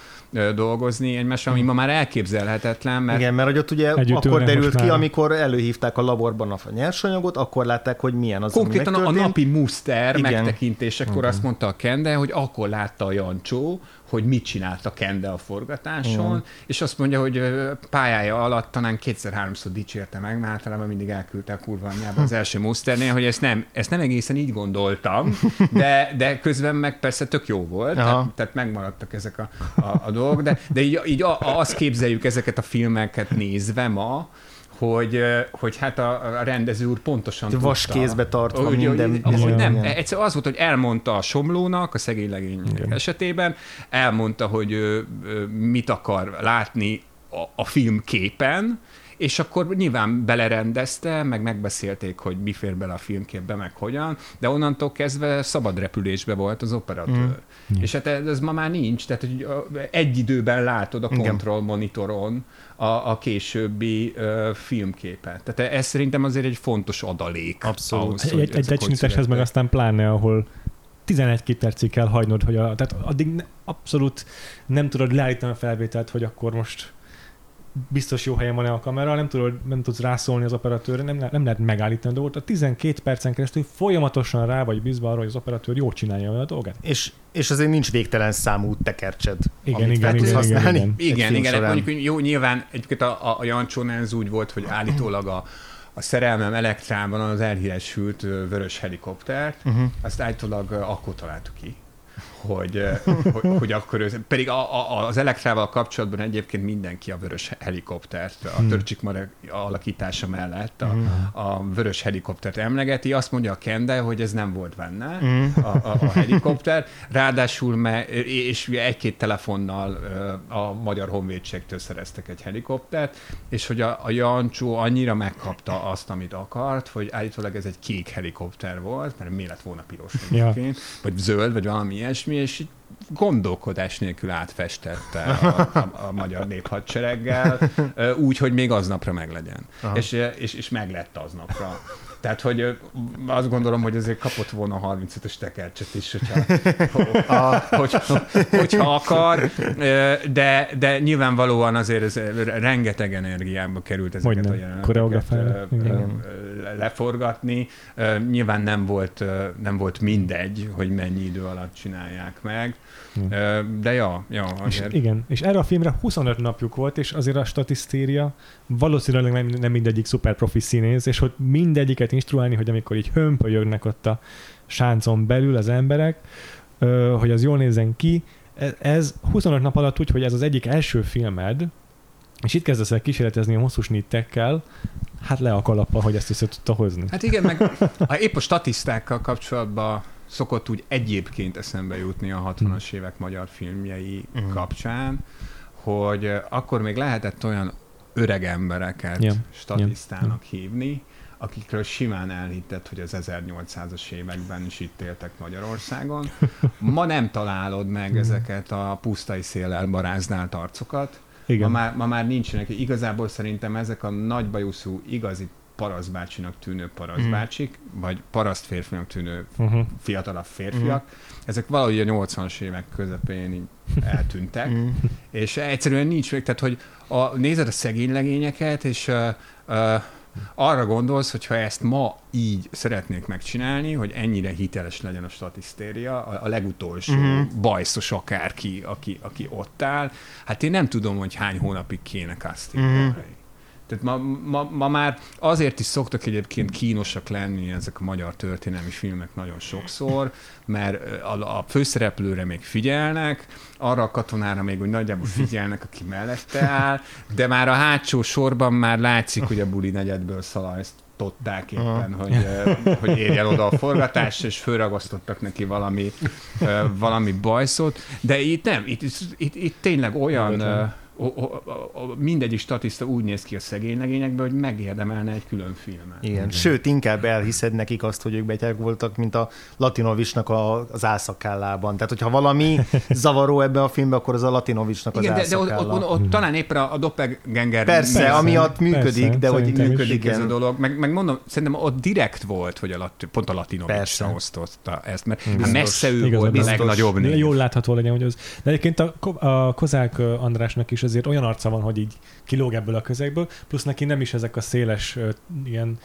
dolgozni egymással, ami ma már elképzelhetetlen, mert Igen, mert hogy ott ugye Együtt akkor derült ki, már. amikor előhívták a laborban a nyersanyagot, akkor látták, hogy milyen az, Konkrétan ami a napi muszter Igen. megtekintésekor azt mondta a Kende, hogy akkor látta a Jancsó, hogy mit csinált a Kende a forgatáson, Igen. és azt mondja, hogy pályája alatt talán kétszer-háromszor dicsérte meg, mert általában mindig elküldte a kurva anyjába az első muszternél, hogy ezt nem, ezt nem egészen így gondoltam, de, de közben meg persze tök jó volt, Aha. tehát, tehát megmaradtak ezek a, a, a dolgok, de, de így, így a, a, azt képzeljük ezeket a filmeket nézve ma, hogy, hogy hát a, a rendező úr pontosan tudta. Vaskézbe tartva Hogy- minden. hogy Igen. nem, Igen. egyszer az volt, hogy elmondta a Somlónak, a szegény legény Igen. esetében, elmondta, hogy ő, ő mit akar látni a, a film képen, és akkor nyilván belerendezte, meg megbeszélték, hogy mi fér bele a filmképbe, meg hogyan, de onnantól kezdve szabad repülésbe volt az operatőr. Mm. És hát ez, ez ma már nincs, tehát hogy egy időben látod a control monitoron a, a későbbi ö, filmképet. Tehát ez szerintem azért egy fontos adalék. Abszolút. ahhoz, Egy, egy, egy meg aztán pláne, ahol 11 percig kell hagynod, hogy a, tehát addig ne, abszolút nem tudod leállítani a felvételt, hogy akkor most biztos jó helyen van-e a kamera, nem, tudod, nem tudsz rászólni az operatőrre, nem, nem lehet megállítani a dolgot. A 12 percen keresztül folyamatosan rá vagy bízva arra, hogy az operatőr jól csinálja a dolgát. És, és azért nincs végtelen számú tekercsed, Igen, amit igen, fel tudsz igen, igen, használni. igen. Igen, igen, során. mondjuk hogy jó, nyilván egyébként a, a, a Jancsónál ez úgy volt, hogy állítólag a, a szerelmem elektrában az elhíresült vörös helikoptert, Uh-huh. azt állítólag akkor találtuk ki, hogy, ö, hogy, hogy akkor ő, pedig a, a, az elektrával kapcsolatban egyébként mindenki a vörös helikoptert, a Hmm. törcsik alakítása mellett a, Mhm. a vörös helikoptert emlegeti, azt mondja a Kende, hogy ez nem volt benne, Mhm. a, a, a helikopter, ráadásul me, és egy-két telefonnal ö, a Magyar Honvédségtől szereztek egy helikoptert, és hogy a, a Jancsó annyira megkapta azt, amit akart, hogy állítólag ez egy kék helikopter volt, mert mi lett volna piros Ja. egyébként, vagy zöld, vagy valami ilyesmi, és így gondolkodás nélkül átfestette a, a, a magyar néphadsereggel, úgy, hogy még aznapra meglegyen. Aha. És, és, és meglett aznapra. Tehát, hogy azt gondolom, hogy azért kapott volna a 35-ös tekercset is, hogyha, a, hogy, hogyha akar, de, de nyilvánvalóan azért ez rengeteg energiába került ezeket Hogyne, a jeleneteket leforgatni. Nyilván nem volt, nem volt mindegy, hogy mennyi idő alatt csinálják meg, de ja, ja És azért. igen, és erre a filmre 25 napjuk volt, és azért a statisztéria valószínűleg nem, nem mindegyik szuper profi színész, és hogy mindegyiket instruálni, hogy amikor így hömpölyögnek ott a sáncon belül az emberek, hogy az jól nézzen ki, e- ez 25 nap alatt úgy, hogy ez az egyik első filmed, és itt kezdesz el kísérletezni a hosszú snittekkel, hát le a kalappal, hogy ezt össze tudta hozni. Hát igen, meg ha épp a statisztákkal kapcsolatban szokott úgy egyébként eszembe jutni a 60-as évek magyar filmjei Mhm. kapcsán, hogy akkor még lehetett olyan öreg embereket Ja, statisztának hívni, akikről simán elhitted, hogy az 1800-as években is itt éltek Magyarországon. Ma nem találod meg ezeket a pusztai széllel barázdált arcokat. Ma Igen. már, ma már nincsenek. Igazából szerintem ezek a nagybajuszú, igazi parasztbácsinak tűnő parasztbácsik, vagy paraszt férfinak tűnő Uh-huh. fiatalabb férfiak, ezek valahogy a 80-as évek közepén így eltűntek, Mm. és egyszerűen nincs még, tehát hogy a, nézed a szegény legényeket, és uh, uh, arra gondolsz, hogy ha ezt ma így szeretnék megcsinálni, hogy ennyire hiteles legyen a statisztéria, a, a legutolsó uh-huh. bajszos akárki, aki, aki ott áll, hát én nem tudom, hogy hány hónapig kéne castingolni. Mhm. Tehát ma, ma, ma már azért is szoktak egyébként kínosak lenni ezek a magyar történelmi filmek nagyon sokszor, mert a, a főszereplőre még figyelnek, arra a katonára még úgy nagyjából figyelnek, aki mellette áll, de már a hátsó sorban már látszik, hogy a buli negyedből szalajztották éppen, hogy, hogy érjen oda a forgatás, és fölragasztottak neki valami, valami bajszot, de itt nem, itt, itt, itt tényleg olyan, Véletlen. O, o, o, mindegyik statiszta úgy néz ki a szegény legényekből, hogy megérdemelne egy külön filmet. Igen. Sőt, inkább elhiszed nekik azt, hogy ők betyárok voltak, mint a Latinovicsnak a, az álszakállában. Tehát, hogyha valami zavaró ebbe a filmbe, akkor az a Latinovicsnak az Igen, de, de ott, ott, ott, ott talán éppen a, a doppelganger Persze, Persze, amiatt működik, persze, de hogy szerintem is. működik ez a igen. dolog. Meg, meg mondom, szerintem ott direkt volt, hogy a Lat- pont a Latinovicsra Persze. osztotta ezt, mert Biztos. hát messze ő volt a legnagyobb név. Jól látható legyen, hogy az. De egyébként a, a Kozák Andrásnak is azért olyan arca van, hogy így kilóg ebből a közegből, plusz neki nem is ezek a széles ilyen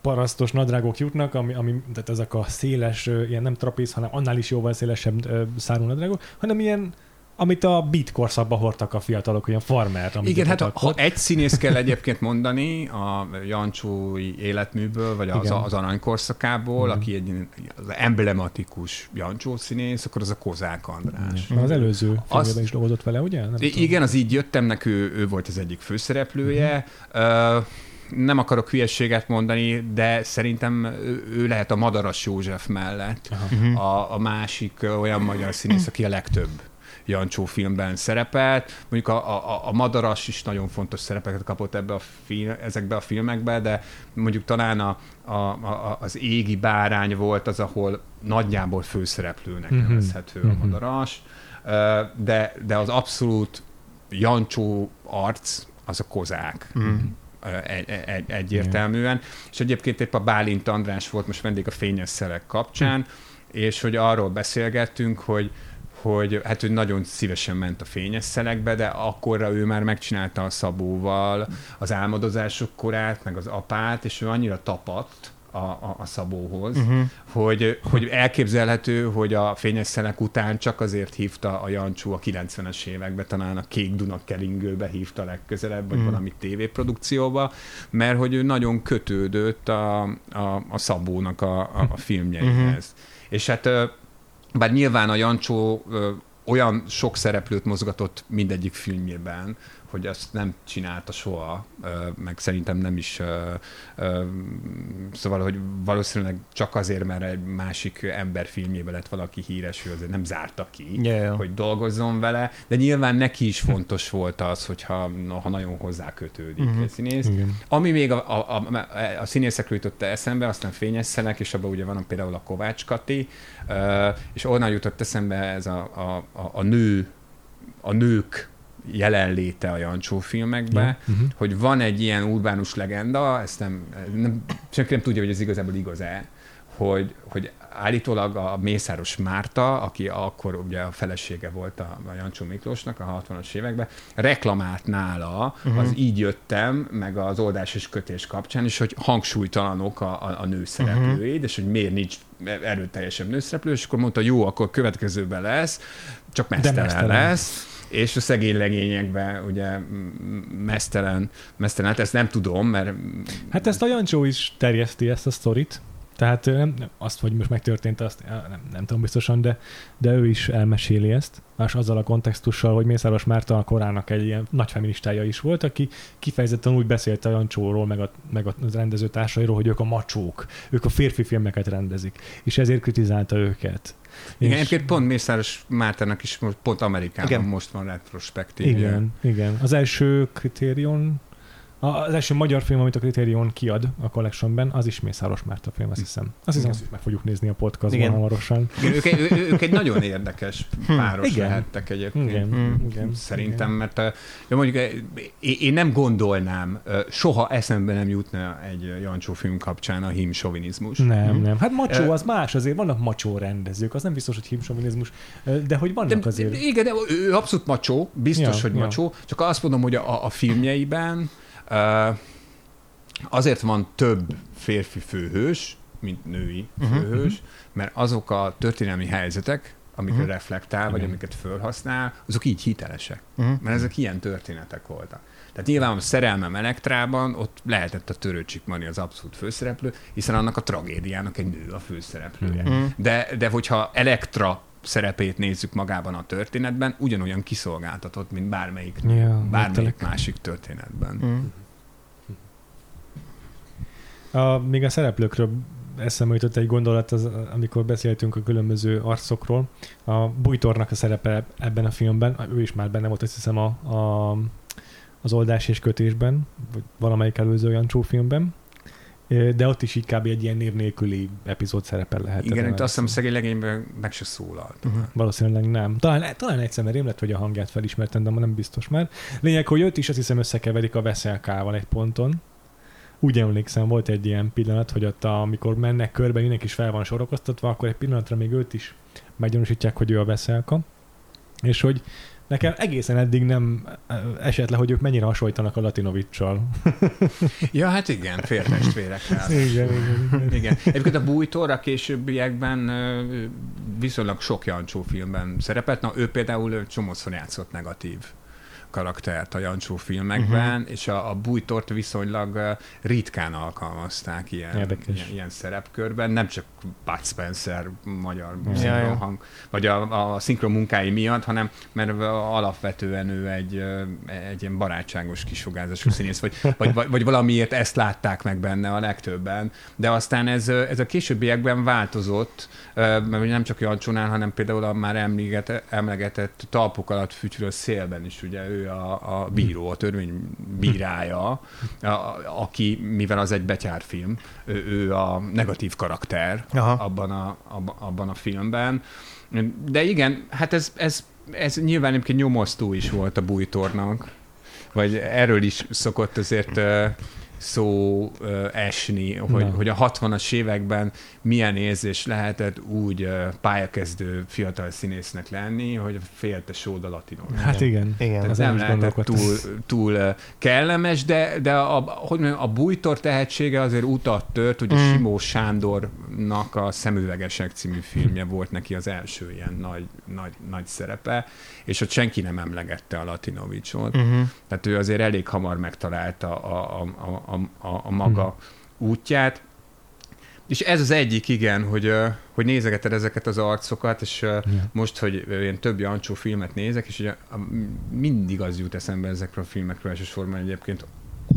parasztos nadrágok jutnak, ami, ami, tehát ezek a széles, ilyen nem trapéz, hanem annál is jóval szélesebb szárú nadrágok, hanem ilyen amit a beat korszakban hordtak a fiatalok, olyan farmert. amit Igen, hát ha, egy színész kell egyébként mondani a Jancsói életműből, vagy az, Igen. az aranykorszakából, Igen. aki egy az emblematikus Jancsó színész, akkor az a Kozák András. Mert az előző filmjében Azt- is dolgozott vele, ugye? Nem I- tudom. igen, az így jöttemnek, ő, ő volt az egyik főszereplője. Ö, nem akarok hülyességet mondani, de szerintem ő, lehet a Madaras József mellett Aha. Mhm. a, a másik olyan magyar színész, aki a legtöbb Jancsó filmben szerepelt. Mondjuk a, a, a Madaras is nagyon fontos szerepeket kapott ebbe a film, ezekbe a filmekbe, de mondjuk talán a, a, a, az Égi Bárány volt az, ahol nagyjából főszereplőnek Mhm. nevezhető a Mhm. Madaras. De, de az abszolút Jancsó arc az a kozák. Mm. Egy, egy, egyértelműen. És egyébként épp a Bálint András volt most vendég a Fényes Szelek kapcsán, és hogy arról beszélgettünk, hogy hogy hát ő nagyon szívesen ment a fényes szelekbe, de akkorra ő már megcsinálta a Szabóval az álmodozások korát, meg az apát, és ő annyira tapadt a, a, a Szabóhoz, Mhm. hogy, hogy elképzelhető, hogy a fényes szelek után csak azért hívta a Jancsó a 90-es években, talán a Kék Duna keringőbe hívta legközelebb, vagy Mm. valami tévéprodukcióba, mert hogy ő nagyon kötődött a, a, a Szabónak a, a, a filmjeihez. És hát bár nyilván a Jancsó ö, olyan sok szereplőt mozgatott mindegyik filmjében, hogy azt nem csinálta soha, meg szerintem nem is, szóval, hogy valószínűleg csak azért, mert egy másik ember filmjében lett valaki híres, ő azért nem zárta ki, ja. hogy dolgozzon vele, de nyilván neki is fontos volt az, hogyha ha nagyon hozzá kötődik Mhm. egy színész. Igen. Ami még a, a, a, a színészekről jutott eszembe, aztán fényes szelek, és abban ugye van például a Kovács Kati, és onnan jutott eszembe ez a, a, a, a nő, a nők jelenléte a Jancsó filmekben, Ja. Mhm. hogy van egy ilyen urbánus legenda, ezt nem, nem senki nem tudja, hogy ez igazából igaz-e, hogy, hogy állítólag a Mészáros Márta, aki akkor ugye a felesége volt a, a Jancsó Miklósnak a 60-as években, reklamált nála, uh-huh. az így jöttem, meg az oldás és kötés kapcsán, és hogy hangsúlytalanok a, a, a nőszereplőid, uh-huh. és hogy miért nincs erőteljesebb nőszereplő, és akkor mondta, jó, akkor következőben lesz, csak mesztelen, mesztelen. lesz. És a szegény legényekben ugye mesztelen, mesztelen, hát ezt nem tudom, mert Hát ezt a Jancsó is terjeszti, ezt a sztorit. Tehát nem, azt, hogy most megtörtént, azt nem, nem tudom biztosan, de, de ő is elmeséli ezt, és azzal a kontextussal, hogy Mészáros Márta a korának egy ilyen nagy feministája is volt, aki kifejezetten úgy beszélt a Jancsóról, meg a, meg a rendezőtársairól, hogy ők a macsók, ők a férfi filmeket rendezik, és ezért kritizálta őket. Igen, és... egyébként pont Mészáros Mártának is pont Amerikában igen. most van retrospektív. Igen, igen. Az első kritérium az első magyar film, amit a Criterion kiad a Collectionben, az is Mészáros Márta film, azt hiszem. Azt hiszem, azt is meg fogjuk nézni a podcastban Igen. hamarosan. Igen, ők, egy, ők egy nagyon érdekes hm. páros Igen. lehettek egyébként. Igen. Hmm. Igen. Szerintem, Igen. mert ja, mondjuk én nem gondolnám, soha eszembe nem jutna egy Jancsó film kapcsán a himsovinizmus. Nem, hmm. nem. Hát macsó az más, azért vannak macsó rendezők, az nem biztos, hogy himsovinizmus, de hogy vannak de, azért. Igen, de ő abszolút macsó, biztos, ja, hogy macsó, ja. csak azt mondom, hogy a, a filmjeiben Azért van több férfi főhős, mint női uh-huh, főhős, uh-huh. mert azok a történelmi helyzetek, amikre uh-huh. reflektál, vagy uh-huh. amiket felhasznál, azok így hitelesek. Uh-huh. Mert ezek ilyen történetek voltak. Tehát nyilván a szerelmem Elektrában ott lehetett a törőcsik Mari az abszolút főszereplő, hiszen annak a tragédiának egy nő a főszereplője. Uh-huh. De, de hogyha Elektra szerepét nézzük magában a történetben, ugyanolyan kiszolgáltatott, mint bármelyik, ja, bármelyik másik történetben. Mm. A, még a szereplőkről eszembe jutott egy gondolat, az, amikor beszéltünk a különböző arcokról. A Bújtornak a szerepe ebben a filmben, ő is már benne volt, azt hiszem, a, a, az oldás és kötésben, vagy valamelyik előző Jancsó filmben de ott is így kb. egy ilyen név nélküli epizód szerepel lehet. Igen, itt azt hiszem szegény legényben meg se szólalt. Uh-huh. Valószínűleg nem. Talán, talán egyszer, mert lett, hogy a hangját felismertem, de nem biztos már. Lényeg, hogy őt is azt hiszem összekeverik a veszelkával egy ponton. Úgy emlékszem, volt egy ilyen pillanat, hogy ott, amikor mennek körbe, mindenki is fel van sorokoztatva, akkor egy pillanatra még őt is meggyanúsítják, hogy ő a veszelka. És hogy Nekem egészen eddig nem esett le, hogy ők mennyire hasonlítanak a Latinovicsal. ja, hát igen, féltestvérek. igen, igen, igen. igen. Egyébként a Bújtor a későbbiekben viszonylag sok Jancsó filmben szerepelt. Na, ő például csomószor játszott negatív karaktert a Jancsó filmekben, uh-huh. és a, a bújtort viszonylag ritkán alkalmazták ilyen, ilyen, ilyen szerepkörben, nem csak Bud Spencer magyar ja, hang, vagy a, a szinkron munkái miatt, hanem mert alapvetően ő egy, egy ilyen barátságos kisugázású színész, vagy, vagy, vagy, vagy valamiért ezt látták meg benne a legtöbben, de aztán ez, ez a későbbiekben változott, mert nem csak Jancsónál, hanem például a már emlegetett, emlegetett talpok alatt fütyülő szélben is, ugye ő a, a bíró, a törvény bírája, a, aki, mivel az egy betyárfilm, ő, ő a negatív karakter abban a, abban a filmben. De igen, hát ez, ez, ez nyilván egyébként nyomasztó is volt a bújtornak, vagy erről is szokott azért szó esni, hogy, hogy a 60-as években milyen érzés lehetett úgy pályakezdő fiatal színésznek lenni, hogy félte sód a latinon. Hát igen. igen. Tehát nem lehetett túl, túl kellemes, de, de a, hogy mondjam, a bújtor tehetsége azért utat tört, ugye mm. Simó Sándornak a Szemüvegesek című filmje volt neki az első ilyen nagy, nagy, nagy szerepe, és ott senki nem emlegette a Latinovicsot. Uh-huh. Tehát ő azért elég hamar megtalálta a, a, a, a, a maga uh-huh. útját. És ez az egyik, igen, hogy, hogy nézegeted ezeket az arcokat, és yeah. most, hogy én több Jancsó filmet nézek, és ugye mindig az jut eszembe ezekről a filmekről elsősorban egyébként,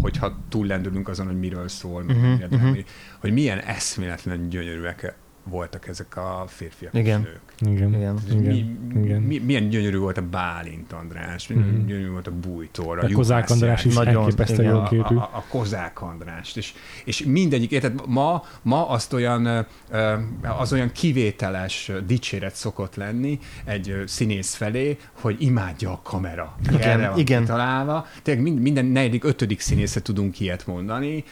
hogyha túllendülünk azon, hogy miről szól, uh-huh, uh-huh. hogy milyen eszméletlen gyönyörűek voltak ezek a férfiak igen. és nők. Igen. Igen. Mi, Igen. Mi, milyen gyönyörű volt a Bálint András, milyen mm-hmm. gyönyörű volt a Bújtor, a, a Kozák András is nagyon elképesztő jól képű. A, a, a Kozák Andrást, és, és mindegyik, érted, ma, ma azt olyan, az olyan kivételes dicséret szokott lenni egy színész felé, hogy imádja a kamera. Igen, Erre van igen. találva. Tényleg minden, minden negyedik, ötödik színészre tudunk ilyet mondani.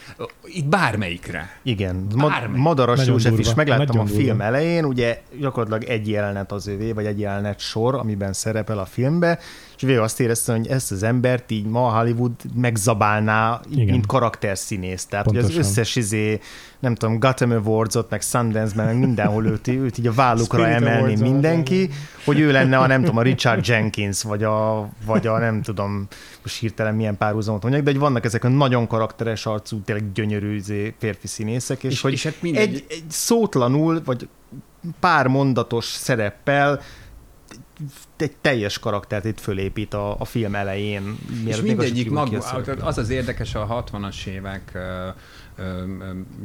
Itt bármelyikre. Igen. Bármelyik. Madaras József is megláttam a film elején, ugye gyakorlatilag egy jelenet az övé, vagy egy jelenet sor, amiben szerepel a filmbe, és végül azt éreztem, hogy ezt az embert így ma Hollywood megzabálná, Igen. mint karakterszínész. Tehát, hogy az Pontosan. összes izé, nem tudom, Gotham Awards-ot, meg Sundance-ben, meg mindenhol őt, őt így a vállukra Spirit emelni mindenki, hogy ő lenne a nem tudom, a Richard Jenkins, vagy a, vagy a nem tudom, most hirtelen milyen párhuzamot mondjak, de hogy vannak ezek a nagyon karakteres arcú, tényleg gyönyörű izé, férfi színészek, és, És- hogy és hát mindegy- egy, egy szótlanul, vagy pár mondatos szereppel egy teljes karaktert itt fölépít a, a film elején. És mindegyik maga, az az érdekes a 60-as évek ö, ö,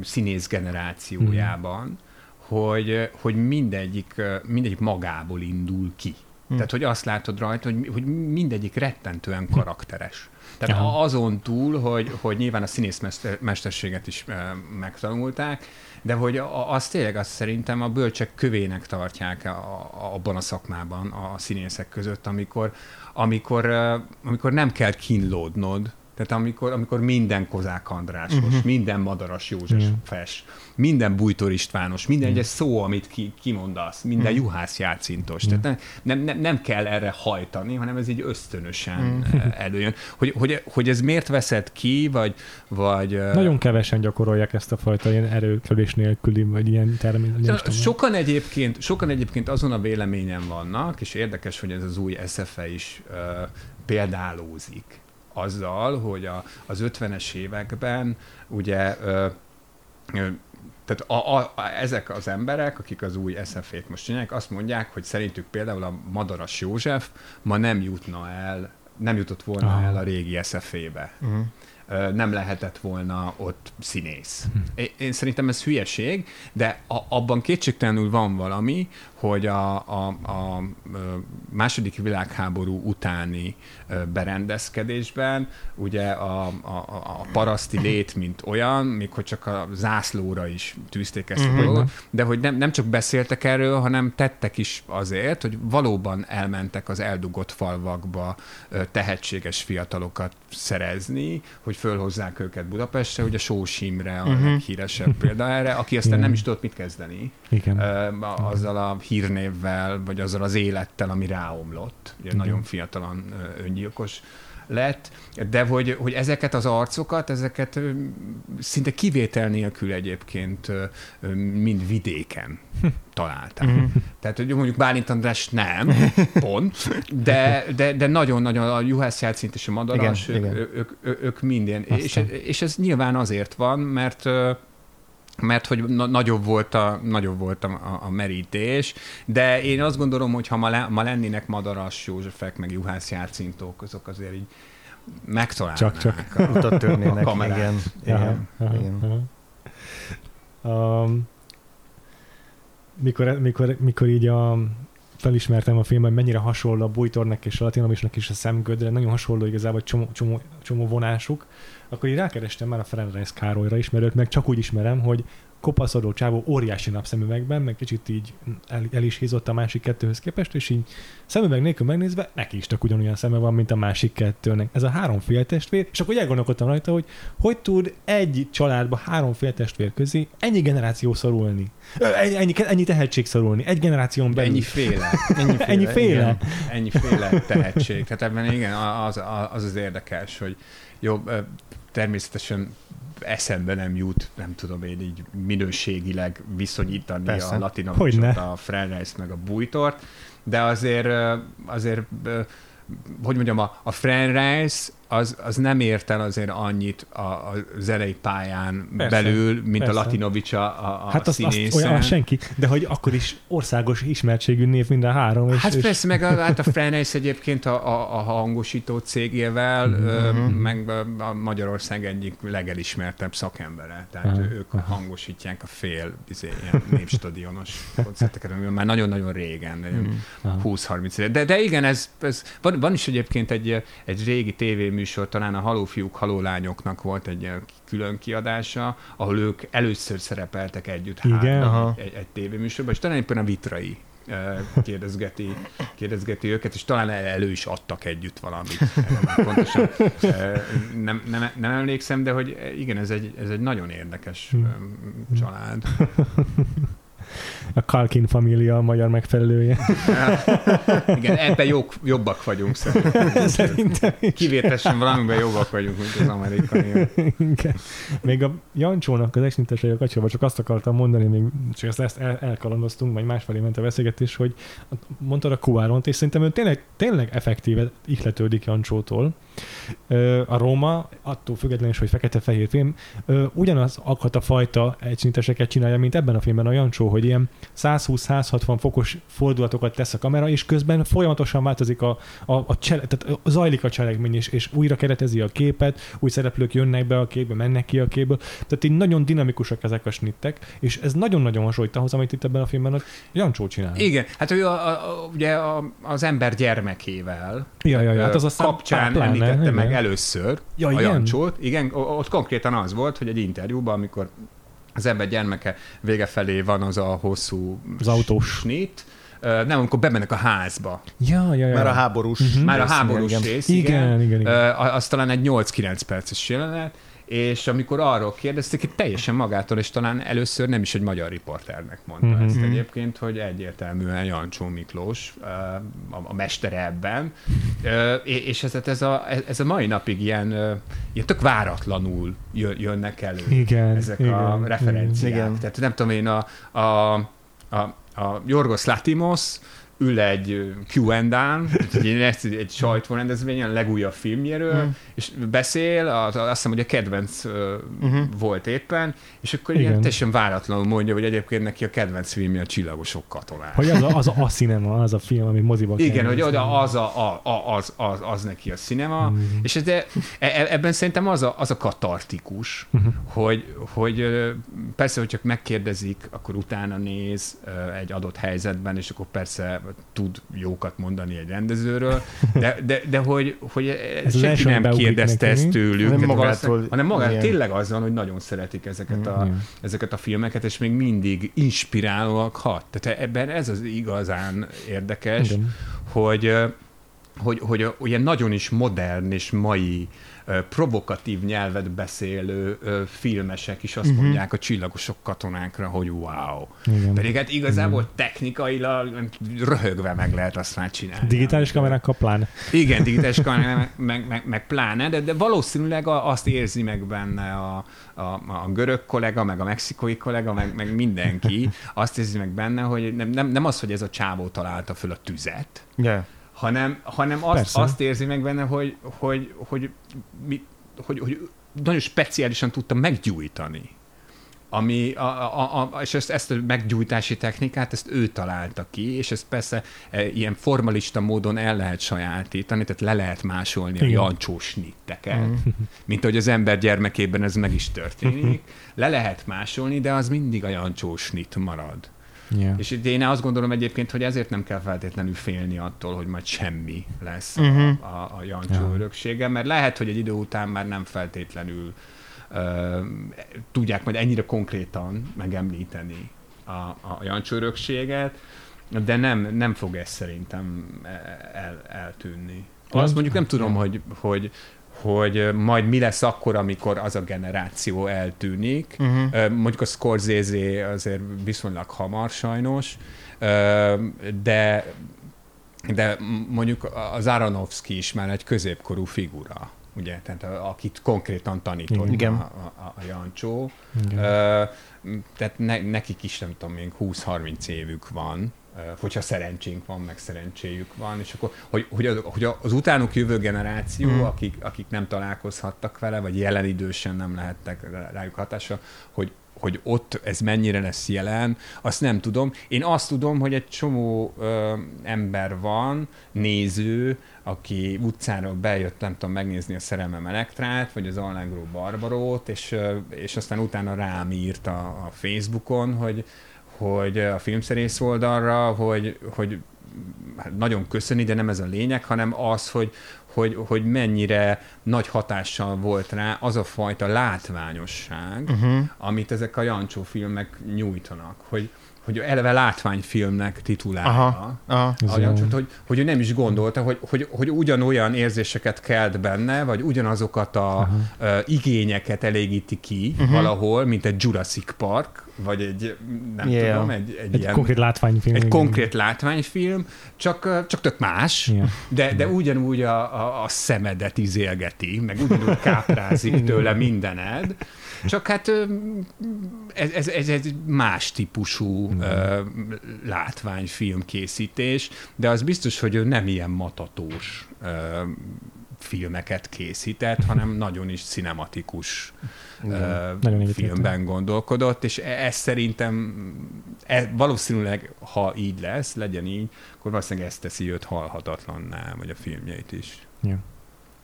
színész generációjában, hogy, hogy mindegyik, mindegyik magából indul ki. Hm. Tehát, hogy azt látod rajta, hogy, hogy mindegyik rettentően karakteres. Tehát Aha. azon túl, hogy, hogy nyilván a színészmesterséget is megtanulták, de hogy a- azt tényleg azt szerintem a bölcsek kövének tartják a, a, abban a szakmában a színészek között, amikor, amikor, amikor nem kell kínlódnod, tehát amikor, amikor minden Kozák Andrásos, uh-huh. minden Madaras József Igen. fes, minden Bújtor Istvános, minden egyes szó, amit ki, kimondasz, minden uh-huh. juhász játszintos. Tehát nem, nem, nem, kell erre hajtani, hanem ez így ösztönösen uh-huh. előjön. Hogy, hogy, hogy ez miért veszed ki, vagy, vagy ö, Nagyon kevesen gyakorolják ezt a fajta ilyen erőkölés nélküli, vagy ilyen természetesen. Sokan egyébként, sokan egyébként azon a véleményen vannak, és érdekes, hogy ez az új SFE is uh, példálózik azzal, hogy a, az 50-es években ugye ö, ö, tehát a, a, a, ezek az emberek, akik az új SFE-t most csinálják, azt mondják, hogy szerintük például a Madaras József ma nem jutna el, nem jutott volna Aha. el a régi SFE-be. Uh-huh. Ö, nem lehetett volna ott színész. Én, én szerintem ez hülyeség, de a, abban kétségtelenül van valami, hogy a, a, a második világháború utáni berendezkedésben ugye a, a, a paraszti lét, mint olyan, még hogy csak a zászlóra is tűzték ezt a Mhm. dolgot, de hogy nem, nem csak beszéltek erről, hanem tettek is azért, hogy valóban elmentek az eldugott falvakba tehetséges fiatalokat szerezni, hogy fölhozzák őket Budapestre, ugye Sós Imre a Mhm. leghíresebb példa erre, aki aztán Igen. nem is tudott mit kezdeni Igen. a- azzal a hírnévvel, vagy azzal az élettel, ami ráomlott. Ugye Igen. nagyon fiatalan ö, öngyilkos lett, de hogy, hogy ezeket az arcokat, ezeket szinte kivétel nélkül egyébként mind vidéken találták. Mhm. Tehát, hogy mondjuk Bálint András nem, pont, de, de, de nagyon-nagyon a Juhász Játszint és a Madaras, Igen, ők, igen. ők, ők, ők minden. És, Aztán. és ez nyilván azért van, mert mert hogy na- nagyobb volt, a, nagyobb volt a, a, a merítés, de én azt gondolom, hogy ha ma, le, ma lennének Madaras Józsefek, meg Juhász Járcintók, azok azért így megtalálnák. Csak-csak. a- Utat törnének, A kamerát. igen. Igen. aha, igen. aha. Um, mikor, mikor, mikor így a, felismertem a filmben, mennyire hasonló a Bújtornak és a Latinomisnak is a szemgödre, nagyon hasonló igazából csomó, csomó, csomó vonásuk, akkor így rákerestem már a Ferenc Károlyra is, mert őt meg csak úgy ismerem, hogy kopaszodó csávó óriási napszemüvegben, meg kicsit így el, el is hízott a másik kettőhöz képest, és így szemüveg nélkül megnézve neki is csak ugyanolyan szeme van, mint a másik kettőnek. Ez a három féltestvér, és akkor elgondolkodtam rajta, hogy hogy tud egy családba három féltestvér közé ennyi generáció szorulni. Ennyi, ennyi, ennyi tehetség szorulni. Egy generáción belül. Ennyi féle, Ennyiféle, ennyi féle. igen. ennyi féle tehetség. Tehát ebben igen, az az, az érdekes, hogy jó, természetesen eszembe nem jut, nem tudom én így minőségileg viszonyítani Persze. a Hogyne. a Frenreis meg a Bújtort, de azért, azért hogy mondjam, a, a Frenreis az, az nem ért el azért annyit a, a zenei pályán Persze, belül, mint persze. a Latinovics a, a, Hát azt, azt olyan senki, de hogy akkor is országos ismertségű név minden három. És, Hát és persze, meg a, hát a Freneis egyébként a, a, a hangosító cégével, ö, Mhm. meg a- Magyarország egyik legelismertebb szakembere. Tehát Aha, ők aha. hangosítják a fél izé, ilyen népstadionos koncerteket, amivel már nagyon-nagyon régen. Aha. 20-30 éve. De, de igen, ez, ez van, van is egyébként egy, egy régi tévéműsor, talán a Halófiúk, Halólányoknak volt egy külön kiadása, ahol ők először szerepeltek együtt Igen? Aha. egy, egy, egy tévéműsorban, és talán éppen a Vitrai kérdezgeti, kérdezgeti őket, és talán elő is adtak együtt valamit. Pontosan nem, nem, nem emlékszem, de hogy igen, ez egy, ez egy nagyon érdekes Hm. család. A Kalkin família a magyar megfelelője. Igen, ebben jók, jobbak vagyunk szerintem. Szerintem is. Kivételesen valamiben jobbak vagyunk, mint az amerikai. Igen. Még a Jancsónak az exintesei a kapcsolatban csak azt akartam mondani, még csak ezt, ezt el, elkalandoztunk, vagy másfelé ment a beszélgetés, hogy mondtad a Kuáront, és szerintem ő tényleg, tényleg effektíve ihletődik Jancsótól. A Róma, attól függetlenül is, hogy fekete-fehér film, ugyanaz akart a fajta egyszinteseket csinálja, mint ebben a filmben a Jancsó, hogy ilyen 120-160 fokos fordulatokat tesz a kamera, és közben folyamatosan változik a, a, a csele, tehát zajlik a cselekmény, és, és újra keretezi a képet, új szereplők jönnek be a képbe, mennek ki a képből. Tehát így nagyon dinamikusak ezek a snittek, és ez nagyon-nagyon hasonlít ahhoz, amit itt ebben a filmben a Jancsó csinál. Igen, hát ő a, a, a, ugye a, az ember gyermekével Ja, ja, ja, hát az aztán kapcsán pláne, említette igen. meg először Ja, a igen? Jancsót. Igen, ott konkrétan az volt, hogy egy interjúban, amikor az ember gyermeke vége felé van az a hosszú Az autós. snit, nem, amikor bemennek a házba. Ja, ja, ja. Már a háborús Mhm. Már a rész, háborús igen. rész, Igen, igen. igen, igen. Ö, az talán egy 8-9 perces jelenet, és amikor arról kérdezték, itt teljesen magától, és talán először nem is egy magyar riporternek mondta Mhm. ezt egyébként, hogy egyértelműen Jancsó Miklós a, a mestere ebben, és ez, ez, a, ez a mai napig ilyen, ilyen tök váratlanul jö- jönnek elő Igen, ezek igen, a referenciák. igen. Tehát nem tudom én, a, a, a, a Jorgos Latimos ül egy Q&A-n, egy, egy, sajtórendezvényen, a legújabb filmjéről, Mm. és beszél, az, azt hiszem, hogy a kedvenc uh, Mhm. volt éppen, és akkor Igen. ilyen teljesen váratlanul mondja, hogy egyébként neki a kedvenc filmje a Csillagosok katonák. Hogy az a, az a, a cinema, az a film, ami moziba kell Igen, hogy nézni. oda az, a, a, a, az, az, az neki a cinema, Mhm. és ez, de, e- e- ebben szerintem az a, az a katartikus, Mhm. hogy, hogy persze, hogy csak megkérdezik, akkor utána néz egy adott helyzetben, és akkor persze tud jókat mondani egy rendezőről, de, de, de hogy, hogy Ez senki nem kérdezte neki. ezt tőlük, Hanem magától- hanem magát tényleg az van, hogy nagyon szeretik ezeket a, ezeket a filmeket, és még mindig inspirálóak hat. Tehát ebben ez az igazán érdekes, Igen. hogy, hogy, hogy ö, ugye nagyon is modern és mai ö, provokatív nyelvet beszélő filmesek is azt Mhm. uh-huh. mondják a csillagosok katonákra, hogy wow. Igen. Pedig hát igazából technikailag röhögve meg lehet azt már csinálni. Digitális kamerákkal pláne. Igen, digitális kamerák, meg, meg, meg, meg pláne, de, de valószínűleg a, azt érzi meg benne a, a, a görög kollega, meg a mexikói kollega, meg, meg mindenki, azt érzi meg benne, hogy nem, nem, nem az, hogy ez a csávó találta föl a tüzet, Yeah. Hanem, hanem azt, Persze. azt érzi meg benne, hogy, hogy, hogy, mi, hogy, hogy nagyon speciálisan tudta meggyújtani. Ami a, a, a, és ezt, ezt a meggyújtási technikát, ezt ő találta ki, és ezt persze e, ilyen formalista módon el lehet sajátítani, tehát le lehet másolni a Igen. jancsós nitteket, mint ahogy az ember gyermekében ez meg is történik. Le lehet másolni, de az mindig a jancsós nit marad. Yeah. És itt én azt gondolom egyébként, hogy ezért nem kell feltétlenül félni attól, hogy majd semmi lesz Mhm. uh-huh. a, a Jancsó Ja. ja. öröksége, mert lehet, hogy egy idő után már nem feltétlenül uh, tudják majd ennyire konkrétan megemlíteni a, a Jancsó örökséget, de nem, nem fog ez szerintem el, eltűnni. Az- Azt mondjuk nem tudom, hogy, hogy, hogy majd mi lesz akkor, amikor az a generáció eltűnik. Uh-huh. Mondjuk a Scorsese azért viszonylag hamar sajnos, de de mondjuk az Aronofsky is már egy középkorú figura, ugye, tehát akit konkrétan tanított Igen. a, a, a Jancsó. Igen. Ö, tehát ne, nekik is nem tudom, még 20-30 évük van, hogyha szerencsénk van, meg szerencséjük van, és akkor, hogy, hogy, az, hogy az utánuk jövő generáció, Mm. akik, akik nem találkozhattak vele, vagy jelen idősen nem lehettek rájuk hatása, hogy hogy ott ez mennyire lesz jelen, azt nem tudom. Én azt tudom, hogy egy csomó ö, ember van, néző, aki utcáról bejött, nem tudom, megnézni a Szerelmem Elektrát, vagy az Allegro Barbarót, és, ö, és aztán utána rám írt a, a Facebookon, hogy, hogy a filmszerész oldalra, hogy, hogy hát nagyon köszöni, de nem ez a lényeg, hanem az, hogy, hogy, hogy mennyire nagy hatással volt rá az a fajta látványosság, Uh-huh. amit ezek a Jancsó filmek nyújtanak. Hogy, hogy eleve látványfilmnek titulálja. Aha, aha. Ez A jó. Jancsót, hogy, hogy ő nem is gondolta, hogy, hogy, hogy ugyanolyan érzéseket kelt benne, vagy ugyanazokat a Aha. uh, igényeket elégíti ki uh-huh. valahol, mint egy Jurassic Park, vagy egy, nem Yeah. yeah. tudom, egy, egy, Egy ilyen, konkrét látványfilm. egy igen. konkrét látványfilm, csak, csak tök más, Igen. de, de ugyanúgy a, a, a szemedet izélgeti, meg ugyanúgy káprázik tőle mindened, csak hát ez, ez, ez egy más típusú ö, látványfilm készítés, de az biztos, hogy ő nem ilyen matatós filmeket készített, hanem nagyon is cinematikus Nagyon filmben gondolkodott, és e- ez szerintem e, valószínűleg, ha így lesz, legyen így, akkor valószínűleg ezt teszi őt halhatatlanná, vagy a filmjeit is.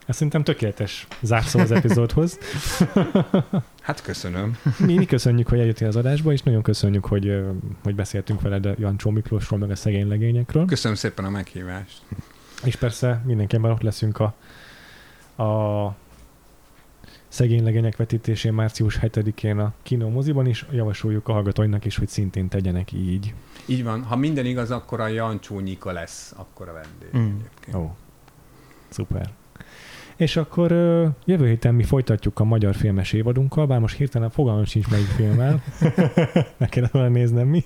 Ez szerintem tökéletes zárszó az epizódhoz. Hát köszönöm. Mi, mi köszönjük, hogy eljöttél az adásba, és nagyon köszönjük, hogy, hogy beszéltünk veled a Jancsó Miklósról, meg a szegény legényekről. Köszönöm szépen a meghívást. És persze mindenképpen ott leszünk a, a szegény legények vetítésén március 7-én a Kino moziban is. Javasoljuk a hallgatóinak is, hogy szintén tegyenek így. Így van, ha minden igaz, akkor a Jancsó Nyika lesz akkor a vendég. Mm. egyébként. Ó, szuper. És akkor ö, jövő héten mi folytatjuk a magyar filmes évadunkkal, bár most hirtelen fogalmam sincs melyik filmmel. Meg kellett volna néznem mi.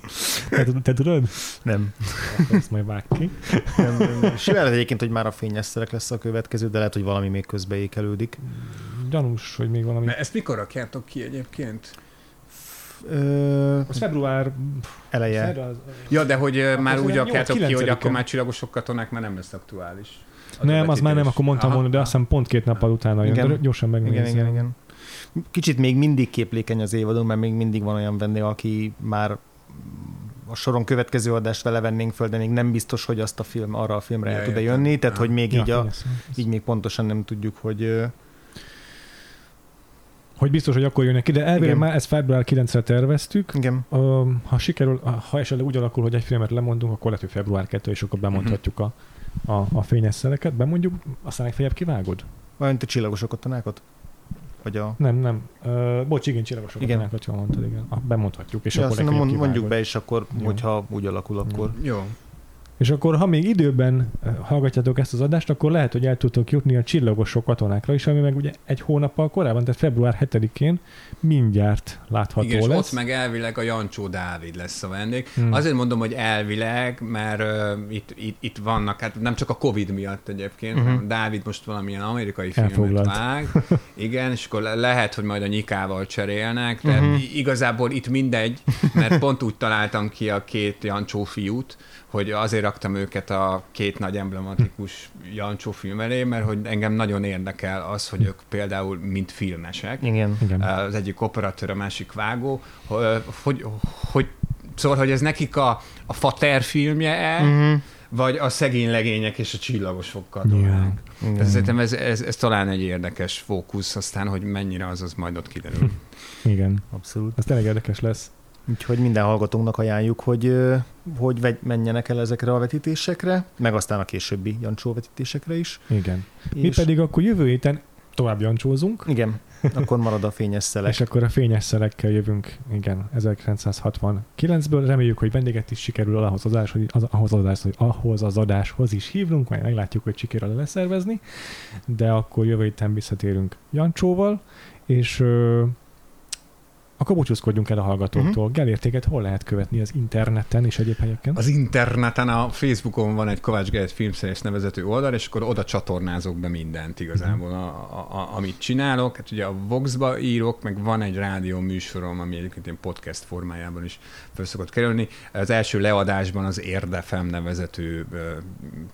Te, te tudod? Nem. Akkor ezt majd vág ki. nem, nem, nem. Simán egyébként, hogy már a fényes szerek lesz a következő, de lehet, hogy valami még közbe ékelődik. Gyanús, hogy még valami. Mert ezt mikor rakjátok ki egyébként? Ö, Az február... eleje. az- Ja, de hogy akkor már úgy rakjátok ki, hogy 8-9-en. akkor már csillagosok katonák már nem lesz aktuális. Nem, az már nem, akkor mondtam Aha, volna, de azt hiszem pont két nappal utána jön. Igen. De gyorsan megnézem. Igen, igen, igen. Kicsit még mindig képlékeny az évadunk, mert még mindig van olyan vendég, aki már a soron következő adást vele vennénk föl, de még nem biztos, hogy azt a film, arra a filmre Ja, el tud-e értem. jönni, tehát hogy még Ja, így, a, így még pontosan nem tudjuk, hogy Hogy biztos, hogy akkor jönnek ki, de elvileg már ezt február 9-re terveztük. igen, Ha sikerül, ha esetleg úgy alakul, hogy egy filmet lemondunk, akkor lehet, hogy február 2, és akkor bemondhatjuk a, a, a fényes szeleket. Bemondjuk, aztán legfeljebb kivágod? olyan, mint a csillagosok katonákat? Vagy a... Nem, nem. Uh, bocs, igen, csillagosok Igen. igen. ha mondtad, igen. Ah, bemondhatjuk, és Ja, akkor legfeljebb mond, mondjuk kivágod. be, és akkor, Jó. hogyha úgy alakul, akkor... Jó. És akkor, ha még időben eh, hallgatjátok ezt az adást, akkor lehet, hogy el tudtok jutni a csillagosok katonákra is, ami meg ugye egy hónappal korábban, tehát február 7-én mindjárt látható Igen, és lesz. ott meg elvileg a Jancsó Dávid lesz a vendég. Hmm. Azért mondom, hogy elvileg, mert uh, itt, itt, itt vannak, hát nem csak a Covid miatt egyébként, uh-huh. Dávid most valamilyen amerikai filmet Elfoglalt. vág. Igen, és akkor le- lehet, hogy majd a nyikával cserélnek, de uh-huh. igazából itt mindegy, mert pont úgy találtam ki a két Jancsó fiút, hogy azért raktam őket a két nagy emblematikus Jancsó film elé, mert hogy engem nagyon érdekel az, hogy ők például mint filmesek, Igen. Igen. az egyik operatőr, a másik vágó, hogy, hogy, hogy szóval, hogy ez nekik a, a Fater filmje-e. Uh-huh. vagy a szegény legények és a csillagosok katonák. Ja. Yeah. Szerintem ez, ez, ez, talán egy érdekes fókusz, aztán, hogy mennyire az, az majd ott kiderül. Igen. Abszolút. Ez tényleg érdekes lesz. Úgyhogy minden hallgatónknak ajánljuk, hogy, hogy vegy, menjenek el ezekre a vetítésekre, meg aztán a későbbi Jancsó vetítésekre is. Igen. Mi És- pedig akkor jövő héten tovább jancsózunk, Igen, akkor marad a fényes szelek. és akkor a fényes szelekkel jövünk, igen, 1969-ből. Reméljük, hogy vendéget is sikerül ahhoz az, adás, hogy, az, ahhoz, az adás, hogy ahhoz az adáshoz is hívnunk, majd meglátjuk, hogy sikerül leszervezni, de akkor jövő héten visszatérünk Jancsóval, és akkor búcsúzkodjunk el a hallgatóktól. Uh-huh. Gellértéket hol lehet követni az interneten és egyéb helyeken? Az interneten, a Facebookon van egy Kovács Gerett filmszerész nevezető oldal, és akkor oda csatornázok be mindent igazából, a, a, a, amit csinálok. Hát ugye a Voxba írok, meg van egy rádió műsorom, ami egyébként ilyen podcast formájában is föl szokott kerülni. Az első leadásban az Érdefem nevezető ö,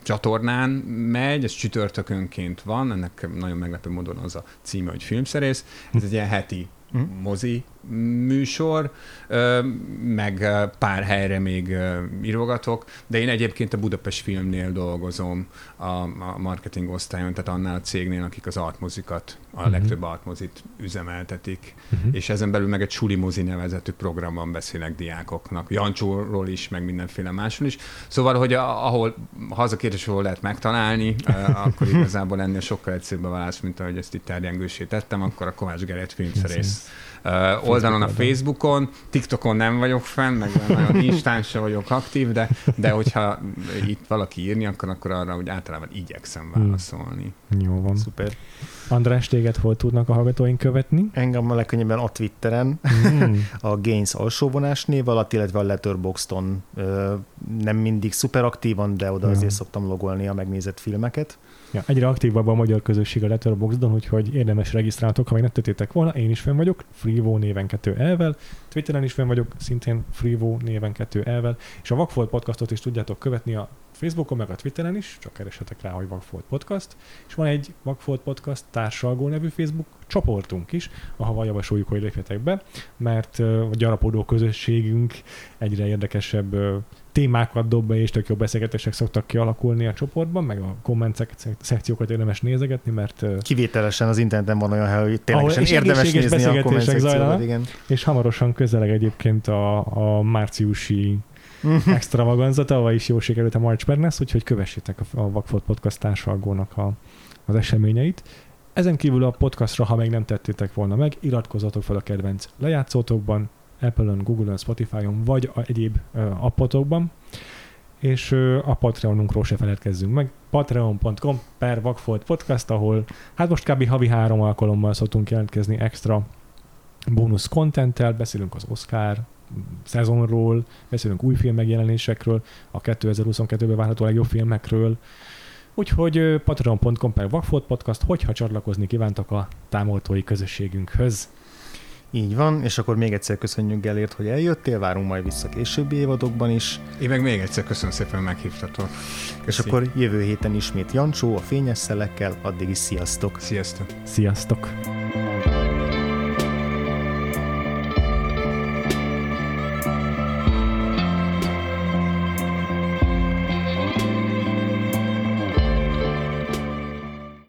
csatornán megy, ez csütörtökönként van, ennek nagyon meglepő módon az a címe, hogy filmszerész. Ez egy ilyen heti Mhm. mozi műsor, meg pár helyre még írogatok, de én egyébként a Budapest Filmnél dolgozom a, marketing osztályon, tehát annál a cégnél, akik az artmozikat, a Mhm. legtöbb artmozit üzemeltetik, Uh-huh. és ezen belül meg egy Suli mozi nevezetű programban beszélek diákoknak, Jancsóról is, meg mindenféle másról is. Szóval, hogy a, ahol, ha az a kérdés, ahol lehet megtalálni, akkor igazából ennél sokkal egyszerűbb a válasz, mint ahogy ezt itt terjengősé tettem, akkor a Kovács Gerett filmszerész oldalon a Facebookon, TikTokon nem vagyok fenn, meg nagyon Instán sem vagyok aktív, de, de hogyha itt valaki írni, akkor, akkor arra úgy általában igyekszem válaszolni. Hmm. Jó van. Szuper. András, téged hol tudnak a hallgatóink követni? Engem a legkönnyebben a Twitteren, mm. a Gains alsóvonás név alatt, illetve a Letterboxdon nem mindig szuper aktívan, de oda mm. azért szoktam logolni a megnézett filmeket. Ja, egyre aktívabb a magyar közösség a Letterboxdon, úgyhogy érdemes regisztráltok, ha még nem tettétek volna. Én is fenn vagyok, Freevo néven kettő elvel, Twitteren is fenn vagyok, szintén Freevo néven kettő elvel, és a Vagfolt podcastot is tudjátok követni a Facebookon, meg a Twitteren is, csak keresetek rá, hogy Vagfolt Podcast, és van egy Vagfolt Podcast társalgó nevű Facebook csoportunk is, ahova javasoljuk, hogy lépjetek be, mert a gyarapodó közösségünk egyre érdekesebb témákat dob be, és tök jó beszélgetések szoktak kialakulni a csoportban, meg a komment szekciókat érdemes nézegetni, mert... Kivételesen az interneten van olyan hely, hogy ténylegesen érdemes nézni a komment zajlanak, igen. És hamarosan közeleg egyébként a, a márciusi extravaganza, tavaly is jól sikerült a March Madness, úgyhogy kövessétek a, a Vagfolt Podcast társalgónak a, az eseményeit. Ezen kívül a podcastra, ha még nem tettétek volna meg, iratkozzatok fel a kedvenc lejátszótokban, Apple-on, Google-on, Spotify-on, vagy a egyéb appotokban, és a Patreonunkról se feledkezzünk meg. patreon.com per Vagfolt Podcast, ahol hát most kb. havi három alkalommal szoktunk jelentkezni extra bónusz contenttel, beszélünk az Oscar szezonról, beszélünk új film megjelenésekről, a 2022-ben várható legjobb filmekről, Úgyhogy patreon.com per Vagfolt Podcast, hogyha csatlakozni kívántak a támogatói közösségünkhöz. Így van, és akkor még egyszer köszönjük Gelért, hogy eljöttél, várunk majd vissza későbbi évadokban is. Én meg még egyszer köszönöm szépen, meghívtatok. És akkor jövő héten ismét Jancsó a fényes szelekkel, addig is sziasztok! Sziasztok! Sziasztok!